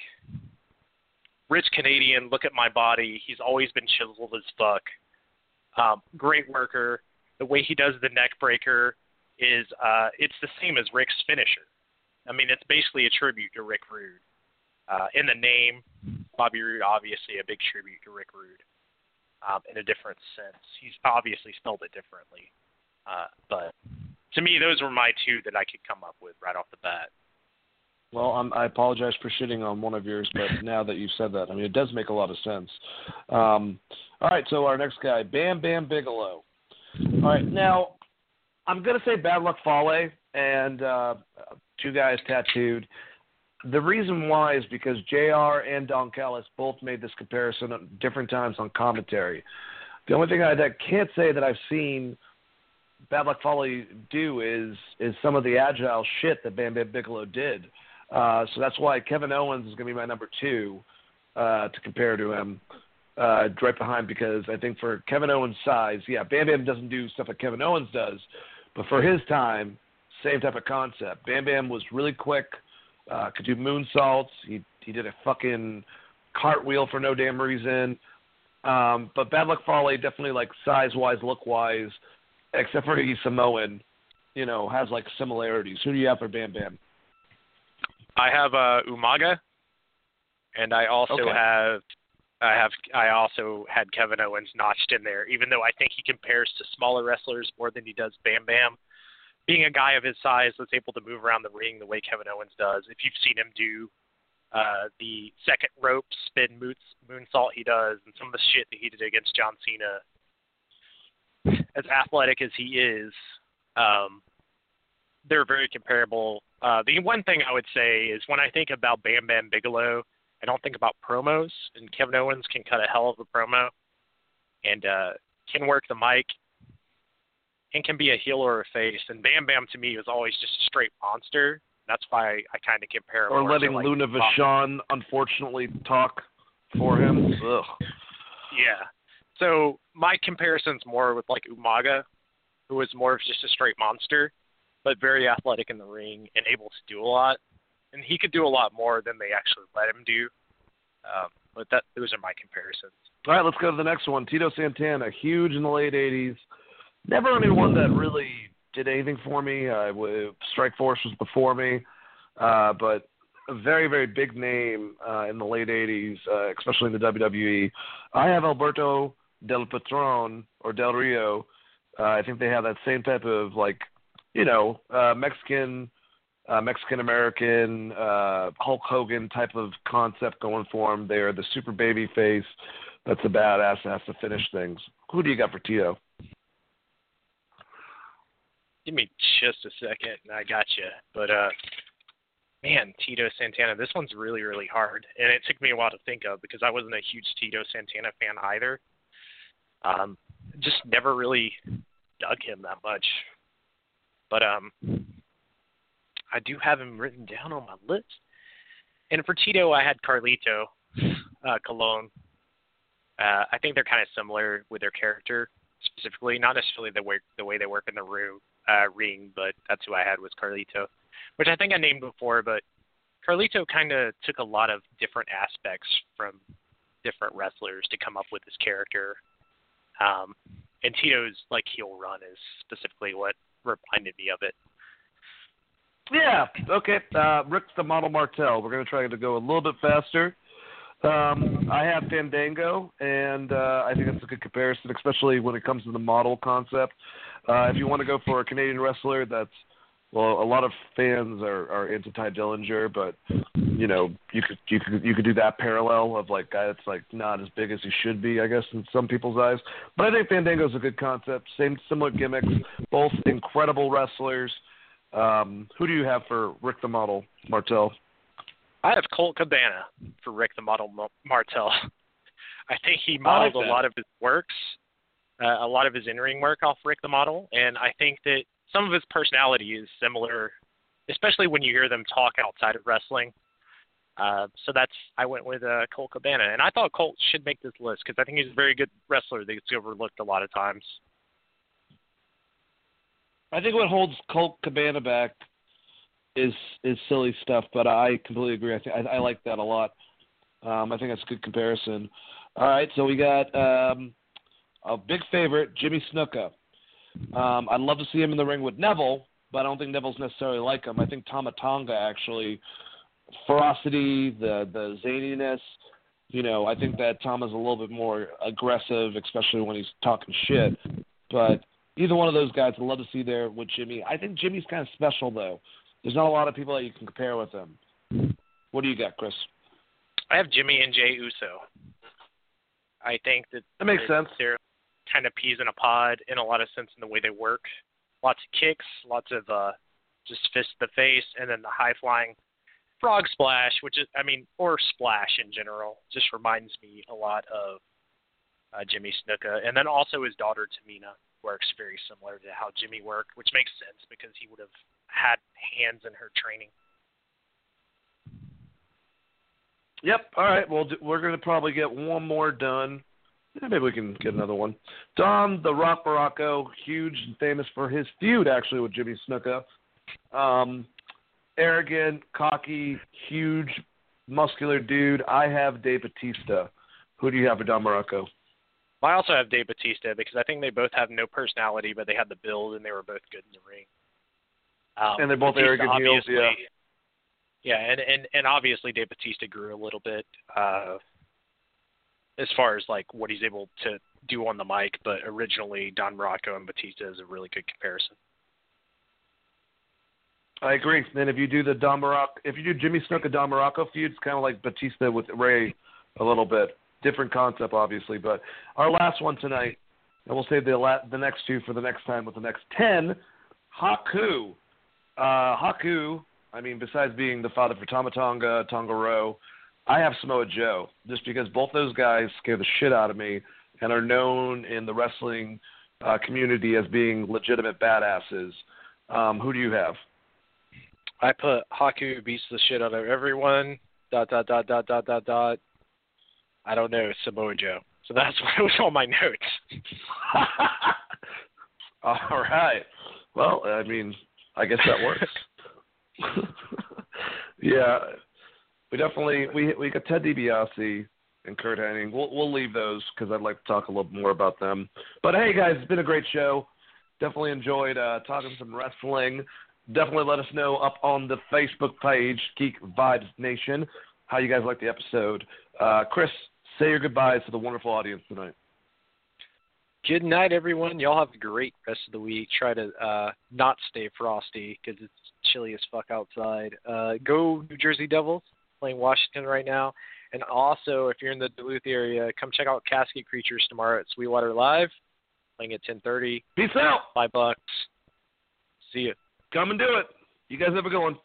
rich Canadian, look at my body. He's always been chiseled as fuck. Um, great worker. The way he does the neck breaker is uh, it's the same as Rick's finisher. I mean, it's basically a tribute to Rick Rude. Uh, in the name, Bobby Roode, obviously a big tribute to Rick Rude um, in a different sense. He's obviously spelled it differently. Uh, but to me, those were my two that I could come up with right off the bat. Well, I'm, I apologize for shitting on one of yours, but now that you've said that, I mean, it does make a lot of sense. Um, all right, so our next guy, Bam Bam Bigelow. All right, now I'm gonna say Bad Luck Fale and uh, two guys tattooed. The reason why is because Jr. and Don Callis both made this comparison at different times on commentary. The only thing I that can't say that I've seen Bad Luck Fale do is is some of the agile shit that Bam Bam Bigelow did. Uh, so that's why Kevin Owens is going to be my number two uh, to compare to him, uh, right behind because I think for Kevin Owens' size, yeah, Bam Bam doesn't do stuff like Kevin Owens does, but for his time, same type of concept. Bam Bam was really quick, uh, could do moonsaults. He he did a fucking cartwheel for no damn reason. Um, but Bad Luck Fale definitely like size wise, look wise, except for he's Samoan, you know, has like similarities. Who do you have for Bam Bam? I have uh, Umaga, and I also Okay. have I have I also had Kevin Owens notched in there, even though I think he compares to smaller wrestlers more than he does Bam Bam. Being a guy of his size that's able to move around the ring the way Kevin Owens does, if you've seen him do uh, the second rope spin moonsault he does, and some of the shit that he did against John Cena, as athletic as he is, um, they're very comparable. Uh, the one thing I would say is when I think about Bam Bam Bigelow, I don't think about promos, and Kevin Owens can cut a hell of a promo, and uh, can work the mic, and can be a heel or a face. And Bam Bam to me was always just a straight monster. That's why I, I kind of compare. him Or more to, letting like, Luna Vachon unfortunately talk for him. Ugh. Yeah. So my comparison's more with like Umaga, who was more of just a straight monster, but very athletic in the ring and able to do a lot. And he could do a lot more than they actually let him do. Um, but that those are my comparisons. All right, let's go to the next one. Tito Santana, huge in the late '80s. Never anyone that really did anything for me. Uh, w- Strike Force was before me, uh, but a very, very big name uh, in the late '80s, uh, especially in the WWE. I have Alberto Del Patron or Del Rio. Uh, I think they have that same type of like, you know, uh, Mexican. Uh, Mexican American uh, Hulk Hogan type of concept going for them. They are the super baby face that's a badass that has to finish things. Who do you got for Tito? Give me just a second, and I got you. But uh, man, Tito Santana, this one's really, really hard, and it took me a while to think of because I wasn't a huge Tito Santana fan either. Um, just never really dug him that much. But um, I do have him written down on my list. And for Tito, I had Carlito uh, Colon. Uh, I think they're kind of similar with their character specifically, not necessarily the way the way they work in the room uh, ring, but that's who I had was Carlito, which I think I named before. But Carlito kind of took a lot of different aspects from different wrestlers to come up with his character. Um, and Tito's like heel run is specifically what reminded me of it. Yeah, okay. Uh, Rick the Model Martel. We're to try to go a little bit faster. Um, I have Fandango, and uh, I think that's a good comparison, especially when it comes to the model concept. Uh, if you want to go for a Canadian wrestler, that's well, a lot of fans are, are into Tye Dillinger, but you know, you could you could you could do that parallel of like guy that's like not as big as he should be, I guess, in some people's eyes. But I think Fandango's a good concept. Same similar gimmicks, both incredible wrestlers. Um, who do you have for Rick the Model, Martel? I have Colt Cabana for Rick the Model Martel. I think he modeled like a lot of his works, uh, a lot of his in-ring work off Rick the Model, and I think that some of his personality is similar, especially when you hear them talk outside of wrestling. Uh, so that's I went with uh, Colt Cabana, and I thought Colt should make this list because I think he's a very good wrestler that gets overlooked a lot of times. I think what holds Colt Cabana back is is silly stuff, but I completely agree. I think I, I like that a lot. Um, I think that's a good comparison. All right, so we got um, a big favorite, Jimmy Snuka. Um, I'd love to see him in the ring with Neville, but I don't think Neville's necessarily like him. I think Tama Tonga actually ferocity, the the zaniness. You know, I think that Tom is a little bit more aggressive, especially when he's talking shit. But either one of those guys, I'd love to see there with Jimmy. I think Jimmy's kind of special though. There's not a lot of people that you can compare with him. What do you got, Chris? I have Jimmy and Jay Uso. I think that that makes sense. They're kind of peas in a pod in a lot of sense in the way they work. Lots of kicks, lots of uh, just fist to the face, and then the high flying Frog Splash, which is, I mean, or Splash in general, just reminds me a lot of uh, Jimmy Snuka. And then also his daughter Tamina works very similar to how Jimmy worked, which makes sense because he would have had hands in her training. Yep. All right. Well, we're going to probably get one more done. Yeah, maybe we can get another one. Don the Rock Muraco, huge and famous for his feud actually with Jimmy Snuka. Um, arrogant, cocky, huge, muscular dude. I have Dave Batista. Who do you have for Don Muraco? I also have Dave Batista because I think they both have no personality, but they had the build and they were both good in the ring. Um, and they're both Batista arrogant heels, yeah. Yeah, and, and and obviously Dave Batista grew a little bit uh, as far as like what he's able to do on the mic, but originally Don Muraco and Batista is a really good comparison. I agree. And if you do the Don Muraco, if you do Jimmy Snuka Don Muraco feud, it's kind of like Batista with Ray, a little bit. Different concept, obviously. But our last one tonight, and we'll save the la- the next two for the next time with the next ten. Haku, uh, Haku. I mean, besides being the father for Tama Tonga, Row, I have Samoa Joe just because both those guys scare the shit out of me and are known in the wrestling uh, community as being legitimate badasses. Um, who do you have? I put Haku beats the shit out of everyone. Dot dot dot dot dot dot dot. I don't know Samoa Joe. So that's what was on my notes. All right. Well, I mean, I guess that works. yeah, we definitely we we got Ted DiBiase and Curt Hennig. We'll we'll leave those because I'd like to talk a little more about them. But hey, guys, it's been a great show. Definitely enjoyed uh, talking some wrestling definitely let us know up on the Facebook page, Geek Vibes Nation, how you guys like the episode. Uh, Chris, say your goodbyes to the wonderful audience tonight. Good night, everyone. Y'all have a great rest of the week. Try to uh, not stay frosty because it's chilly as fuck outside. Uh, go New Jersey Devils, playing Washington right now. And also, if you're in the Duluth area, come check out Casket Creatures tomorrow at Sweetwater Live, playing at 10:30. Peace out. Five bucks. See you. Come and do it. You guys have a good one.